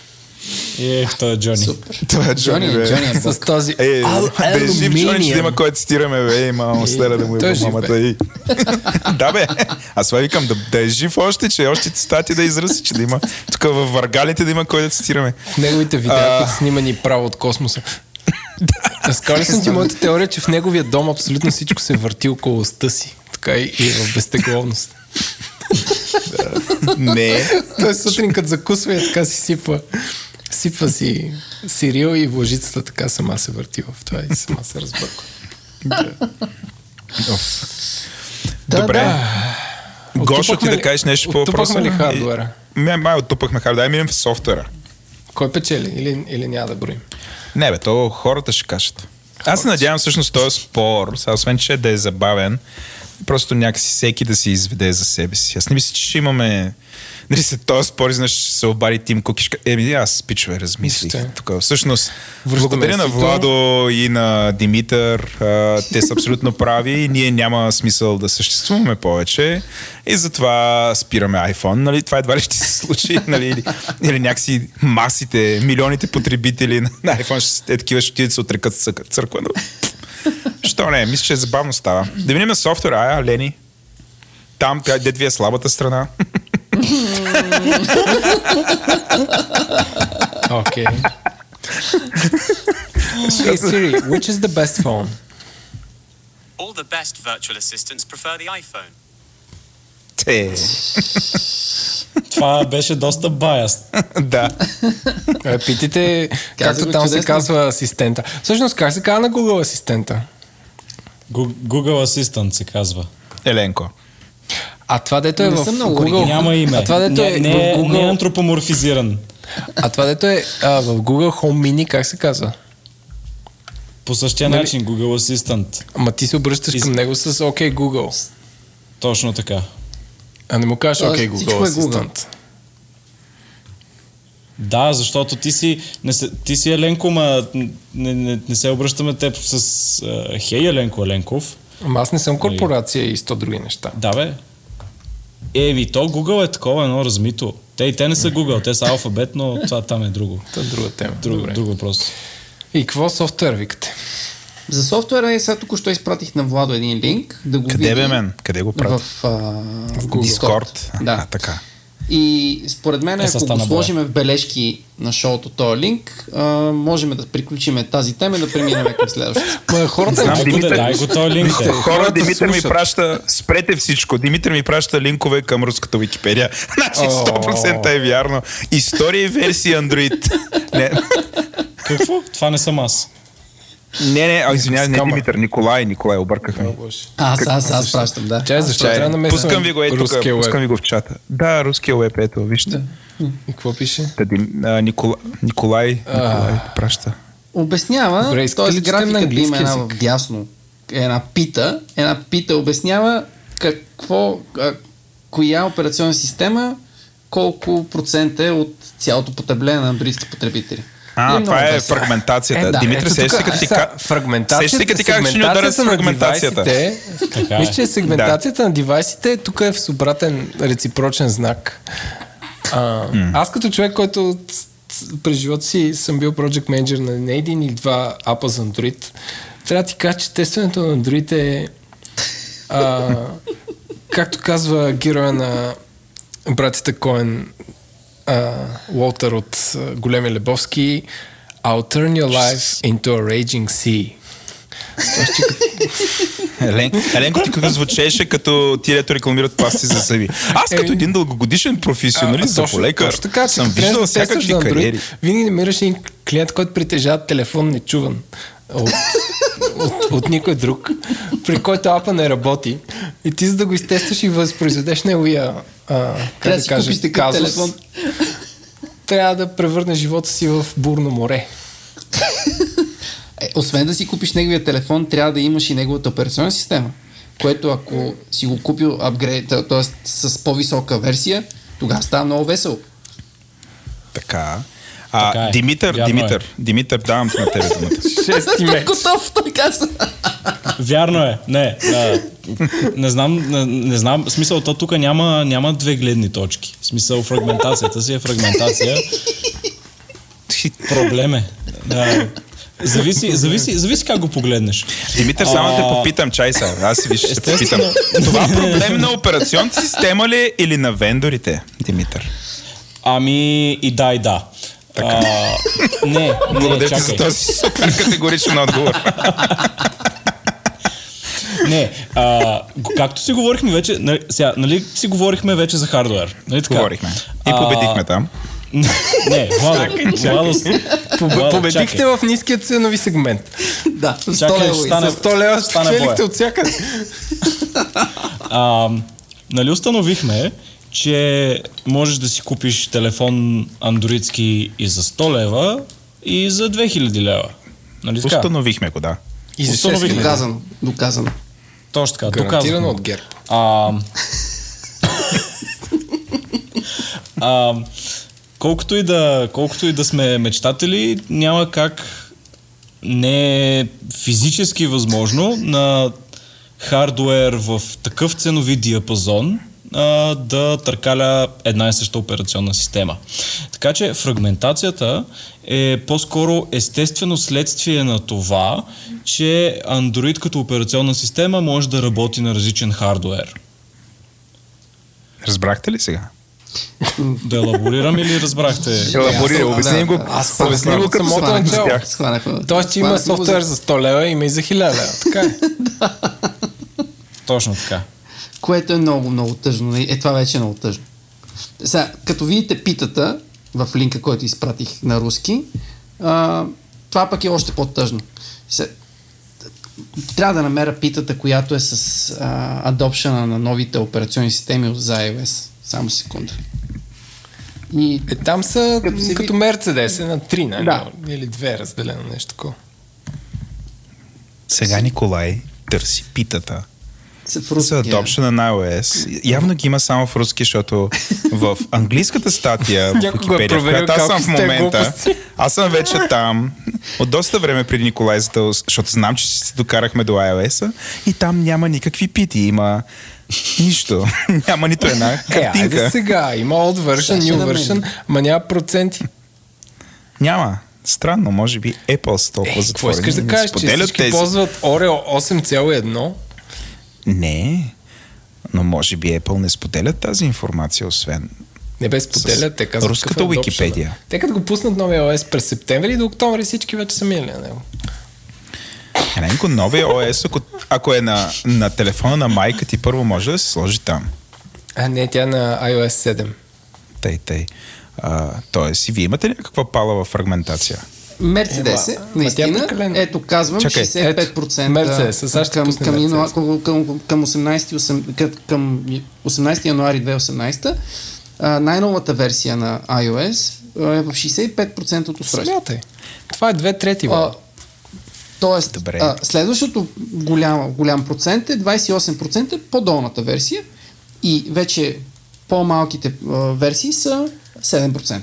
Е, той е Джони. Това е Джони, Джони, бе. Джони е С този Е, ал- да е жив Джони, алуминиум. има кой да цитираме, бе, и мамо, стара да му е е мамата бе. и... да, бе, аз това викам, да, да е жив още, че още цитати да изрази, че да има, тук във въргалите да има кой да цитираме. В неговите видеа, които са снимани право от космоса. Разкажи съм ти моята теория, че в неговия дом абсолютно всичко се върти около уста си. Така и, и в безтегловност. Не, Той сутрин като закусва и така си сипва. Сипва си сирил и вложицата така сама се върти в това и сама се разбърква. добре. Гошо, ти Оттупахме да кажеш нещо по оттупахме въпроса? ли хардуера? Май, май оттупахме хардуера, ай минем в софтуера. Кой печели или, или няма да броим? Не, бе, то хората ще кажат. Аз се надявам всъщност този спор, сега, освен че да е забавен, просто някакси всеки да си изведе за себе си. Аз не мисля, че ще имаме... Нали се този спор, ще се обади Тим Кук и ще каже, Еми, аз пичове, размислих. Тук, всъщност, Връщаме благодаря на. Владо и на Димитър. А, те са абсолютно прави и ние няма смисъл да съществуваме повече. И затова спираме iPhone. Нали? Това едва ли ще се случи. Нали? Или, или някакси масите, милионите потребители на iPhone ще е такива, ще отидат да се отрекат църква. Но... Що не? Мисля, че забавно става. Да минем на софтуера, а, Лени? Там, тя- дед ви е слабата страна. Окей. Hey Siri, which is the best phone? All the best virtual assistants prefer the iPhone. Те. Това беше доста баяст. да. Е, Питайте, както там се казва асистента. Всъщност, как се казва на Google асистента? Google Assistant се казва. Еленко. А това дето е Не в съм много Google... Няма име. А това дето не, е не, в е- Google... не е антропоморфизиран. А това дето е а, в Google Home Mini, как се казва? По същия Нали- начин Google Assistant. Ама ти се обръщаш Из- към него с OK Google. Точно така. А не му кажеш, окей, всичко Google е Google. асистент. Да, защото ти си, не се, ти си Еленко, ма не, не, не се обръщаме теб с uh, хей Еленко Еленков. Ама аз не съм корпорация и сто други неща. Да бе. Еми, то Google е такова едно размито. Те и те не са Google, те са алфабет, но това там е друго. Това е друга тема. Друг, Добре. друг въпрос. И какво софтуер викате? За софтуера е сега току-що изпратих на Владо един линк да го Къде види бе мен? Къде го в, правя? а, В Discord. Discord. Да. А, така. И според мен, Е, ако го сложим в бележки на шоуто този линк, а, можем да приключим тази тема и да преминем към следващата. Ма хората Знам, го, Димитър- да, дай го този линк. Хора, хората Димитър ми слушат. праща, спрете всичко. Димитър ми праща линкове към руската Википедия. Значи 100% е вярно. История и версия Android. Не, Какво? Това не съм аз. Не, не а, извинявай, не. Димитър, Николай, Николай, объркахме. Аз, аз, аз пращам, да. Чай, защо трябва да намесваме пускам ви го е тук, руския пускам ви го в чата. Да, руския веб, ето, вижте. И какво пише? А, Никола, Николай, Николай праща. Обяснява, Добре, т.е. графиката има една в дясно, една пита, една пита обяснява какво, коя операционна система колко процент е от цялото потребление на андроидски потребители. А, И това е весело. фрагментацията. Е, да, сещаш тук, се като ти. Фрагментацията, Сещаш се като ти кажеш, ще ни ударят с фрагментацията. Така е. Виж, че сегментацията на девайсите тук е в обратен реципрочен знак. А, аз като човек, който през живота си съм бил project manager на не един или два апа за Android, трябва да ти кажа, че тестването на Android е а, както казва героя на братята Коен Уолтер от Големи Лебовски I'll turn your life into a raging sea. Елен, Еленко ти като звучеше като ти дето рекламират пасти за зъби. Аз като един дългогодишен професионалист за полекар точно така, че съм виждал всякакви кариери. Винаги намираш един клиент, който притежава телефон нечуван от, от, от никой друг, при който апа не работи. И ти за да го изтестваш и възпроизведеш неговия а, как да такъв казус, телефон. трябва да превърнеш живота си в бурно море. Е, освен да си купиш неговия телефон, трябва да имаш и неговата операционна система. Което ако си го купил апгрейд, т.е. с по-висока версия, тогава става много весело. Така. А, Така е. Димитър, Вярно е. Димитър, Димитър, давам на тебе думата. Шести месец. Готов, той каза. Вярно е. Не, а, не знам, не, не знам. В смисъл, то тук няма, няма две гледни точки. В смисъл, фрагментацията си е фрагментация. Проблем е. Да. Зависи, зависи, зависи как го погледнеш. Димитър, само да те А, попитам, чай сега. Аз си виж, ще те попитам. Това проблем на операционната система ли е или на вендорите, Димитър? Ами и да, и да. А, не, не, Благодаря ти за чакай. този супер категоричен отговор. Не, а, както си говорихме вече, нали, сега, нали си говорихме вече за хардуер? Нали така? Говорихме. И А, победихме там. Не, Владо, Владо, Владо, Победихте чакай. в ниския ценови сегмент. Да, с 100 Чакай, лева. стане- с- С 100 лева спечелихте от всякъде. А, нали установихме, че можеш да си купиш телефон андроидски и за 100 лева и за 2000 лева. Нали така? Установихме го, да. И за Установихме. 6 Доказано. Доказано. Точно така, Гарантирано доказано. от ГЕРБ. А, а, колкото, и да, колкото и да сме мечтатели, няма как не е физически възможно на хардуер в такъв ценови диапазон а, да търкаля една и съща операционна система. Така че фрагментацията е по-скоро естествено следствие на това, че Android като операционна система може да работи на различен хардуер. Разбрахте ли сега? Да елаборирам или разбрахте? Елаборира, обясни го. Аз Обясни го като самото начало. Тоест, че има софтуер за- за 100 лева, има и за 1000 лева. Така е. Точно така. Което е много, много тъжно. нали? Е, това вече е много тъжно. Сега, като видите питата в линка, който изпратих на руски, а, това пък е още по-тъжно. Сега, трябва да намеря питата, която е с а, адопшена на новите операционни системи за iOS. Само секунда. И Е, там са Като си като Мерцедес, е на 3, нали? Да. Или 2 разделено нещо такова. Сега Николай търси питата. В за руския. adoption на iOS. Явно ги има само в руски, защото в английската статия в го е Wikipedia, в която аз съм в момента, аз съм вече там, от доста време преди Николай, защото знам, че се докарахме до iOS-а и там няма никакви пити, има нищо. няма нито една Е, айде картинка. сега, има old version, Сега ще new version, ма няма проценти. Няма. Странно, може би Apple са толкова Е, какво затворени. искаш да кажеш, че всички тези. ползват Oreo 8,1? Не, но може би Apple не споделят тази информация, освен Не бе споделят, те казват руската какъв е. Wikipedia. Те като го пуснат новия OS през септември до октомври всички вече са минали на него. Еленко, новия ОС, ако, ако е на, на телефона на майка ти, първо може да се сложи там. А не, тя е на iOS 7. Тъй, тъй. А, тоест, и вие имате ли някаква палава фрагментация? Мерцедес е, наистина. Ето, казвам, Чакай, 65% Мерцедес, ще към, към, Мерцедес. към, към, към, 18, осем- към, към 18 януари 2018 а, най-новата версия на iOS е в 65% от устройства. Смятай. Това е две трети. А, А, тоест, Добре. а, следващото голям, голям процент е 28% е по-долната версия и вече по-малките а, версии са 7%.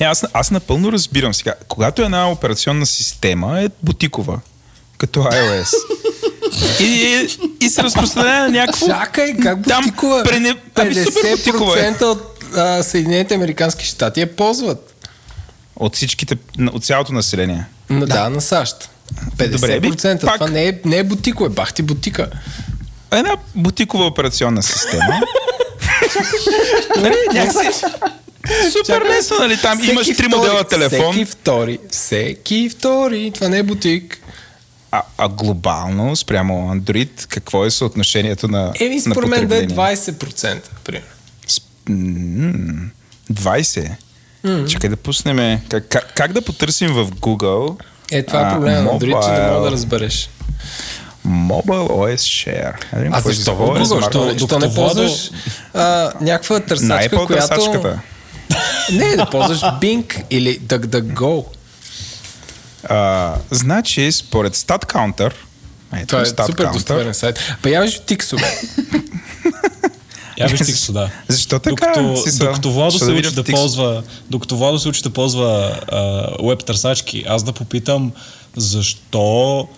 Не, аз, аз напълно разбирам сега. Когато една операционна система е бутикова, като iOS, и, и, и се разпространява на някакво... Чакай, как Там бутикова? прене- ами супер бутикова е. 50% от а, Съединените Американски щати я ползват. От всичките, от цялото население. На, да. на САЩ. 50%. Добре, би, това пак- не е, не е бутико, е бах ти бутика. Една бутикова операционна система. нали, някакси... Супер лесно, нали? Там имаш Всеки три втори- модела телефон. Всеки втори. Всеки втори. Това не е бутик. А, а глобално, спрямо Android, какво е съотношението на, Еми, според мен да е потребление? 20%, примерно. С- м, 20. Чакай да пуснем. Как, как, как да потърсим в Google Е, това е проблема на Android, че не мога да разбереш. Mobile OS Share. Видим А защо в Google? Smart- Що, що не ползваш а, някаква търсачка, която... Не, да ползваш Bing или DuckDuckGo. А, значи, според StatCounter, ето Това е StatCounter, супер достоверен сайт. Па я виж Тиксо, бе. Я виж тиксо, да. Защо така? Докато, Си докато Владо се да учи да ползва, докато Владо се учи да ползва а, веб търсачки, аз да попитам защо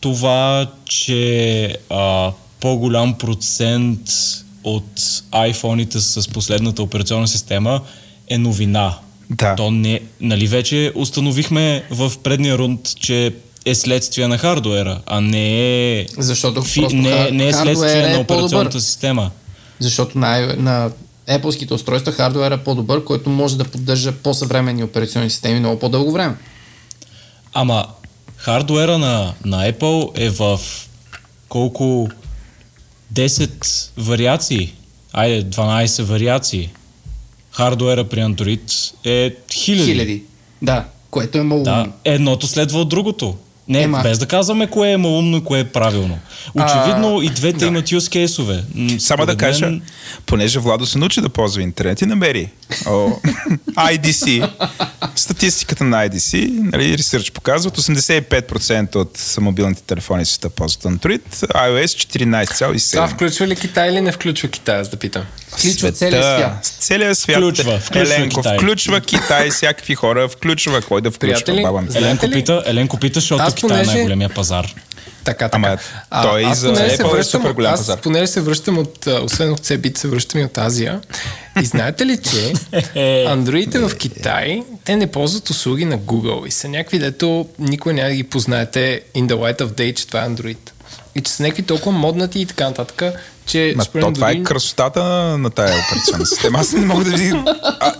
това, че а, по-голям процент от iPhone-ите с последната операционна система е новина. Да. То не, нали вече установихме в предния рунд, че е следствие на хардуера, а не е, Защото фи, не, не е следствие хардуера на е по-добър. операционната система. Защото на, на Apple-ските устройства хардуер е по-добър, който може да поддържа по-съвременни операционни системи много по-дълго време. Ама хардуера на, на Apple е в колко 10 вариации. Айде, 12 вариации. Хардуера при Android е хиляди. Хиляди. Да, което е малумно. Да, едното следва от другото. Не, Ема. без да казваме кое е малумно и кое е правилно. Очевидно и двете имат use кейсове. Само да кажа, понеже Владо се научи да ползва интернет и намери о, IDC, статистиката на IDC, нали, ресърч показват 85% от мобилните телефони света ползват Android, iOS Това 14,7%. включва ли Китай или не включва Китай, аз да питам. Включва целия свят. Целият свят. Включва, включва Еленко, Китай. включва Китай, всякакви хора, включва, кой да включва, Приятели, баба ми. знаете Еленко пита, Еленко пита, защото Аз Китай е най-големия пазар. Така, така. Ама той и аз за Apple се е връщам, супер голям аз пазар. понеже се връщам от, а, освен от CBIT, се връщам и от Азия. И знаете ли, че андроидите в Китай, те не ползват услуги на Google и са някакви, дето никой няма да ги познаете in the light of day, че това е Android. И че са някакви толкова моднати и така нататък, че Ма, според то, това е дори- красотата на, на тая операционна система. Аз не мога да видя.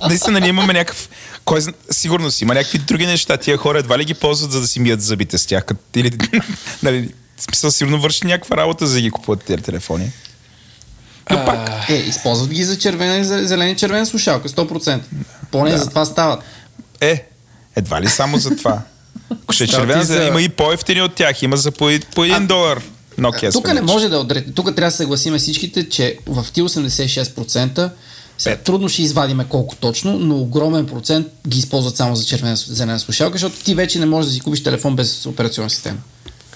Наистина, ние имаме някакъв. Кой, сигурно си има някакви други неща. Тия хора едва ли ги ползват, за да си мият зъбите с тях. Или, нали, смисъл, сигурно върши някаква работа, за да ги купуват тези телефони. Но пак, Е, използват ги за червена и за зелена и червена слушалка, 100%. Поне за това стават. е, едва ли само за това. Ако ще е червена, за- има и по-ефтини от тях. Има за по, по един долар. Nokia Тук не може да отрете. Тук трябва да съгласиме всичките, че в ти 86% сега, трудно ще извадиме колко точно, но огромен процент ги използват само за червена зелена слушалка, защото ти вече не можеш да си купиш телефон без операционна система.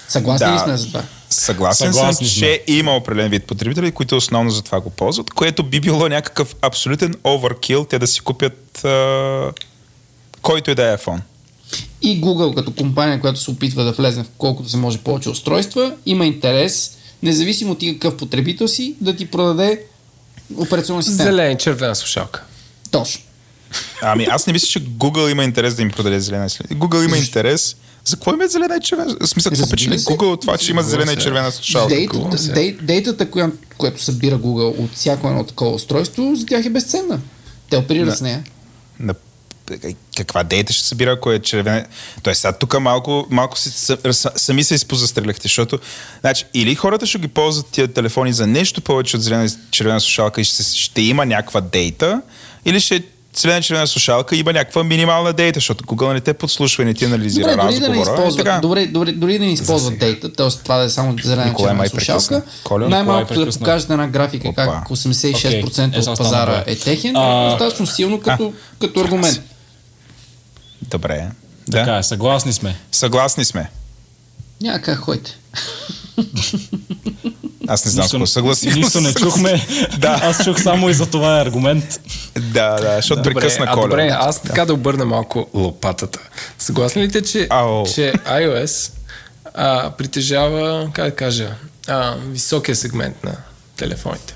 Съгласни Да. ли сме за това? Съгласен Съгласни съм, сме. че има определен вид потребители, които основно за това го ползват, което би било някакъв абсолютен оверкил те да си купят а, който и да е iPhone. И Google като компания, която се опитва да влезе в колкото се може повече устройства, има интерес, независимо ти какъв потребител си, да ти продаде операционна система. Зелена и червена слушалка. Точно. Ами аз не мисля, че Google има интерес да им продаде зелена. Google има интерес. За какво има зелена и червена? В смисъл, какво Разбира печели. Google от това, че има зелена и червена слушалка? Дейтата, дей, дейтата коя, която събира Google от всяко едно такова устройство, за тях е безценна. Те оперират с нея. на каква дейта ще събира, ако е червена. Тоест, сега тук малко, малко си, са- са- сами се изпозастреляхте, защото значи, или хората ще ги ползват тия телефони за нещо повече от зелена червена слушалка и ще, ще има някаква дейта, или ще е зелена червена слушалка има някаква минимална дейта, защото Google не те подслушва и не ти анализира Добре, дори да не разговора. използват, така. добре, добре, дори да не използват дейта, т.е. това да е само зелена Николай червена май слушалка, прекъсна. Коля? най-малкото да покажете една графика Опа. как 86% Окей, е, сега от пазара е техен, А, е достатъчно силно като, като аргумент. Добре. Така Да. е, съгласни сме. Съгласни сме. Няма как ходите. Аз не знам какво съгласим. нищо не чухме. Да. Аз чух само и за това е аргумент. Да, да, защото прекъсна а Коля. добре, аз така да обърна малко лопатата. Съгласни ли те, че, Ау. че iOS а, притежава, как да кажа, а, високия сегмент на телефоните?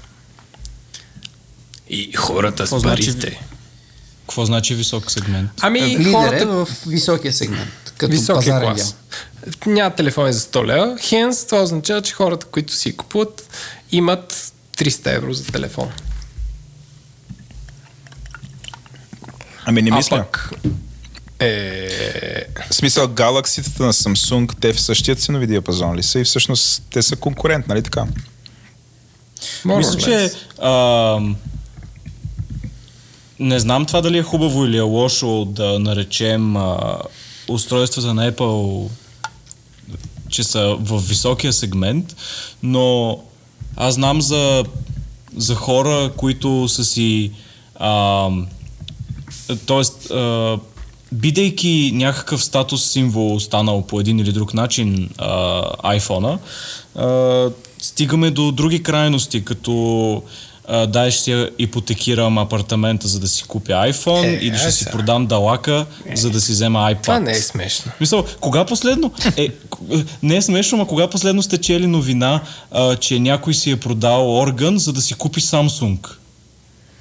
И хората с значи парите. Какво значи висок сегмент? Ами Лидер е хората в високия сегмент, като високия пазарен дял. клас. Няма телефони за 100 лева. Хенс, това означава, че хората, които си купуват, имат 300 евро за телефон. Ами не А мисля. пък е... В смисъл, Galaxy-тата на Samsung, те в същия ценови диапазон ли са и всъщност те са конкурент, нали така? more Мисля, че а, не знам това дали е хубаво или е лошо да наречем а, устройствата на Apple, че са в високия сегмент, но аз знам за, за хора, които са си а, Тоест, а, бидейки някакъв статус символ станал по един или друг начин а, iPhone-а, а, стигаме до други крайности, като а, дай ще си ипотекирам апартамента, за да си купя iPhone, Е, или ще е, си сега. продам далака, за да си взема iPad. Това не е смешно. Мисъл, кога последно... Е, не е смешно, но кога последно сте чели новина, а, че някой си е продал орган, за да си купи Samsung?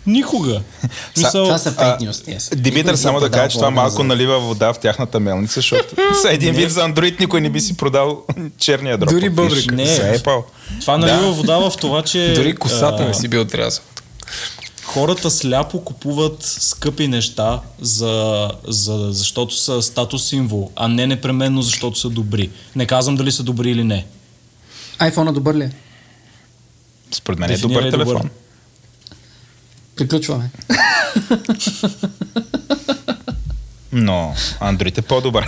Никога. Мисъл, Това са фейк нюс. Димитър, не само да кажа, че това малко за- налива вода в тяхната мелница, защото са един вид за Android никой не би си продал черния дроб. Дори Виж, бъбрика. Не. За Apple. Това налива вода в това, че Дори косата а, не си би отрязал. хората сляпо купуват скъпи неща, за, за, защото са статус символ, а не непременно защото са добри. Не казвам дали са добри или не. iPhone-а добър ли е? Според мен е добър добър. Приключваме. Но Android е по-добър.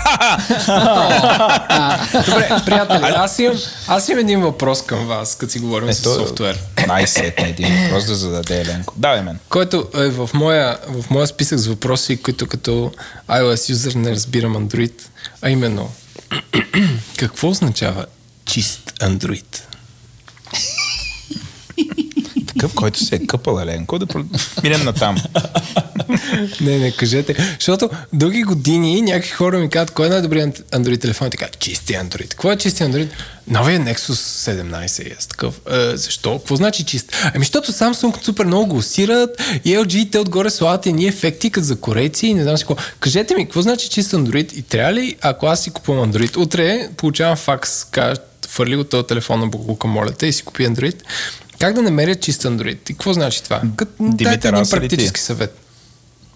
Добре, приятели, аз имам, аз имам един въпрос към вас, като си говорим за софтуер. Най-сетне един въпрос да зададе Еленко. Давай мен. Който е в моя, в моя списък с въпроси, които като iOS юзър не разбирам Android, а именно какво означава чист Android? Такъв, който се е къпал Еленко, да минем на там. Не, не, кажете. Защото други години някакви хора ми казват, кой е най-добрият Android телефон? И така, чисти Android. Какво е чисти Android? Новия Nexus 17 е такъв. Е, защо? Какво значи чист? Ами, защото Samsung супер много го усират и LG те отгоре слагат едни ефекти като за корейци и не знам си какво. Кажете ми, какво значи чист Android и трябва ли, ако аз си купувам Android, утре получавам факс, кажа, фърли го този телефон на Буклука, моля те, и си купи Android. Как да намеря чист Android? И какво значи това? Като, дайте Димитър, един ли практически съвет.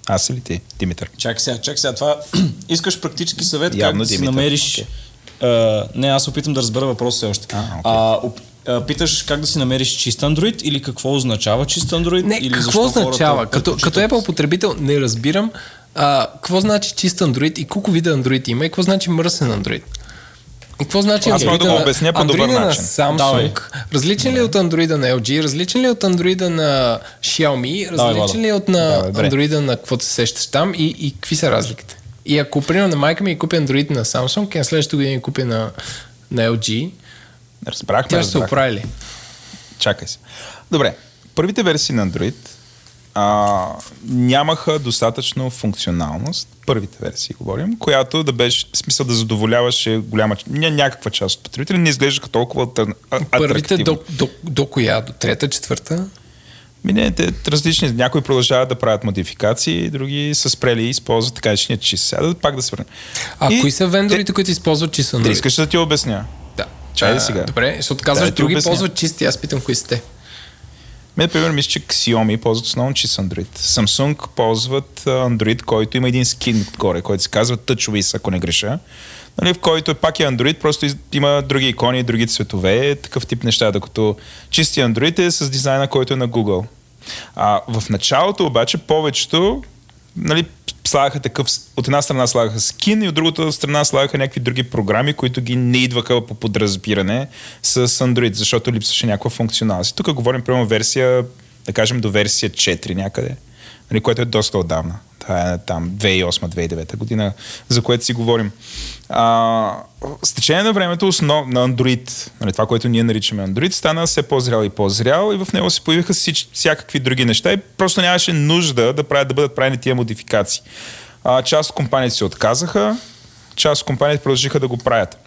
Аз или ти, Димитър? Чакай сега, чакай сега. Това искаш практически съвет, Явно как да си Димитър. намериш... Окей. А, не, аз опитам да разбера въпроса все още. А, оп- а, питаш как да си намериш чист Android или какво означава чист Android? Не, или какво означава? Като, като Apple потребител не разбирам а, какво значи чист Android и колко вида Android има и какво значи мръсен Android. И какво значи Аз мога да го на- обясня по добър начин. Samsung, Давай. различен ли е от Android на LG, различен ли е от Android на Xiaomi, различен ли е от на. Android на каквото се сещаш там и, и какви са разликите? И ако примерно на майка ми и купя Android на Samsung и на следващата година и купя на, на LG, Разбрахме, Тя ще се оправи ли? Чакай се. Добре, първите версии на Android а, нямаха достатъчно функционалност, първите версии говорим, която да беше, в смисъл да задоволяваше голяма, ня, някаква част от потребители, не изглеждаха толкова атр- а- Първите атрактивно. до, до, до коя? До трета, четвърта? Минете различни, някои продължават да правят модификации, други са спрели и използват така речения чист. Сега да пак да свърнем. А И кои са вендорите, които използват Те Android? искаш да ти обясня. Да. Чай А, сега. Добре, защото казваш, Да, други обясня. ползват чисти, аз питам кои сте. Мен, например, мисля, че Xiaomi ползват основно чист Android. Samsung ползват Android, който има един скин отгоре, който се казва TouchWiz, ако не греша. Нали, в който е пак е Android, просто има други икони, други цветове, такъв тип неща, докато чисти Android е с дизайна, който е на Google. А в началото обаче повечето нали, слагаха такъв, от една страна слагаха скин и от другата страна слагаха някакви други програми, които ги не идваха по подразбиране с Android, защото липсваше някаква функционалност. Тук говорим прямо версия, да кажем до версия 4 някъде, нали, което е доста отдавна. Това е там 2008-2009 година, за което си говорим. А, с течение на времето основ, на Android, нали, това, което ние наричаме Android, стана все по-зрял и по-зрял и в него се появиха всич, всякакви други неща и просто нямаше нужда да, правят, да бъдат правени тия модификации. А, част от компаниите се отказаха, част от компаниите продължиха да го правят.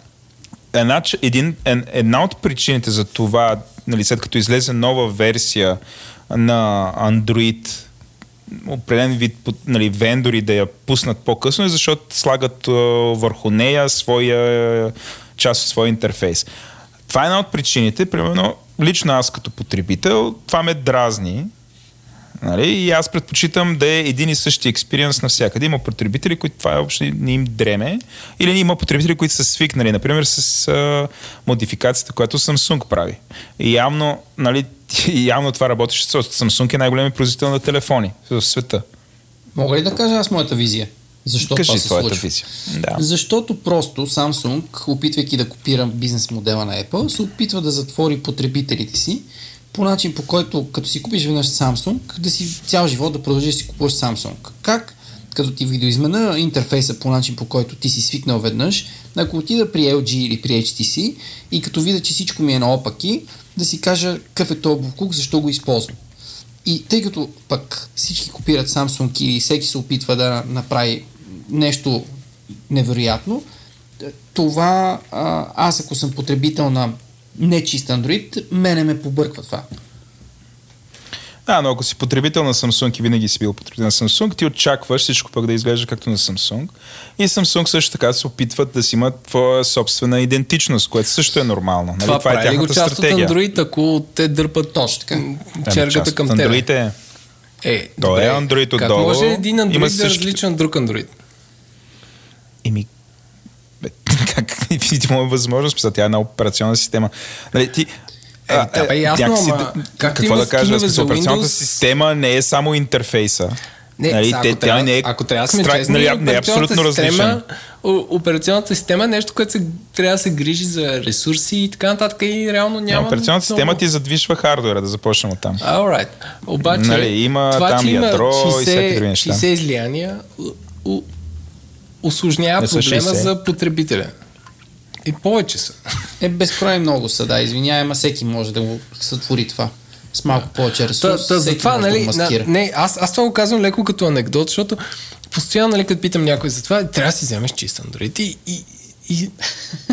Една, един, една от причините за това, нали, след като излезе нова версия на Android, определен вид нали, вендори да я пуснат по-късно, е защото слагат върху нея своя част от своя интерфейс. Това е една от причините, примерно, лично аз като потребител, това ме дразни, Нали? И аз предпочитам да е един и същи експириенс навсякъде. Има потребители, които това въобще не им дреме, или има потребители, които са свикнали, например, с а, модификацията, която Samsung прави. И явно, нали, явно това работеше. защото Samsung е най-големият производител на телефони в света. Мога ли да кажа аз моята визия? Защо това Кажи се твоята случва? визия. Да. Защото просто Samsung, опитвайки да копира бизнес модела на Apple, се опитва да затвори потребителите си по начин по който, като си купиш веднъж Samsung, да си цял живот да продължиш да си купуваш Samsung. Как? Като ти видоизмена интерфейса по начин по който ти си свикнал веднъж, ако отида при LG или при HTC и като видя, че всичко ми е наопаки, да си кажа какъв е този буклук, защо го използвам. И тъй като пък всички копират Samsung и всеки се опитва да направи нещо невероятно, това аз ако съм потребител на нечист Android, мене ме побърква това. Да, но ако си потребител на Samsung и винаги си бил потребител на Samsung, ти очакваш всичко пък да изглежда както на Samsung. И Samsung също така се опитват да си имат твоя собствена идентичност, което също е нормално. Нали? Това, това е прави го тяхната част стратегия. от Android, ако те дърпат Точно така. Чергата част към от тебе? Android е. Е, добре. е Android Как отдолу, може един Android да е същите- различен от друг Android? Еми, как видимо е възможно, смисъл, тя е една операционна система. Нали, ти, Е, да, бе, ясно, някакси ама да- както какво има да кажа, смисъл, операционната система не е само интерфейса. Не, нали, сега, те- ако, трябва, не е ако трябва да сме честни, нали, не е операционната абсолютно система, о- операционната система е нещо, което се, трябва да се грижи за ресурси и така нататък и реално няма... Операционната система много- ти задвижва хардуера, да започнем от там. Alright. Обаче, Нали, има това, там има ядро и 60, всякакви други неща. 60 излияния усложнява Не са проблема 60. за потребителя. И повече са. Е, безкрайно много са, да, извинявай, ама всеки може да го сътвори това. С малко повече Та, ресурс, та, всеки затова, може нали, да го на, маскира. не, аз, аз това го казвам леко като анекдот, защото постоянно, нали, като питам някой за това, трябва да си вземеш чист Android. И, и, и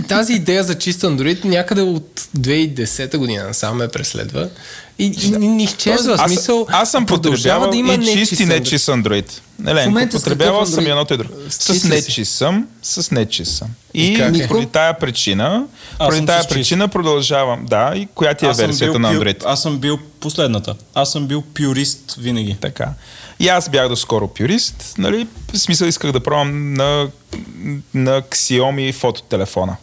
тази идея за чист Android някъде от 2010 година насам ме преследва. И, и ни, ни изчезва Аз, смисъл. аз съм продължава потребявал да има и чист и нечист Android. С потребявал съм и едното и друго. С С нечист съм, с нечист съм. И, как е? поради тая причина, Аз поради съм тая чист. причина продължавам. Да, и коя ти е Аз съм версията бил на Android? Аз съм бил последната. Аз съм бил пюрист винаги. Така. И аз бях доскоро пюрист, нали? В смисъл исках да пробвам на, на Xiaomi фототелефона.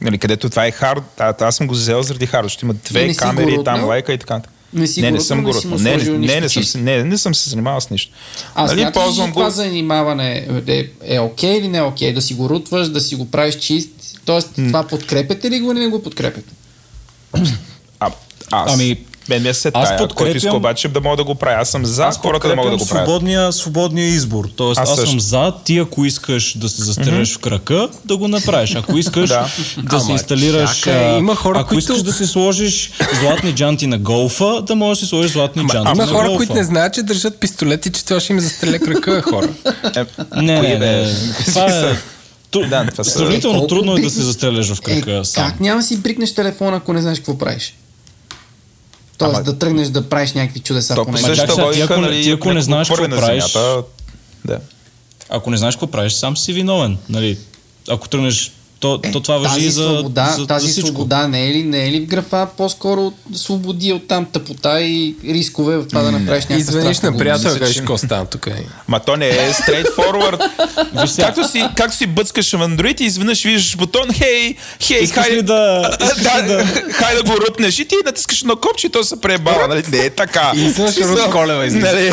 Нали, където това е хард, а, аз съм го взел заради хард, защото има две Не камери, там лайка и така. Не си не, не съм го не. Не, не, не, съм, не, не съм се занимавал с нищо. А Нали, смяташ ли ползвам това го- занимаване е, е окей или не е окей? Да си го рутваш, да си го правиш чист? Тоест, това подкрепяте ли го или не го подкрепяте? А, аз, Ами, Мен ми е се Аз тая, който подкрепям- иска обаче да мога да го правя. Аз съм за Аз хората да могат да го правят. свободния, свободния избор. Тоест, Аз аз, също. съм за ти, ако искаш да се застреляш в крака, да го направиш. Ако искаш Да. да, се Ама, инсталираш... чакай, а, има хора, ако които- искаш да си сложиш златни джанти на голфа, да можеш да си сложиш златни джанти Има на хора, голфа. които не знаят, че държат пистолети, че това ще им застреля крака, хора. Е, Не, кои не, не. Това е... Да, това Сравнително Колко трудно е да се застреляш в крака Е, как няма да си брикнеш телефона, ако не знаеш какво правиш? Тоест Ама- да тръгнеш да правиш някакви чудеса То по същата чак сега, ти ако нали, ти ако не знаеш какво правиш- земята, Да. Ако не знаеш какво правиш, сам си виновен. Нали? Ако тръгнеш, то, то това въжи за, свобода, за, тази за всичко. свобода не е ли, не е ли в графа по-скоро свободи от там тъпота и рискове в това да направиш някаква Изведнъж на приятел, кажеш, какво стана тук. е. Ма то не е straightforward. както, си, както си бъцкаш в Android и изведнъж виждаш бутон, хей, хей, ли да... Да, хай да го рутнеш и ти натискаш на копче и то се пребава, нали? Не е така. И изведнъж Рут Колева. Нали?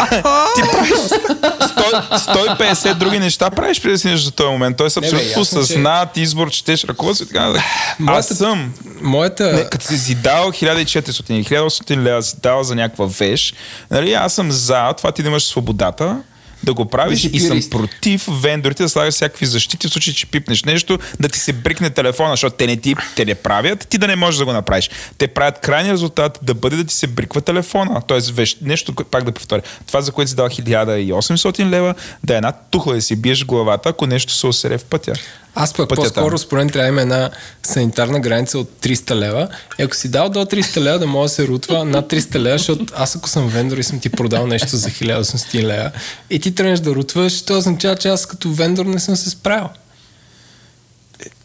Ти правиш 100, 150 други неща правиш преди да стигнеш до този момент. Той е бе, абсолютно съзнат избор, четеш ръководство и така нататък. Аз съм Моята... не, като си си дал 1400 или 1800 лева си дал за някаква вещ, нали, аз съм за това ти да имаш свободата да го правиш и съм против вендорите да слагаш всякакви защити в случай, че пипнеш нещо, да ти се брикне телефона, защото те не ти те не правят, ти да не можеш да го направиш. Те правят крайния резултат да бъде да ти се бриква телефона. Тоест, вещ, нещо, пак да повторя. Това, за което си дал 1800 лева, да е една тухла да си биеш главата, ако нещо се осере в пътя. Аз пък Пътя по-скоро там. според мен трябва да има една санитарна граница от 300 лева. И ако си дал до 300 лева, да може да се рутва над 300 лева, защото аз ако съм вендор и съм ти продал нещо за 1800 лева и ти тръгнеш да рутваш, то означава, че аз като вендор не съм се справил.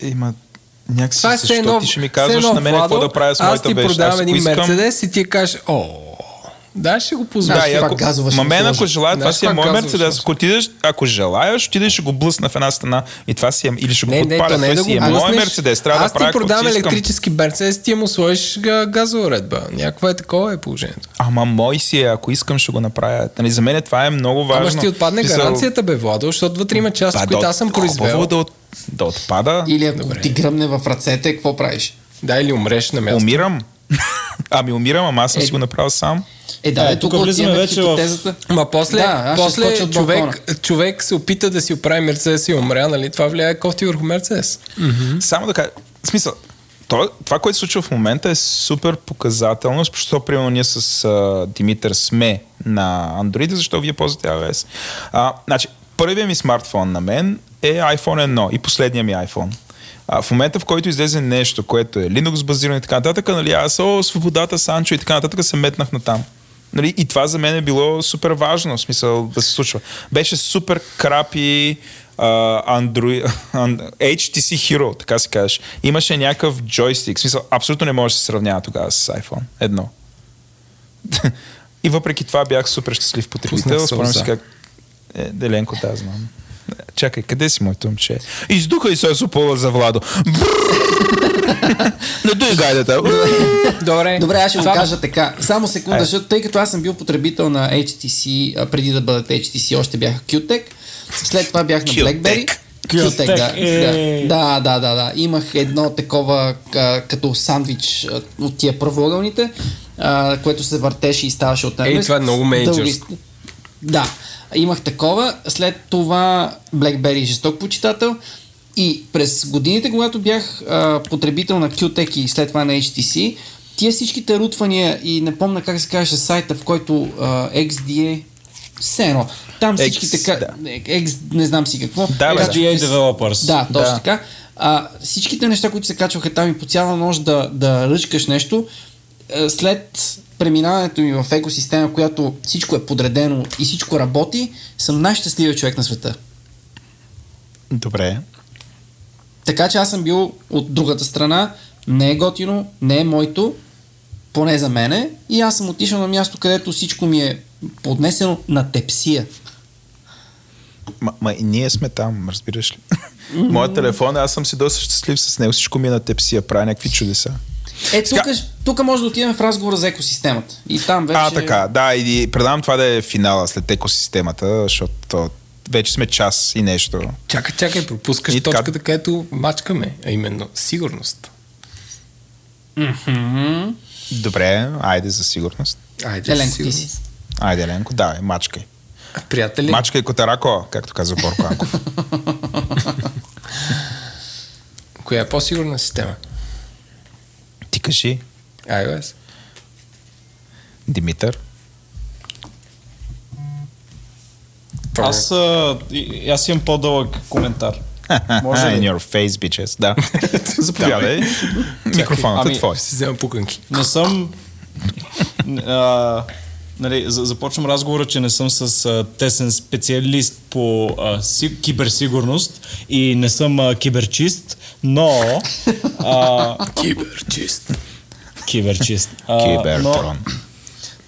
Има някакси, Това е защо едно, ти ще ми казваш на мен какво да правя с Аз моята ти вещ. продавам един искам- Мерцедес и ти кажеш, о, да, ще го позволя. Да, и това ако, газова ще мен ако желая, това си е мой Мерцедес. Ако отидеш, ако желаеш, отидеш ще го блъсна в една стена и това си е, или ще го Не, не, подпаля, то не е той да си го е мой. Мерцедес. Трябва Аз да правя ти искам. електрически Мерцедес, ти му сложиш га- газова уредба. Някаква е такова е положението. Ама мой си е, ако искам ще го направя. Нали, за мен това е много важно. Ама ще ти отпадне гаранцията, бе, Владо, защото вътре има части, да, които да, аз съм произвел. Да, от, да отпада. Или ако ти гръмне в ръцете, какво правиш? Да, или умреш на място. Умирам. ами умирам, ама аз съм Е, си го направил сам. Е, да, Е, е, тук тук влизаме вече в- хипотезата. Ма после, Да, после човек, човек се опита да си оправи Мерцедес и умря, нали? Това влияе кофти върху Мерцедес. Само да кажа, в смисъл, то, това, което се случва в момента е супер показателно, защото примерно ние с а, Димитър сме на Android, защо вие ползвате iOS. А, значи, първият ми смартфон на мен е iPhone 1 и последният ми iPhone. А, в момента, в който излезе нещо, което е Linux базирано и така нататък, нали, аз, о, свободата, Санчо и така нататък, се метнах на там. Нали, и това за мен е било супер важно, в смисъл да се случва. Беше супер крапи uh, Android, and- HTC Hero, така се казваш. Имаше някакъв джойстик, в смисъл абсолютно не може да се сравнява тогава с iPhone. Едно. и въпреки това бях супер щастлив потребител. Спомням си как... Е, Деленко, да, знам. Чакай, къде си моето момче? Издуха и се пола за Владо. Надуй гайдата. Добре. Добре, аз ще го кажа така. Само секунда, защото тъй като аз съм бил потребител на HTC, преди да бъдат HTC, още бях QTech. След това бях на. BlackBerry. QTech, да, Е. да. Да, да, да. Имах едно такова а, като сандвич от тия правоъгълните, а, което се въртеше и ставаше от Ей, това е много менеджерско. Да, имах такова. След това BlackBerry жесток почитател. И през годините, когато бях а, потребител на QTech и след това на HTC, тия всичките рутвания и не помня как се казваше сайта, в който а, XDA все едно. Там всички X, да. X, не знам си какво. Да, бе, и- Developers. Да, точно Да. така. А, всичките неща, които се качваха там и по цяла нощ да, да ръчкаш нещо, е, след преминаването ми в екосистема, в която всичко е подредено и всичко работи, съм най-щастливият човек на света. Добре. Така че аз съм бил от другата страна, не е готино, не е моето, поне за мене, и аз съм отишъл на място, където всичко ми е поднесено на тепсия. Ма, ма и ние сме там, разбираш ли? Моят телефон, аз съм си доста щастлив с него. Всичко ми е на тепсия, правя някакви чудеса. Е, тук, Сега- тук може да отидем в разговора за екосистемата. И там вече... А, така, да, и предавам това да е финала след екосистемата, защото то, вече сме час и нещо. Чакай, чакай, пропускаш И така- точката, където мачкаме, а именно сигурност. Добре, айде за сигурност. Айде, Еленко, със ти сигурност. си. Айде, Еленко, давай, мачкай. Приятели, Мачкай Котарако, както казва Борко Анков. коя е по-сигурна система? Ти кажи, iOS? Димитър. Аз, а, и- аз имам по-дълъг коментар. Може ли? In your face, bitches. Да. Заповядай. Микрофонът е Ами, твой. Си взема пуканки. Не съм... а, нали, за- започвам разговора, че не съм с а, тесен специалист по а, си, киберсигурност и не съм а, киберчист, но... А, Киберчист. киберчист. А, Но, Кибертрон.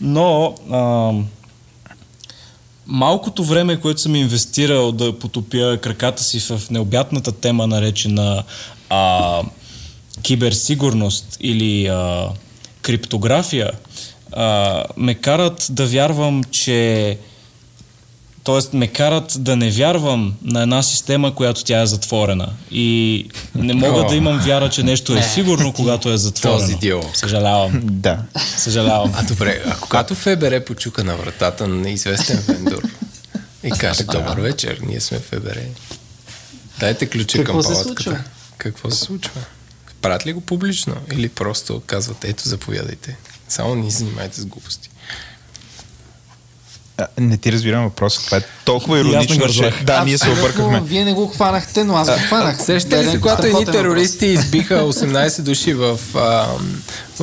но а, малкото време, което съм инвестирал да потопя краката си в необятната тема, наречена а, киберсигурност или а, криптография, а, ме карат да вярвам, че Тоест ме карат да не вярвам на една система, която тя е затворена. И не мога О. да имам вяра, че нещо е сигурно, когато е затворено. Този дил. Съжалявам. Да. Съжалявам. А добре, а когато ФБР почука на вратата на неизвестен вендор и каже, добър вечер, ние сме ФБР. Дайте ключа Какво към палатката. Какво се случва? Правят ли го публично? Или просто казват, ето, заповядайте. Само не се занимайте с глупости. А, Не ти разбирам въпроса. Това е толкова И иронично, че... Да, ние се объркахме. Вие не го хванахте, но аз го хванах. Сещате ли се, когато едни терористи избиха 18 души в, а,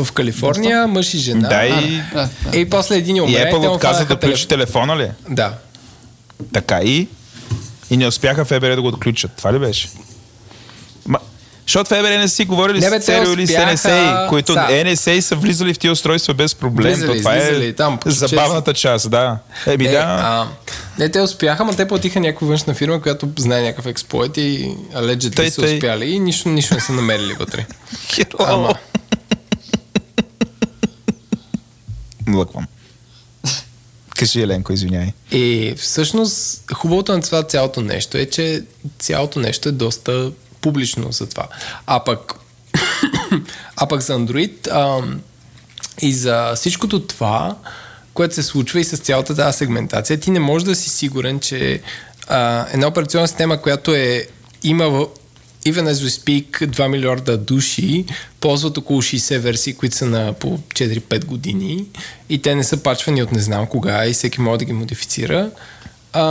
в Калифорния, мъж и жена. Да, и, въпрос. А, да. И после един и умре. те Apple отказа да включи телефона ли? Да. Така и... И не успяха ФБР да го отключат. Това ли беше? Ма, защото ФБР не си говорили Не, бе, с ЦРУ или с NSA, които Са. NSA са влизали в тия устройства без проблем. Влизали, То това излизали е там, забавната част, да. Еми Не, да. а, не, те успяха, но те платиха някаква външна фирма, която знае някакъв експлойт и allegedly Тъй, са тъй. успяли и нищо, нищо не са намерили вътре. Ама, Млъквам. Кажи, Еленко, извиняй. и всъщност хубавото на това цялото нещо е, че цялото нещо е доста публично за това. А пък, а пък за Android ам, и за всичкото това, което се случва и с цялата тази сегментация, ти не можеш да си сигурен, че а, една операционна система, която е има в even as we speak 2 милиарда души ползват около 60 версии, които са на по 4-5 години и те не са пачвани от не знам кога и всеки може да ги модифицира. А,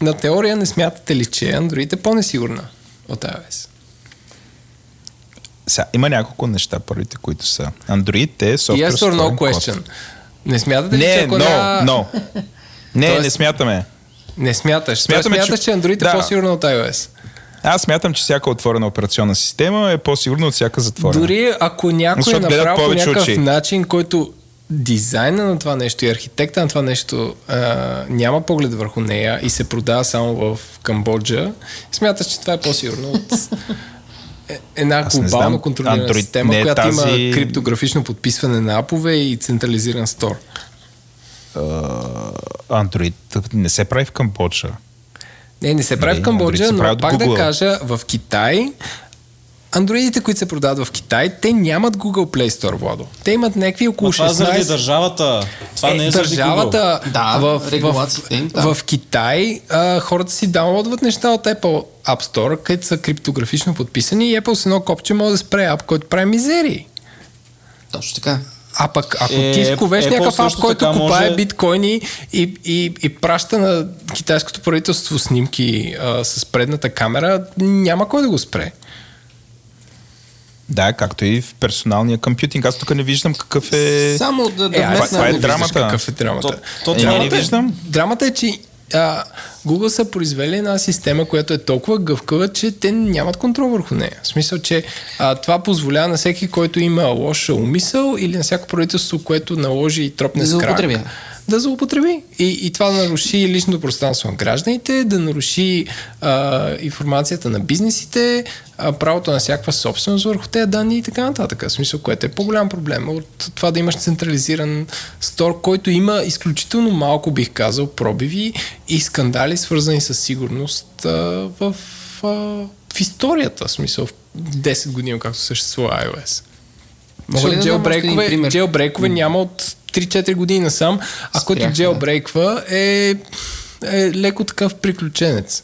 на теория не смятате ли, че Android е по-несигурна от iOS? Сега, има няколко неща, първите, които са. Android е software Yes or no question. код. Не смятате ли, че Не, ако но, няма- но. Не, Тоест- не смятаме. Не смяташ. Смятаме, смяташ, че- че, Android Да. е по-сигурна от iOS. Аз смятам, че всяка отворена операционна система е по-сигурна от всяка затворена. Дори ако някой е направил по някакъв очи. начин, който дизайна на това нещо и архитекта на това нещо а, няма поглед върху нея и се продава само в Камбоджа, смяташ, че това е по-сигурно от е- една Аз не глобално знам. контролирана Android система, не е която тази- има криптографично подписване на апове и централизиран стор. А, Android не се прави в Камбоджа. Не, не се прави Нали, в Камбоджа, се прави но пак да Google. кажа, в Китай андроидите, които се продават в Китай, те нямат Google Play Store, Владо. Те имат някакви около Но това 16... заради държавата. Това не е заради Google. държавата Да, в, регулациите им, да. в, в Китай а, хората си даунлодват неща от Apple App Store, където са криптографично подписани и Apple с едно копче може да спре ап, който прави мизерии. Точно така. А пък ако Е, ти сковеш Apple някакъв ап, който купае може- биткоини и, и, и праща на китайското правителство снимки а, с предната камера, няма кой да го спре. Да, както и в персоналния компютинг. Аз тук не виждам какъв е... Само да, да Е, това ай, вметна- е драмата. Какъв е драмата? То- то Е, драмата не, е- виждам. Драмата е, че а, Google са произвели една система, която е толкова гъвкава, че те нямат контрол върху нея. В смисъл, че а, това позволява на всеки, който има лоша умисъл или на всяко правителство, което наложи и тропне с крак. Да злоупотреби. И, и това да наруши личното пространство на гражданите, да наруши а, информацията на бизнесите, а, правото на всякаква собственост върху тези данни и така нататък. В смисъл, което е по-голям проблем от това да имаш централизиран стор, който има изключително малко, бих казал, пробиви и скандали, свързани с сигурност а, в, а, в историята. В смисъл, в 10 години, както съществува iOS. Мога ли да джелбрейкове, пример? джелбрейкове няма от 3-4 години насам, а който джелбрейква е, е леко такъв приключенец.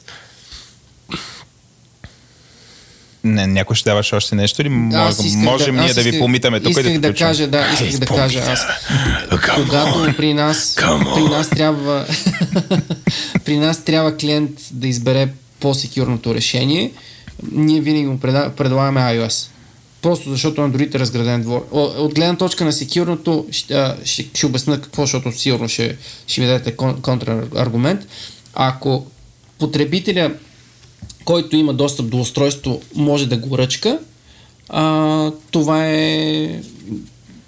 Не, някой ще даваш още нещо или може, исках можем да, ние да ви исках- помитаме тук и да Исках да кажа, да, исках да кажа аз. Когато при нас, при нас трябва при нас трябва клиент да избере по-секюрното решение, ние винаги му предлагаме iOS. Просто защото Android е разграден двор. От гледна точка на секюрното ще, ще, ще обясня какво, защото сигурно ще, ще ми дадете кон- контраргумент. Ако потребителя, който има достъп до устройство, може да го ръчка, а, това е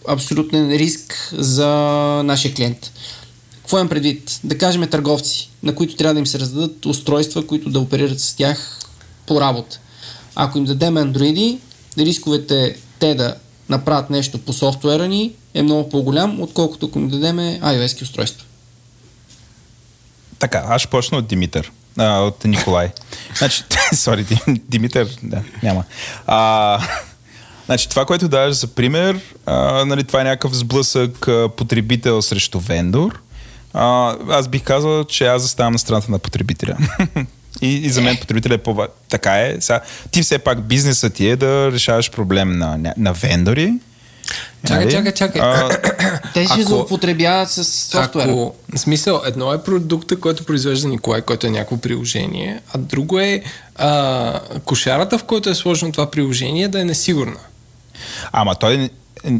абсолютен риск за нашия клиент. Какво имам предвид? Да кажем търговци, на които трябва да им се раздадат устройства, които да оперират с тях по работа. Ако им дадем андроиди, рисковете те да направят нещо по софтуера ни е много по-голям, отколкото ако им дадем iOS устройства. Така, аз ще почна от Димитър. А, от Николай. Значи, сори, Дим- Димитър, да, няма. А, значи, това, което даваш за пример, а, нали, това е някакъв сблъсък а, потребител срещу вендор. А, аз бих казал, че аз заставам на страната на потребителя. И, и за мен потребителя е по Така е. Сега, ти все пак бизнесът ти е да решаваш проблем на, на вендори. Чакай, нали? чакай, чакай. А, Те ще злоупотребяват с софтуера. Ако, смисъл, едно е продукта, който произвежда Николай, който е някакво приложение, а друго е а, кошарата, в който е сложено това приложение, да е несигурна. Ама той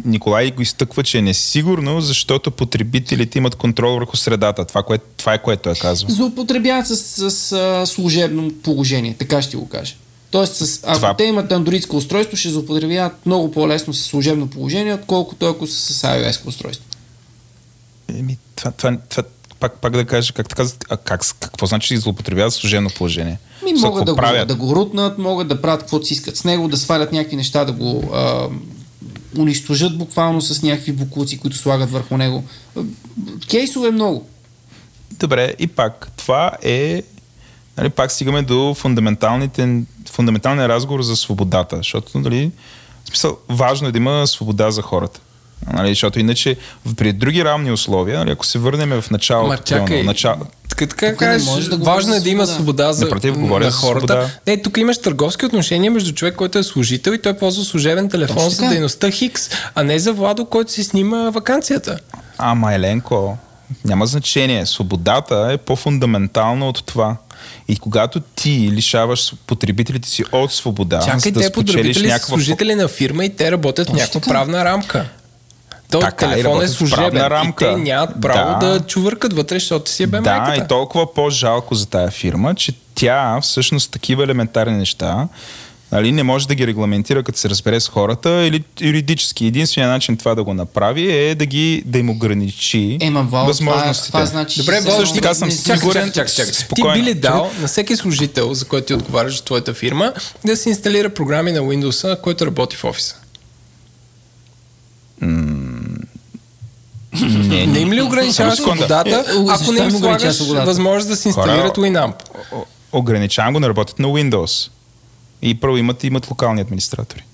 Николай го изтъква, че е несигурно, защото потребителите имат контрол върху средата. Това, кое, това е което е казал. Злоупотребяват с, с, с служебно положение, така ще го кажа. Тоест, с, ако Това- те имат андроидско устройство, ще злоупотребяват много по-лесно с служебно положение, отколкото ако са с iOS устройство. Еми, това, това, това, пак, пак да кажа, как така, а как, какво значи злоупотребяват служебно положение? Ми могат да какво го, да го рутнат, могат да правят каквото си искат с него, да свалят някакви неща, да го а, унищожат буквално с някакви буклуци, които слагат върху него. Кейсове много. Добре, и пак, това е нали, пак стигаме до фундаменталните, фундаменталния разговор за свободата, защото нали, в смисъл, важно е да има свобода за хората. Нали, защото иначе при други равни условия, нали, ако се върнем в началото, Ама чакай, начало, така, така кажеш, можеш да важно е да има свобода. за, Напротив, говоря на хората. свобода. Не, тук имаш търговски отношения между човек, който е служител и той ползва служебен телефон Точно за така. дейността Хикс, а не за Владо, който си снима вакансията. Ама, Еленко, няма значение. Свободата е по-фундаментална от това. И когато ти лишаваш потребителите си от свобода, за Чакай, да те спечелиш потребители някаква... служители на фирма и те работят в някаква правна рамка. Той Така, телефон е служебен правна рамка. и те нямат право Да. да, чувъркат вътре, защото си е бе Да, майката. и толкова по-жалко за тая фирма, че тя всъщност такива елементарни неща нали, не може да ги регламентира, като се разбере с хората или юридически. Единственият начин това да го направи е да, ги, да им ограничи Ема, Вал, това, възможностите. това значи... Добре, Вал, Също така съм ти- сигурен, Чакай, чакай, чакай. Ти би ли дал на всеки служител, за който ти отговаряш за твоята фирма, да си инсталира програми на Windows, който работи в офиса? Не, Не им ли ограничаваш свободата, Е, ако не им слагаш възможност да си инсталират Winamp? Ограничавам го да работят на Windows. И първо имат, имат локални администратори.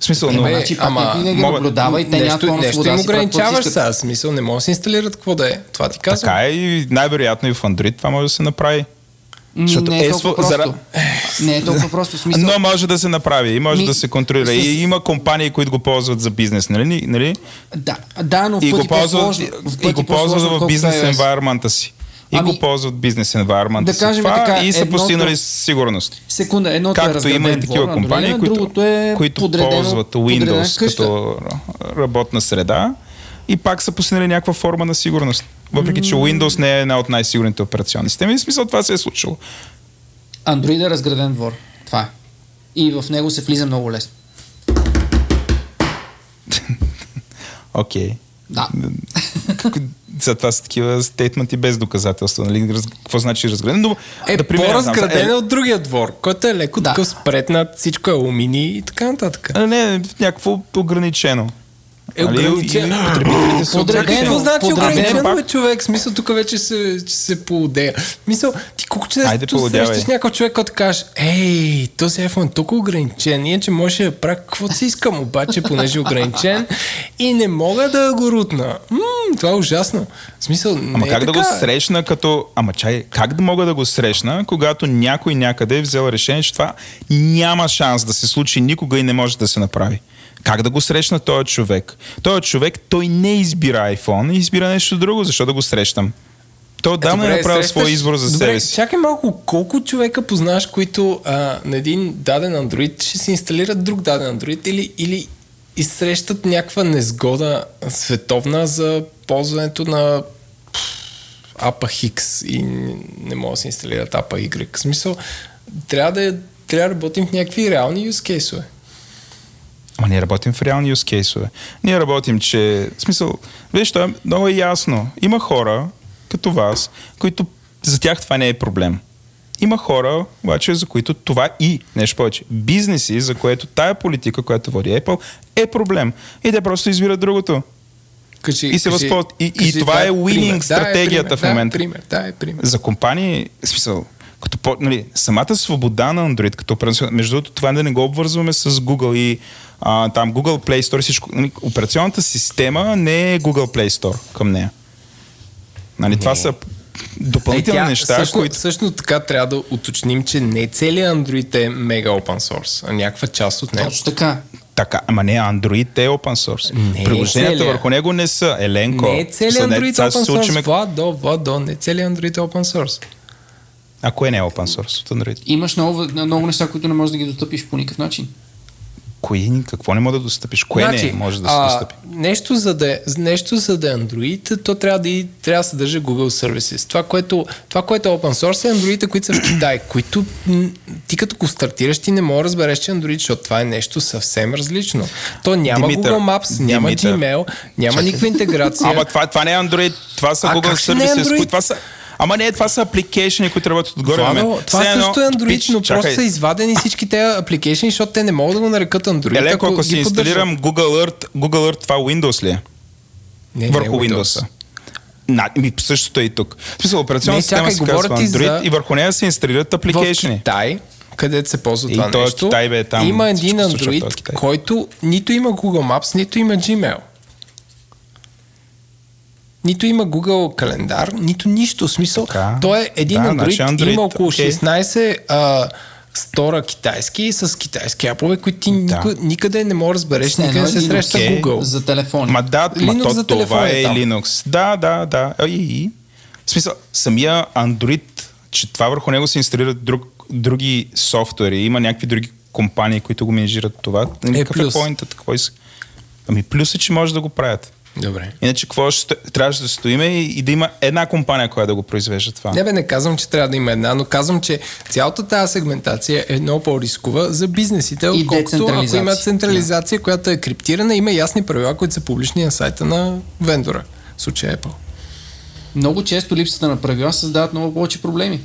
В смисъл, но... Ема, значи ама, някой не ги мога- наблюдава и те Нещо, нещо им ограничаваш сега. Смисъл, не може да се инсталират какво да е. Това ти казвам. Така е и най-вероятно и в Android това може да се направи. Защото не е е толкова просто. зара- Не е толкова просто. Смисъл, Но може да се направи и може Ми, да се контролира. с- И има компании, които го ползват за бизнес, нали? нали? Да, да, но в И го ползват, и го ползват по-сложно, в бизнес environment си. И Ами, го ползват бизнес environment да кажем това така, и са едното- постигнали сигурност. Секунда, едното е Както разграден има и такива двор, компании, които, е които подредено, ползват Windows като работна среда и пак са постигнали някаква форма на сигурност. Въпреки, че Windows не е една от най-сигурните операционни системи, в смисъл това се е случило. Android е разграден двор. Това е. И в него се влиза много лесно. Окей. Да. За това са такива стейтменти без доказателства. Нали? Раз... Какво значи разграден? Но, Е, да примерно, по-разграден знам, е от другия двор, който е леко Да. такъв спретнат, всичко е алумини и така нататък. е, не, някакво ограничено. Е, Нали, ограничен. потребителите са ограничени. какво значи ограничен, бе, човек? Смисъл, тук вече се, че се поудея. Мисъл, ти колко че Айде, срещаш някой човек, който кажеш, ей, този iPhone е толкова ограничен, иначе може да правя каквото си искам, обаче, понеже е ограничен и не мога да го рутна. М, това е ужасно. В смисъл, Ама не как е да го така. срещна като... Ама чай, как да мога да го срещна, когато някой някъде е взел решение, че това няма шанс да се случи никога и не може да се направи? Как да го срещна този човек? Този човек, той не избира iPhone, избира нещо друго. Защо да го срещам? Той отдавна е направил срещаш- своя избор за Добре, себе си. Чакай малко, колко човека познаваш, които а, на един даден Android ще си инсталират друг даден Android или, или изсрещат някаква незгода световна за ползването на апа Хикс и не могат да се инсталират апа Y. В смисъл, трябва да, е- трябва да работим в някакви реални use кейсове. Ама ние работим в реални use кейсове. Ние работим, че... В смисъл, виж, това е много е ясно. Има хора, като вас, които за тях това не е проблем. Има хора, обаче, за които това и, нещо повече, бизнеси, за което тая политика, която води Apple, е проблем. И те просто избират другото. Кажи, И се възползват. И- и това дай е winning пример, дай стратегията пример, в момента. Дай пример, дай пример. За компании, смисъл, като по, нали, самата свобода на Android, като между другото, това да не го обвързваме с Google и а, там Google Play Store всичко. Нали, операционната система не е Google Play Store към нея. Нали, това са допълнителни Е, тя неща, също, които... Също така трябва да уточним, че не целият Android е мега open source, а някаква част от него. Точно така. Така, ама не, Android е open source. Не е Приложенията целия. върху него не са. Еленко. Не е целият Android сега open source. учиме- Владо, Владо, не целият Android е open source. А кое не е open source от Android? Имаш много, много неща, които не можеш да ги достъпиш по никакъв начин. Кои, какво не може да достъпиш? Кое не може да се Значи, достъпи? Нещо за, да е, нещо за да е Android, то трябва да, и, трябва да съдържа Google Services. Това което, това, което е open source е Android, които са в Китай, които ти като го стартираш, ти не можеш да разбереш, че е Android, защото това е нещо съвсем различно. То няма Димитър, Google Maps, няма Димитър. Gmail, няма никаква интеграция. Ама това, това не е Android, това са А Google ще не е Services. Android? които това са... Ама не, това са апликейшени, които работят отгоре. Владо, това Все едно, също е Android, пич, но чакай. просто са извадени всички тези апликейшни, защото те не могат да го нарекат Android. Еленко, ако си ги поддържат. инсталирам Google Earth, Google Earth това Windows ли е? не, не, Върху Windows. Windows. На, ми, същото е и тук. В смисъл, операционна Не, система се казва Android за- и върху нея се инсталират в апликейшени. Китай, където се ползва И това е нещо, Китай, бе, там има един в Android, който нито има Google Maps, нито има Gmail. Нито има Google календар, нито нищо. В смисъл, Така. той е един Да, Android, значи Android, има около окей. 16 а, стора китайски с китайски апове, които ти Да. никъде, никъде не можеш да разбереш, Все никъде се Linux среща Окей. Google. За телефони. Ма да, ма Linux то, за това телефона е е там. Linux. Да, да, да. И, и. В смисъл, самия Android, че това върху него се инсталират друг, други софтуери, има някакви други компании, които го менежират това. Нали, Е, Какъв е плюс. поинтът? Какво? Ами плюс е, че може да го правят. Добре. Иначе какво ще, трябваше да стоиме и, и да има една компания, която да го произвежда това. Не бе, не казвам, че трябва да има една, но казвам, че цялата тази сегментация е много по-рискова за бизнесите, отколкото ако има централизация, която е криптирана, има ясни правила, които са публични на сайта на вендора. В случая Apple. Много често липсата на правила създават много повече проблеми.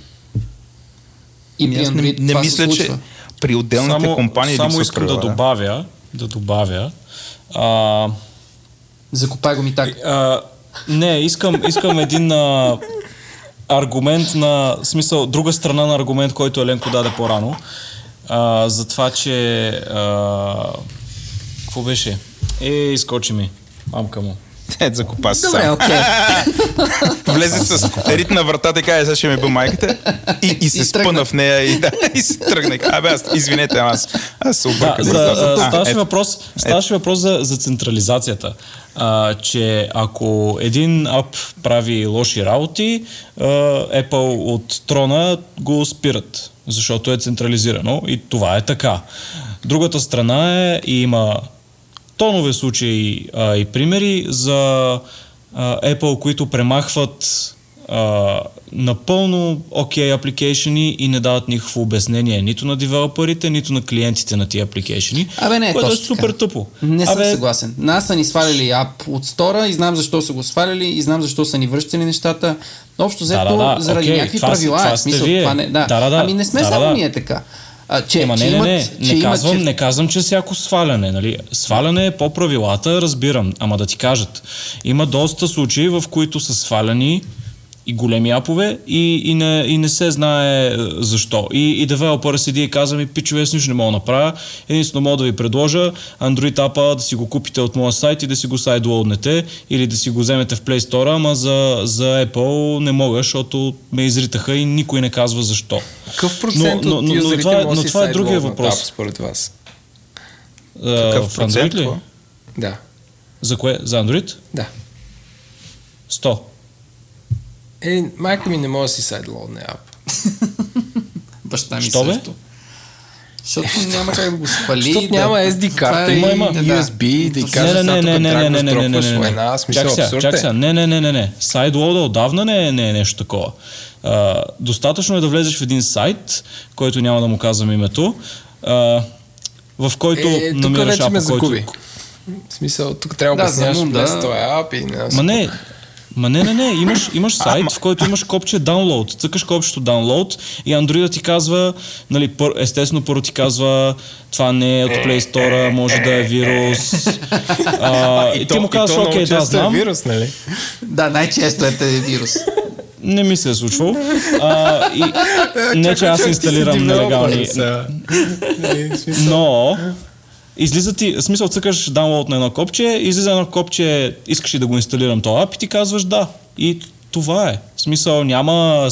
И при не, Android не това мисля, че при отделните компании само искам да правила, добавя, да добавя. А, Закопай го ми так. а, не, искам, искам един а, аргумент на смисъл, друга страна на аргумент, който Еленко даде по-рано. А, за това, че а, какво беше? Е, изкочи ми. Мамка му. Ето закопа се Добре, окей. Влезе с рит на вратата и каже, сега ще ми бъ майката. И, и се И тръгна. спъна в нея и, да, и се тръгна. Абе, аз, извинете, ама аз, аз се Да, обърках. за, а, ставаше ето. въпрос, ставаше въпрос за, за централизацията. А, че ако един ап прави лоши работи, а, Apple от трона го спират, защото е централизирано и това е така. Другата страна е и има тонове случаи а, и примери за а, Apple, които премахват а, напълно окей okay апликейшени и не дават никакво обяснение нито на девелоперите, нито на клиентите на тия апликейшени, Абе, не е което е супер така. тъпо. Не съм Абе, съгласен. Нас са ни сваляли ап от стора и знам защо са го сваляли и знам защо са ни връщали нещата. Общо взето, да, да, заради окей, някакви това правила. това е, смисъл, вие. това не, да. Да, да, да. Ами не сме Да, да, само да. ние така. А, че, Ема че не, не, имат, не, че не, имат, казвам, че... не казвам, че всяко сваляне. Нали? Сваляне е по правилата, разбирам. Ама да ти кажат, има доста случаи, в които са сваляни и големи апове и, и, не, и не се знае е, защо. И, и девелопъра седи и казва ми, пичове, аз нищо не мога да направя. Единствено мога да ви предложа Android апа да си го купите от моя сайт и да си го сайдлоуднете или да си го вземете в Play Store, ама за, за Apple не мога, защото ме изритаха и никой не казва защо. Какъв процент Но- но- от но- но юзерите това е- но това е другия въпрос. ап, според вас? Какъв в процент? Ли? Да, За кое? За Android? да. 100. Е, майка ми не може да си сайдлоудне ап. Баща ми Що, бе? също. Защото няма как да го свали. Защото да- няма SD карта Това е- и Има, има. USB, да Не, кажа не, не, не, не, не, не, не, не, не. смисъл Чак сега, чак е. сега. Не, не, не, не, не. Сайдлоуда отдавна не е, не е нещо такова. А, достатъчно е да влезеш в един сайт, който няма да му казвам името, а, в който Е, намираш апа, който... В смисъл, тук трябва да Да, обясняваш Мунда- без този ап и не Ма не, Ма не, не, не, имаш, имаш сайт, в който имаш копче download. Цъкаш копчето download и Android ти казва, нали, пър, естествено първо ти казва това не е от Play Store, може да е вирус. А, и, ти му казваш, окей, да, знам. Е вирус, нали? Да, най-често е тези вирус. Не ми се е случвало. А, и, не, че аз инсталирам нелегални. Но, излиза ти, в смисъл цъкаш download на едно копче, излиза едно копче, искаш ли да го инсталирам това ап и ти казваш да. И това е. В смисъл няма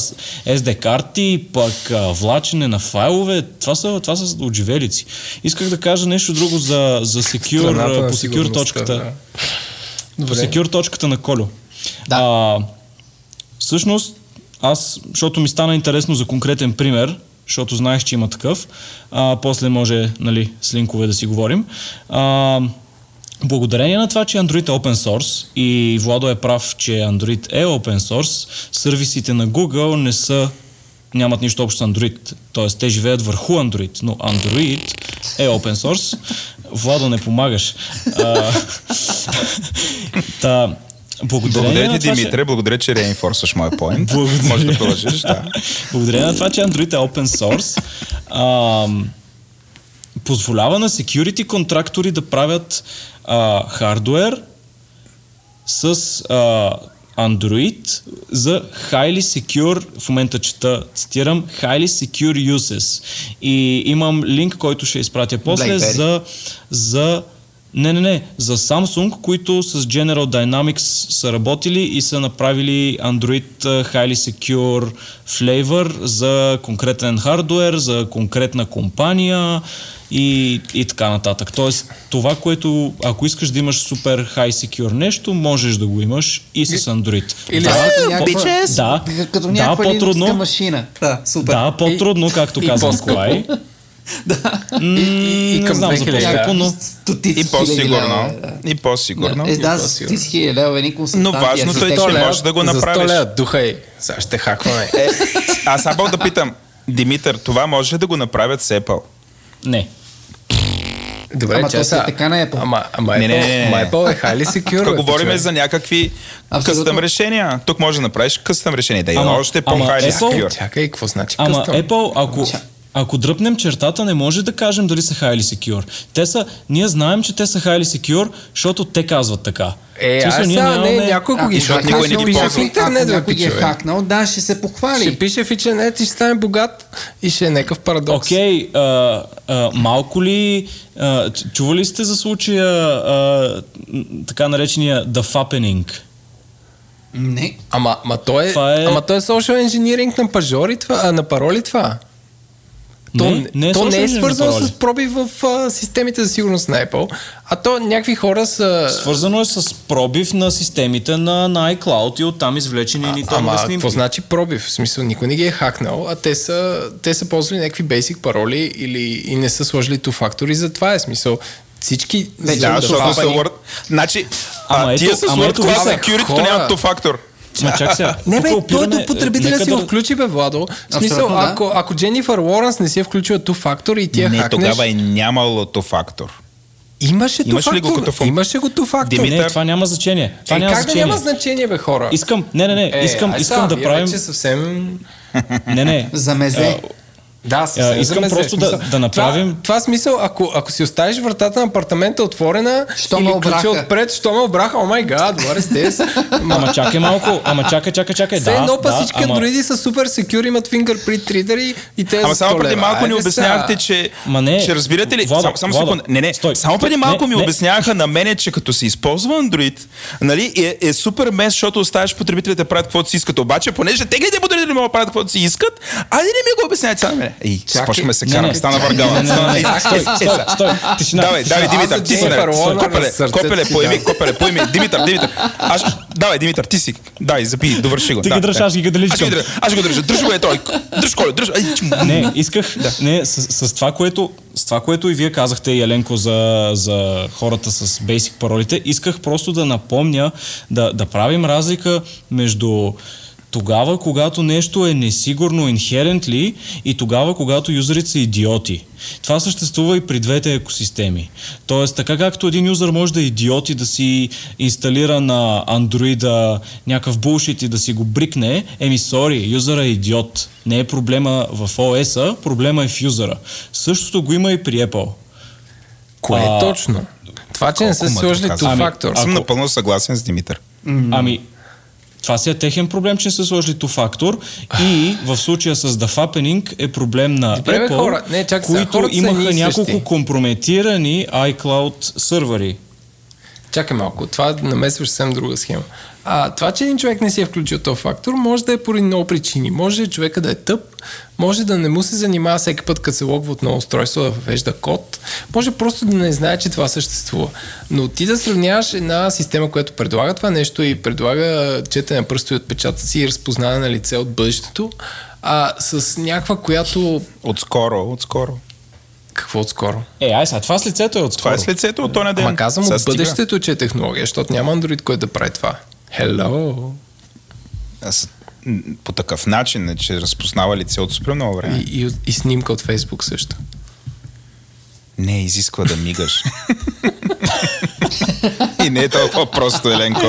SD карти, пък а, влачене на файлове. Това са, това са отживелици. Исках да кажа нещо друго за, за secure, Страната на по secure точката. да. По secure точката на Колю. Да. А, всъщност, аз, защото ми стана интересно за конкретен пример, защото знаех, че има такъв, а, после може нали, с линкове да си говорим. А, благодарение на това, че Android е open source и Владо е прав, че Android е open source, сервисите на Google не са нямат нищо общо с Android. Тоест, те живеят върху Android, но Android е open source. Владо, не помагаш. А, та, Благодаря на ти, това, че- Димитре, благодаря, че реинфорсваш моя поинт. Благодаря. Може да продължиш, да. Благодарение на това, че Android е open source, ам, позволява на security контрактори да правят а, хардуер с а, Android за highly secure, в момента чета, цитирам, highly secure uses. И имам линк, който ще изпратя после BlackBerry. за, за не, не, не, за Samsung, които с General Dynamics са работили и са направили Android Highly Secure Flavor за конкретен хардуер, за конкретна компания и, и така нататък. Тоест, това, което ако искаш да имаш супер high secure нещо, можеш да го имаш и с Android. Или- да, Като някаква- да, Като да, някаква линукска по-трудно. машина. Да, супер. Да, по-трудно, както и по-скъпо. Николай. И, и, и към знам за 2000 по-скъпо, но... И по-сигурно. лева, да. И по-сигурно. Е, да, стотици хиляди лева, едни. Но важното е, че можеш да го За 100 направиш. лева, духай. Сега ще хакваме. Е, аз само да питам, Димитър, това може ли да го направят с Apple? Не. Добре, Ама че сега- е така на Apple. Ама, ама Не, Apple, не, не, не. Apple е highly secure. Тук говорим за някакви къстъм решения. Тук може да направиш къстъм решение, да е още Apple- secure. Чакай, какво значи Ама? Apple, ако, ако дръпнем чертата, не може да кажем дали са highly secure. Те са, ние знаем, че те са highly secure, защото те казват така. Е, аз сега, не, нямаме- някой го ги Защото никой не ги в интернет, Ако някой ги е хакнал, да, ще се похвали. Ще пише в интернет и ще стане богат и ще е някакъв парадокс. Окей, а, а, малко ли... А, чували сте за случая а, така наречения The Fappening? Не. Ама, ама, то е, Това е- ама то е social engineering на пажори това, а, на пароли това. То Не, не е то не е свързано с проби в а, системите за сигурност на Apple, а то някакви хора са... Свързано е с пробив на системите на, на iCloud и оттам извлечени ни Ама, тонна какво снимки. значи пробив? В смисъл, никой не ги е хакнал, а те са, те са ползвали някакви basic пароли или и не са сложили two factor и затова е смисъл. Всички... Вече Да, защото това са Word. Значи, Ама а, ето- тия с Word това вижте, security нямат two factor. Ма чак сега. Не бе, той до потребителя нека си да- го включи бе, Владо. В смисъл, да. ако, ако Дженифър Лоренс не си е включила two factor и ти я Не, хакнеш... тогава е нямало two factor. Имаше Имаш ли го като Имаше го two factor. Димитър, Не, това няма значение. Това е, няма как да значение. няма значение, бе, хора? Искам, не, не, не, Е, искам, ай искам сега, да правим... Вече съвсем... Не, не. За мезе. Да, съвсем А, искам просто да- да направим- Това, това смисъл, ако, ако си оставиш вратата на апартамента отворена Що или обраха? отпред, що ме обраха, о май гад, what is this? Ама чакай малко, ама чакай, чакай, чакай. Все да, едно па да, всички ама- андроиди са супер секюр, имат fingerprint reader и те Ама само 100 преди малко ни обяснявахте, че, Ма не. че разбирате ли, Владо, само, само Владо, секунда, не, не, стой, само преди малко не, ми не. обясняваха на мене, че като се използва Android, нали, е, е супер мес, защото оставяш потребителите да правят каквото си искат, обаче, понеже техните потребители могат да правят каквото си искат, айде не ми го обяснявайте сега на Ей, започваме се караме, не. стана въргала. стой, стой, стой, тишина, Давай, давай, Димитър, ти си Копеле, копеле, поеми, копеле, поеми. Димитър, Димитър. Аз, давай, Димитър, ти си. Дай, запи, довърши го. Ти ги дръж, да. аз ги гадаличкам. Аз държа, го държа. Дръж го е той. Дръж коле, дръж. Чум. Не, исках, не, с, с, това, което, с това, което и вие казахте, Еленко, за, за хората с basic паролите, исках просто да напомня да, да правим разлика между тогава, когато нещо е несигурно inherently и тогава, когато юзерите са идиоти. Това съществува и при двете екосистеми. Тоест, така както един юзър може да е идиот и да си инсталира на Android някакъв булшит и да си го брикне, еми, сори, юзъра е идиот. Не е проблема в OS-а, проблема е в юзъра. Същото го има и при Apple. Кое А, е точно? Това, че не са сложили two Ами, factor. Аз съм Ако- напълно съгласен с Димитър. Ами, това си е техен проблем, че не са сложили ту фактор и в случая с The Fappening е проблем на Добре, бе, Apple, хора. Не, сега, които имаха няколко компрометирани iCloud сървъри. Чакай малко, това намесваш съвсем друга схема. А, това, че един човек не си е включил този фактор, може да е поради много причини. Може човека да е тъп, може да не му се занимава всеки път, като се логва от ново устройство, да въвежда код, може просто да не знае, че това съществува. Но ти да сравняваш една система, която предлага това нещо и предлага четене на пръстови отпечатъци и разпознаване на лице от бъдещето, а с някаква, която... Отскоро, отскоро. Какво отскоро? Е, ай сега, това с лицето е отскоро. Това е с лицето от този ден. Ама казвам от бъдещето, че е технология, защото няма Android, който да прави това. Hello! Аз, по такъв начин, е, че разпознава лице от супер много време. И, и, и снимка от Фейсбук също. Не, изисква да мигаш. И не е толкова просто, Еленко.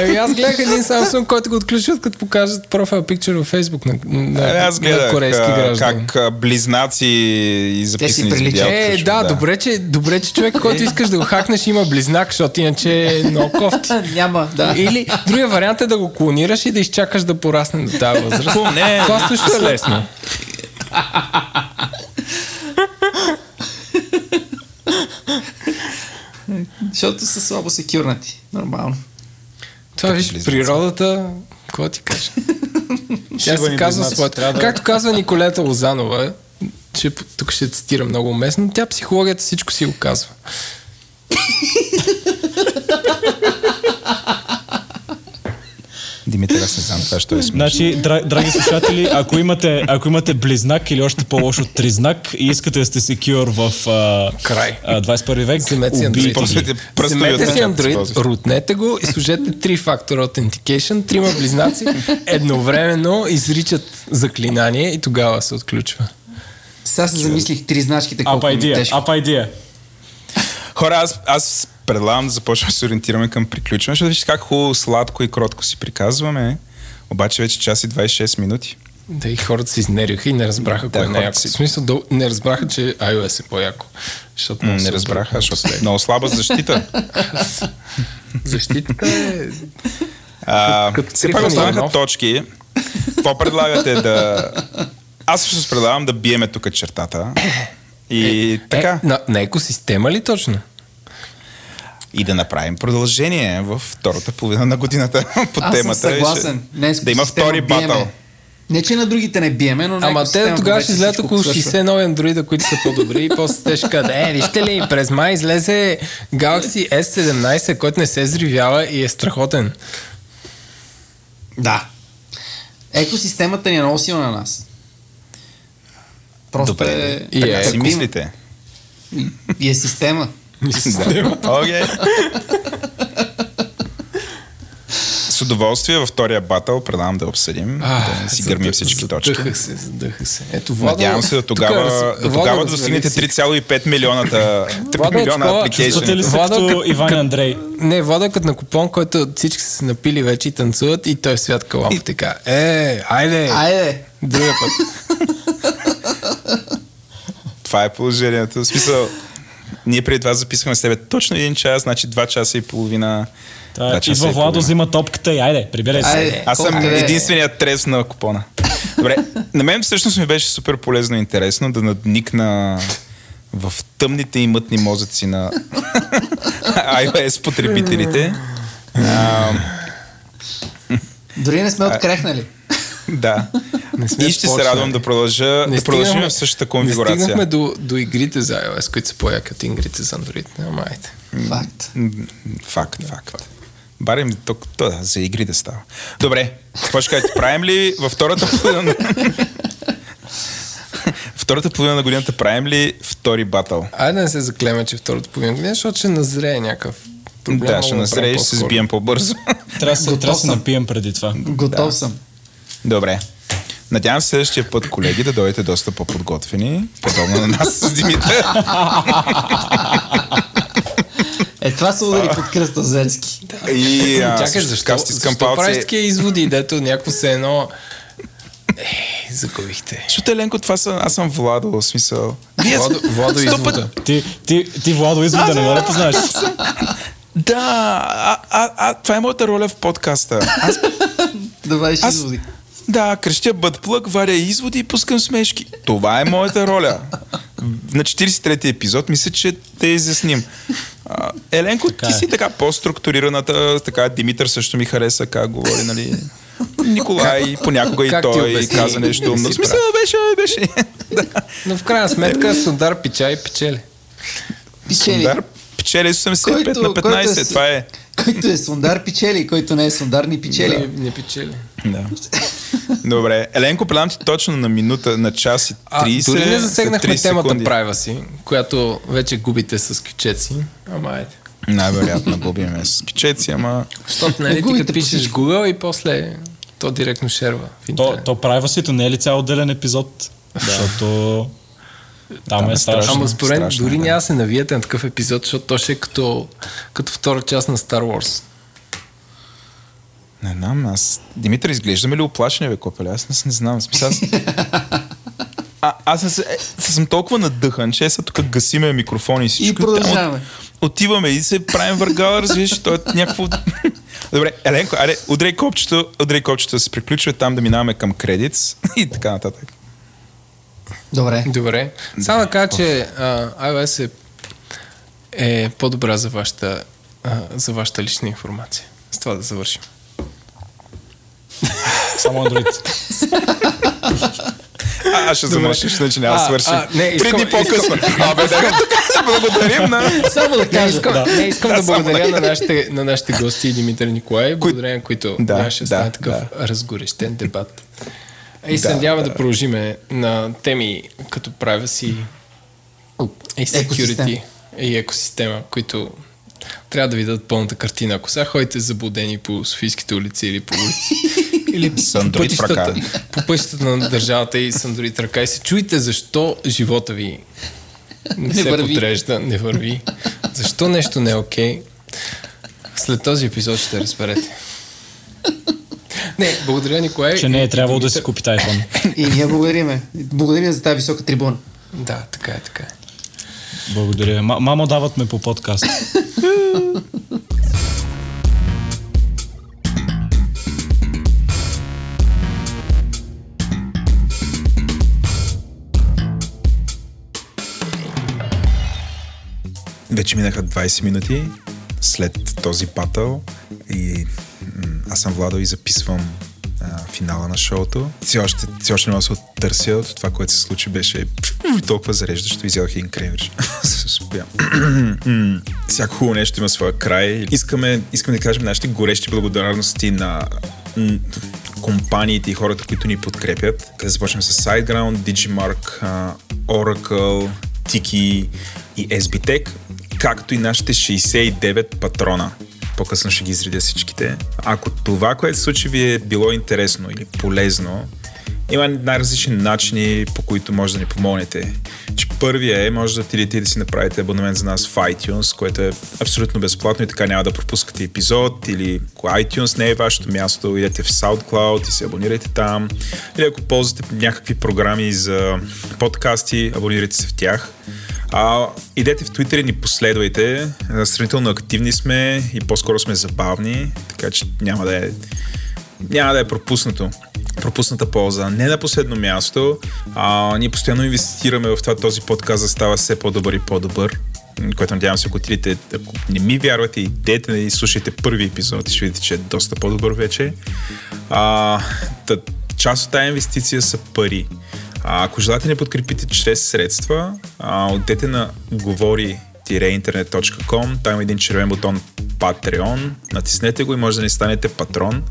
Е, аз гледах един Samsung, който го отключват, като покажат профил пикчер във Фейсбук на, на, Е, Аз на гледах корейски а, граждани. как близнаци и записани с видео. Е, включват, да, добре че, добре, че човек, който искаш да го хакнеш, има близнак, защото иначе е много кофти. Няма, да. Или другия вариант е да го клонираш и да изчакаш да порасне до тази възраст. Не, Това също е лесно. Защото са слабо секюрнати. Нормално. Това виж, близнаци. природата, какво ти кажа? Тя се казва да- Както казва Николета Лозанова, че тук ще цитира много уместно, тя психологията всичко си го казва. Димитър, аз не знам това, що е смешно. Значи, дра, драги слушатели, ако имате, ако имате близнак или още по-лошо тризнак и искате да сте секюр в а, Край. а, 21 век, убийте ги. Вземете си Android, рутнете го и служете три фактора authentication, трима близнаци, едновременно изричат заклинание и тогава се отключва. Сега се замислих три значките колко Up ми е idea, тежко. up idea. Хора, аз, аз предлагам да започваме да се ориентираме към приключване, защото вижте как хубаво, сладко и кротко си приказваме. Обаче вече час и 26 минути. Да, и хората се изнервиха и не разбраха кое е най-яко. си- В смисъл, да, не разбраха, че iOS е по-яко. Защото М, Не разбраха, защото е много слаба защита. Защитата е... А, Като все пак останаха точки. Какво предлагате да... Аз също предлагам да биеме тук чертата. И така. Е, на, на екосистема ли точно? И да направим продължение във втората половина на годината по Аз съм темата. съгласен. Ще- Днес да има втори батъл. Не, че на другите не биеме, но на Ама те тогава ще излязат около свършва. 60 нови андроида, които са по-добри и после те ще кажат, е, вижте ли, през май излезе Galaxy S17, който не се взривява и е страхотен. Да. Екосистемата ни е много силна на нас. Просто Добре, е... И така е, си мислите. И е система. Да. Окей. С удоволствие във втория батъл предлагам да обсъдим, да си гърмим всички точки. Задъхах се, задъхах се. Ето, Владо, Надявам се до тук тогава, раз- до тогава да достигнете всичко. 3,5 милионата, 3 Владо е милиона такова, Чувствате апликейшни. Владо, като Иван Андрей? Не, Владо е като на купон, който всички са се напили вече и танцуват и той свят калап така. Е, айде! Айде! Другия път. Това е положението. В смисъл, ние преди това записахме с тебе точно един час, значи два часа и половина. Та, идва и Владо, взима топката и айде, прибирай се. Айде. Аз съм Колко е? единственият трез на купона. Добре, на мен всъщност ми беше супер полезно и интересно да надникна в тъмните и мътни мозъци на iOS потребителите. А, Дори не сме открехнали. да. сме И ще се почнали. радвам да продължа да продължим в същата Не конфигурация. стигнахме до, до игрите за iOS, които са по-яки от игрите за Android. Ама айде. Факт. Факт, факт. Барем тук, то, да, за игри да става. Добре, какво ще кажете? Правим ли във втората половина на... втората половина на годината правим ли втори батъл? Айде да не се заклеме, че второто половина година, защото ще назрее някакъв проблем. Да, ще но назрееш, ще се сбием по-бързо. Трябва да се, да се напием преди това. Готов съм. Добре. Надявам се следващия път, колеги, да дойдете доста по-подготвени, подобно на нас с Димитър. Е, това се удари под кръста зверски. И а, също защо, стискам защо правиш палци. такива изводи, дето някакво се едно... Е, загубихте. Защото Еленко, това съм, аз съм Владо, в смисъл. Вие Владо, Владо извода. Ти, ти, ти Владо, извода, не мога да познаеш. Да, а, а, а, това е моята роля в подкаста. Аз Да вадиш Аз- изводи. Да, крещя бъдплък, варя изводи и пускам смешки. Това е моята роля. На 43-ти епизод мисля, че те изясним. А, Еленко, ти е. си така по-структурираната, така Димитър също ми хареса как говори, нали? Николай, понякога и как той обясни? каза нещо В смисъл, беше, беше. да. Но в крайна сметка Сондар пича и печели. Печели. Сондар печели 85 Който- на 15, който е това е. Който е сондар печели, който не е сондар ни печели. Не, не печели. Да. Добре. Еленко, предам ти точно на минута, на час и 30. А, дори не засегнахме 30 темата секунди. privacy, която вече губите с кючеци. Ама айде. Най-вероятно губиме с кичеци, ама... Защото нали ти като пишеш. Google и после то директно шерва То, то privacy не е ли цял отделен епизод? Защото там, е е страшно. Ама според мен страшно е, дори да. няма да се навиете на такъв епизод, защото то ще е като, като втора част на Star Wars. Не знам, аз... Димитър, изглеждаме ли оплашени, бе, копеле? Аз не, не знам. Смисъл, аз... А, аз съм, е, съм толкова надъхан, че са тук гасиме микрофони и всичко. И продължаваме. Там От, отиваме и се правим въргала, разбираш, то е някакво... Добре, Еленко, аре, удрей копчето, удрей копчето да се приключва там да минаваме към кредитс и така нататък. Добре. Добре. Само да кажа, че а, iOS е, е по-добра за вашата, а, за вашата лична информация. С това да завършим. Само Android. А, аз ще завършиш, иначе няма да не, Три дни по-късно. Абе, да, да благодарим на... Само да кажа. искам, да. не, искам да, само благодаря да на нашите, на нашите гости Димитър и Николай, благодарение на които Да, нямаше да да, стане такъв разгорещен дебат. И се надяваме да, продължиме на теми като privacy и security и екосистема, които трябва да ви дадат пълната картина. Ако сега ходите заблудени по Софийските улици или по улици, или по пътищата, по пътищата на държавата и с в ръка и се чуете защо живота ви не, Не се върви. подрежда, не върви. Защо нещо не е окей? След този епизод ще разберете. Не, благодаря Николай. Че не е трябвало да си купите iPhone. И ние благодариме. Благодарим за тази висока трибуна. Да, така е, така е. Благодаря. М- мамо, дават ме по подкаст. Вече минаха 20 минути след този батъл и аз съм Владо и записвам а, финала на шоуто. Все още, все още не мога да се оттърся от това, което се случи. Беше толкова зареждащо. Изядох един кремвирш. Успя. Всяко хубаво нещо има своя край. Искаме, искаме да кажем нашите горещи благодарности на компаниите и хората, които ни подкрепят. Да започнем с SiteGround, Digimark, Oracle, Tiki и SBTech, както и нашите 69 патрона. По-късно ще ги изредя всичките. Ако това, което се случи ви е било интересно или полезно, има най-различни начини, по които може да ни помогнете. Че Първия е, може да отидете и да си направите абонамент за нас в iTunes, което е абсолютно безплатно и така няма да пропускате епизод или ако iTunes не е вашето място, идете в SoundCloud и се абонирайте там. Или ако ползвате някакви програми за подкасти, абонирайте се в тях. А, идете в Twitter и ни последвайте. Сравнително активни сме и по-скоро сме забавни, така че няма да е няма да е пропуснато. Пропусната полза. Не на последно място, а, ние постоянно инвестираме в това този подкаст да става все по-добър и по-добър което надявам се, ако отидете, ако не ми вярвате, идете и слушайте първи епизод и ще видите, че е доста по-добър вече. А, тът, част от тази инвестиция са пари. А, ако желаете да ни подкрепите чрез средства, а, отдете на говори-интернет.com, там има един червен бутон Patreon, натиснете го и може да ни станете патрон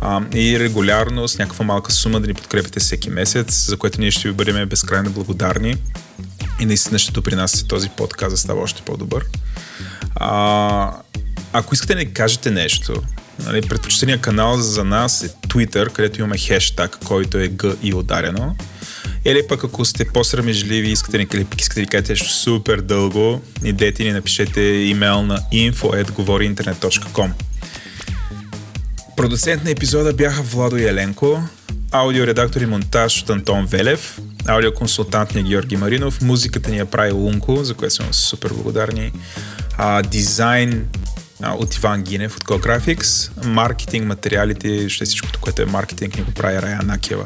а, и регулярно с някаква малка сума да ни подкрепите всеки месец, за което ние ще ви бъдем безкрайно благодарни и наистина ще допринасяте този подкаст да става още по-добър. А, ако искате да ни кажете нещо, нали, предпочитания канал за нас е Twitter, където имаме хештаг, който е Г и ударено. Или пък ако сте по-срамежливи искате, ни- искате да кажете нещо супер дълго, идете ни напишете имейл на info.говориинтернет.com Продуцент на епизода бяха Владо Еленко, аудиоредактор и монтаж от Антон Велев, аудиоконсултант е Георги Маринов, музиката ни я прави Лунко, за което сме супер благодарни, а, дизайн а, от Иван Гинев от Go Graphics, маркетинг, материалите, ще всичкото, което е маркетинг, ни го прави Рая Накева.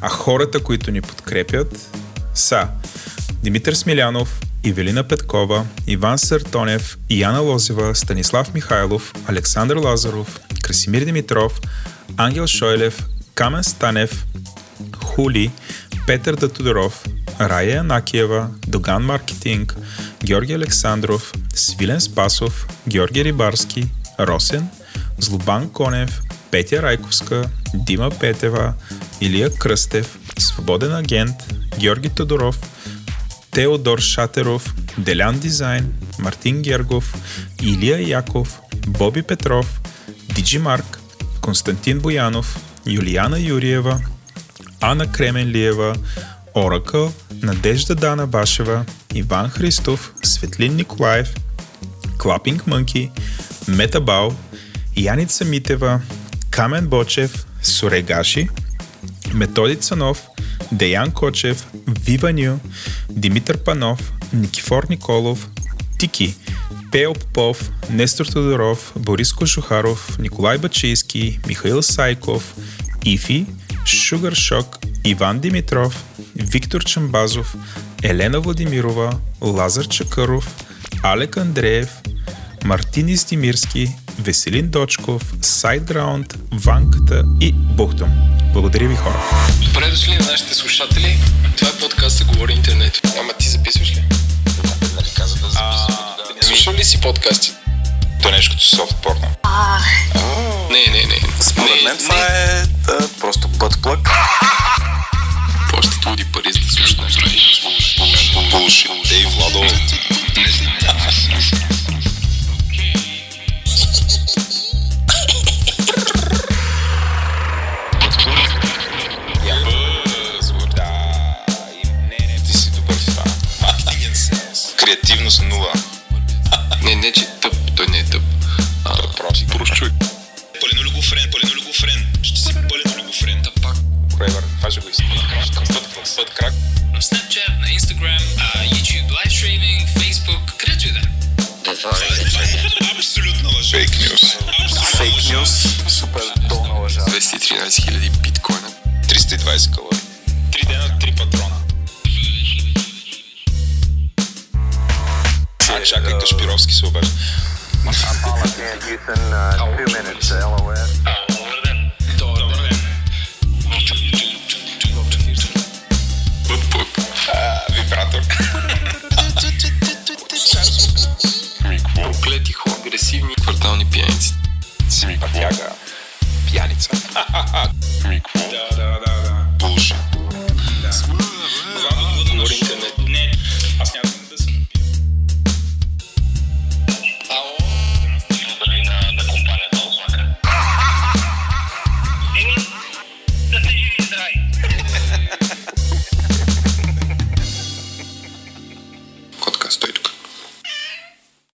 А хората, които ни подкрепят, са Димитър Смилянов, Ивелина Петкова, Иван Съртонев, Яна Лозева, Станислав Михайлов, Александър Лазаров, Красимир Димитров, Ангел Шойлев, Камен Станев, Хули, Петър Датудоров, Рая Анакиева, Доган Маркетинг, Георги Александров, Свилен Спасов, Георги Рибарски, Росен, Злобан Конев, Петя Райковска, Дима Петева, Илия Кръстев, Свободен агент, Георги Тодоров, Теодор Шатеров, Делян Дизайн, Мартин Гергов, Илия Яков, Боби Петров, Диджи Марк, Константин Боянов, Юлияна Юриева, Ана Кременлиева, Оракъл, Надежда Дана Башева, Иван Христов, Светлин Николаев, Клапинг Мънки, Метабал, Яница Митева, Камен Бочев, Сурегаши, Методи Цанов, Деян Кочев, Вива Ню, Димитър Панов, Никифор Николов, Тики, Пео Попов, Нестор Тодоров, Борис Кошухаров, Николай Бачийски, Михаил Сайков, Ифи, Шугар Шок, Иван Димитров, Виктор Чамбазов, Елена Владимирова, Лазар Чакъров, Алек Андреев, Мартин Истимирски, Веселин Дочков, Сайдграунд, Ванката и Бухтом. Благодаря ви хора! Добре дошли на нашите слушатели. Това е подкаст за Говори Интернет. Ама ти записваш ли? Слушал ли си подкасти? То е нещо като софт порно. Не, не, не. Според мен това е да, просто бътплък. Плащат луди пари, за да слушат нашите. Булшит. Ей, Владо. Креативност нула. Не, не, че тъп. Той не е тъп. А, Прост, прост човек. Пълен олигофрен, пълен олигофрен. Ще си пълен олигофрен. да пак. Това ще го иска. Път, път, път, крак. на Snapchat, на Instagram, YouTube live streaming, Facebook, където и да е. Абсолютно лъжа. Фейк нюс. Фейк нюс. Супер долна лъжа. 213 000 биткоина. 320 калории. Три дена, три патрона. А, чакай, Кашпировски се обажда. Вибратор. Проклети хора. Агресивни квартални пияници. Пътяга. Пияница. Да, да, да, да. Булшит. Говори интернет. Не,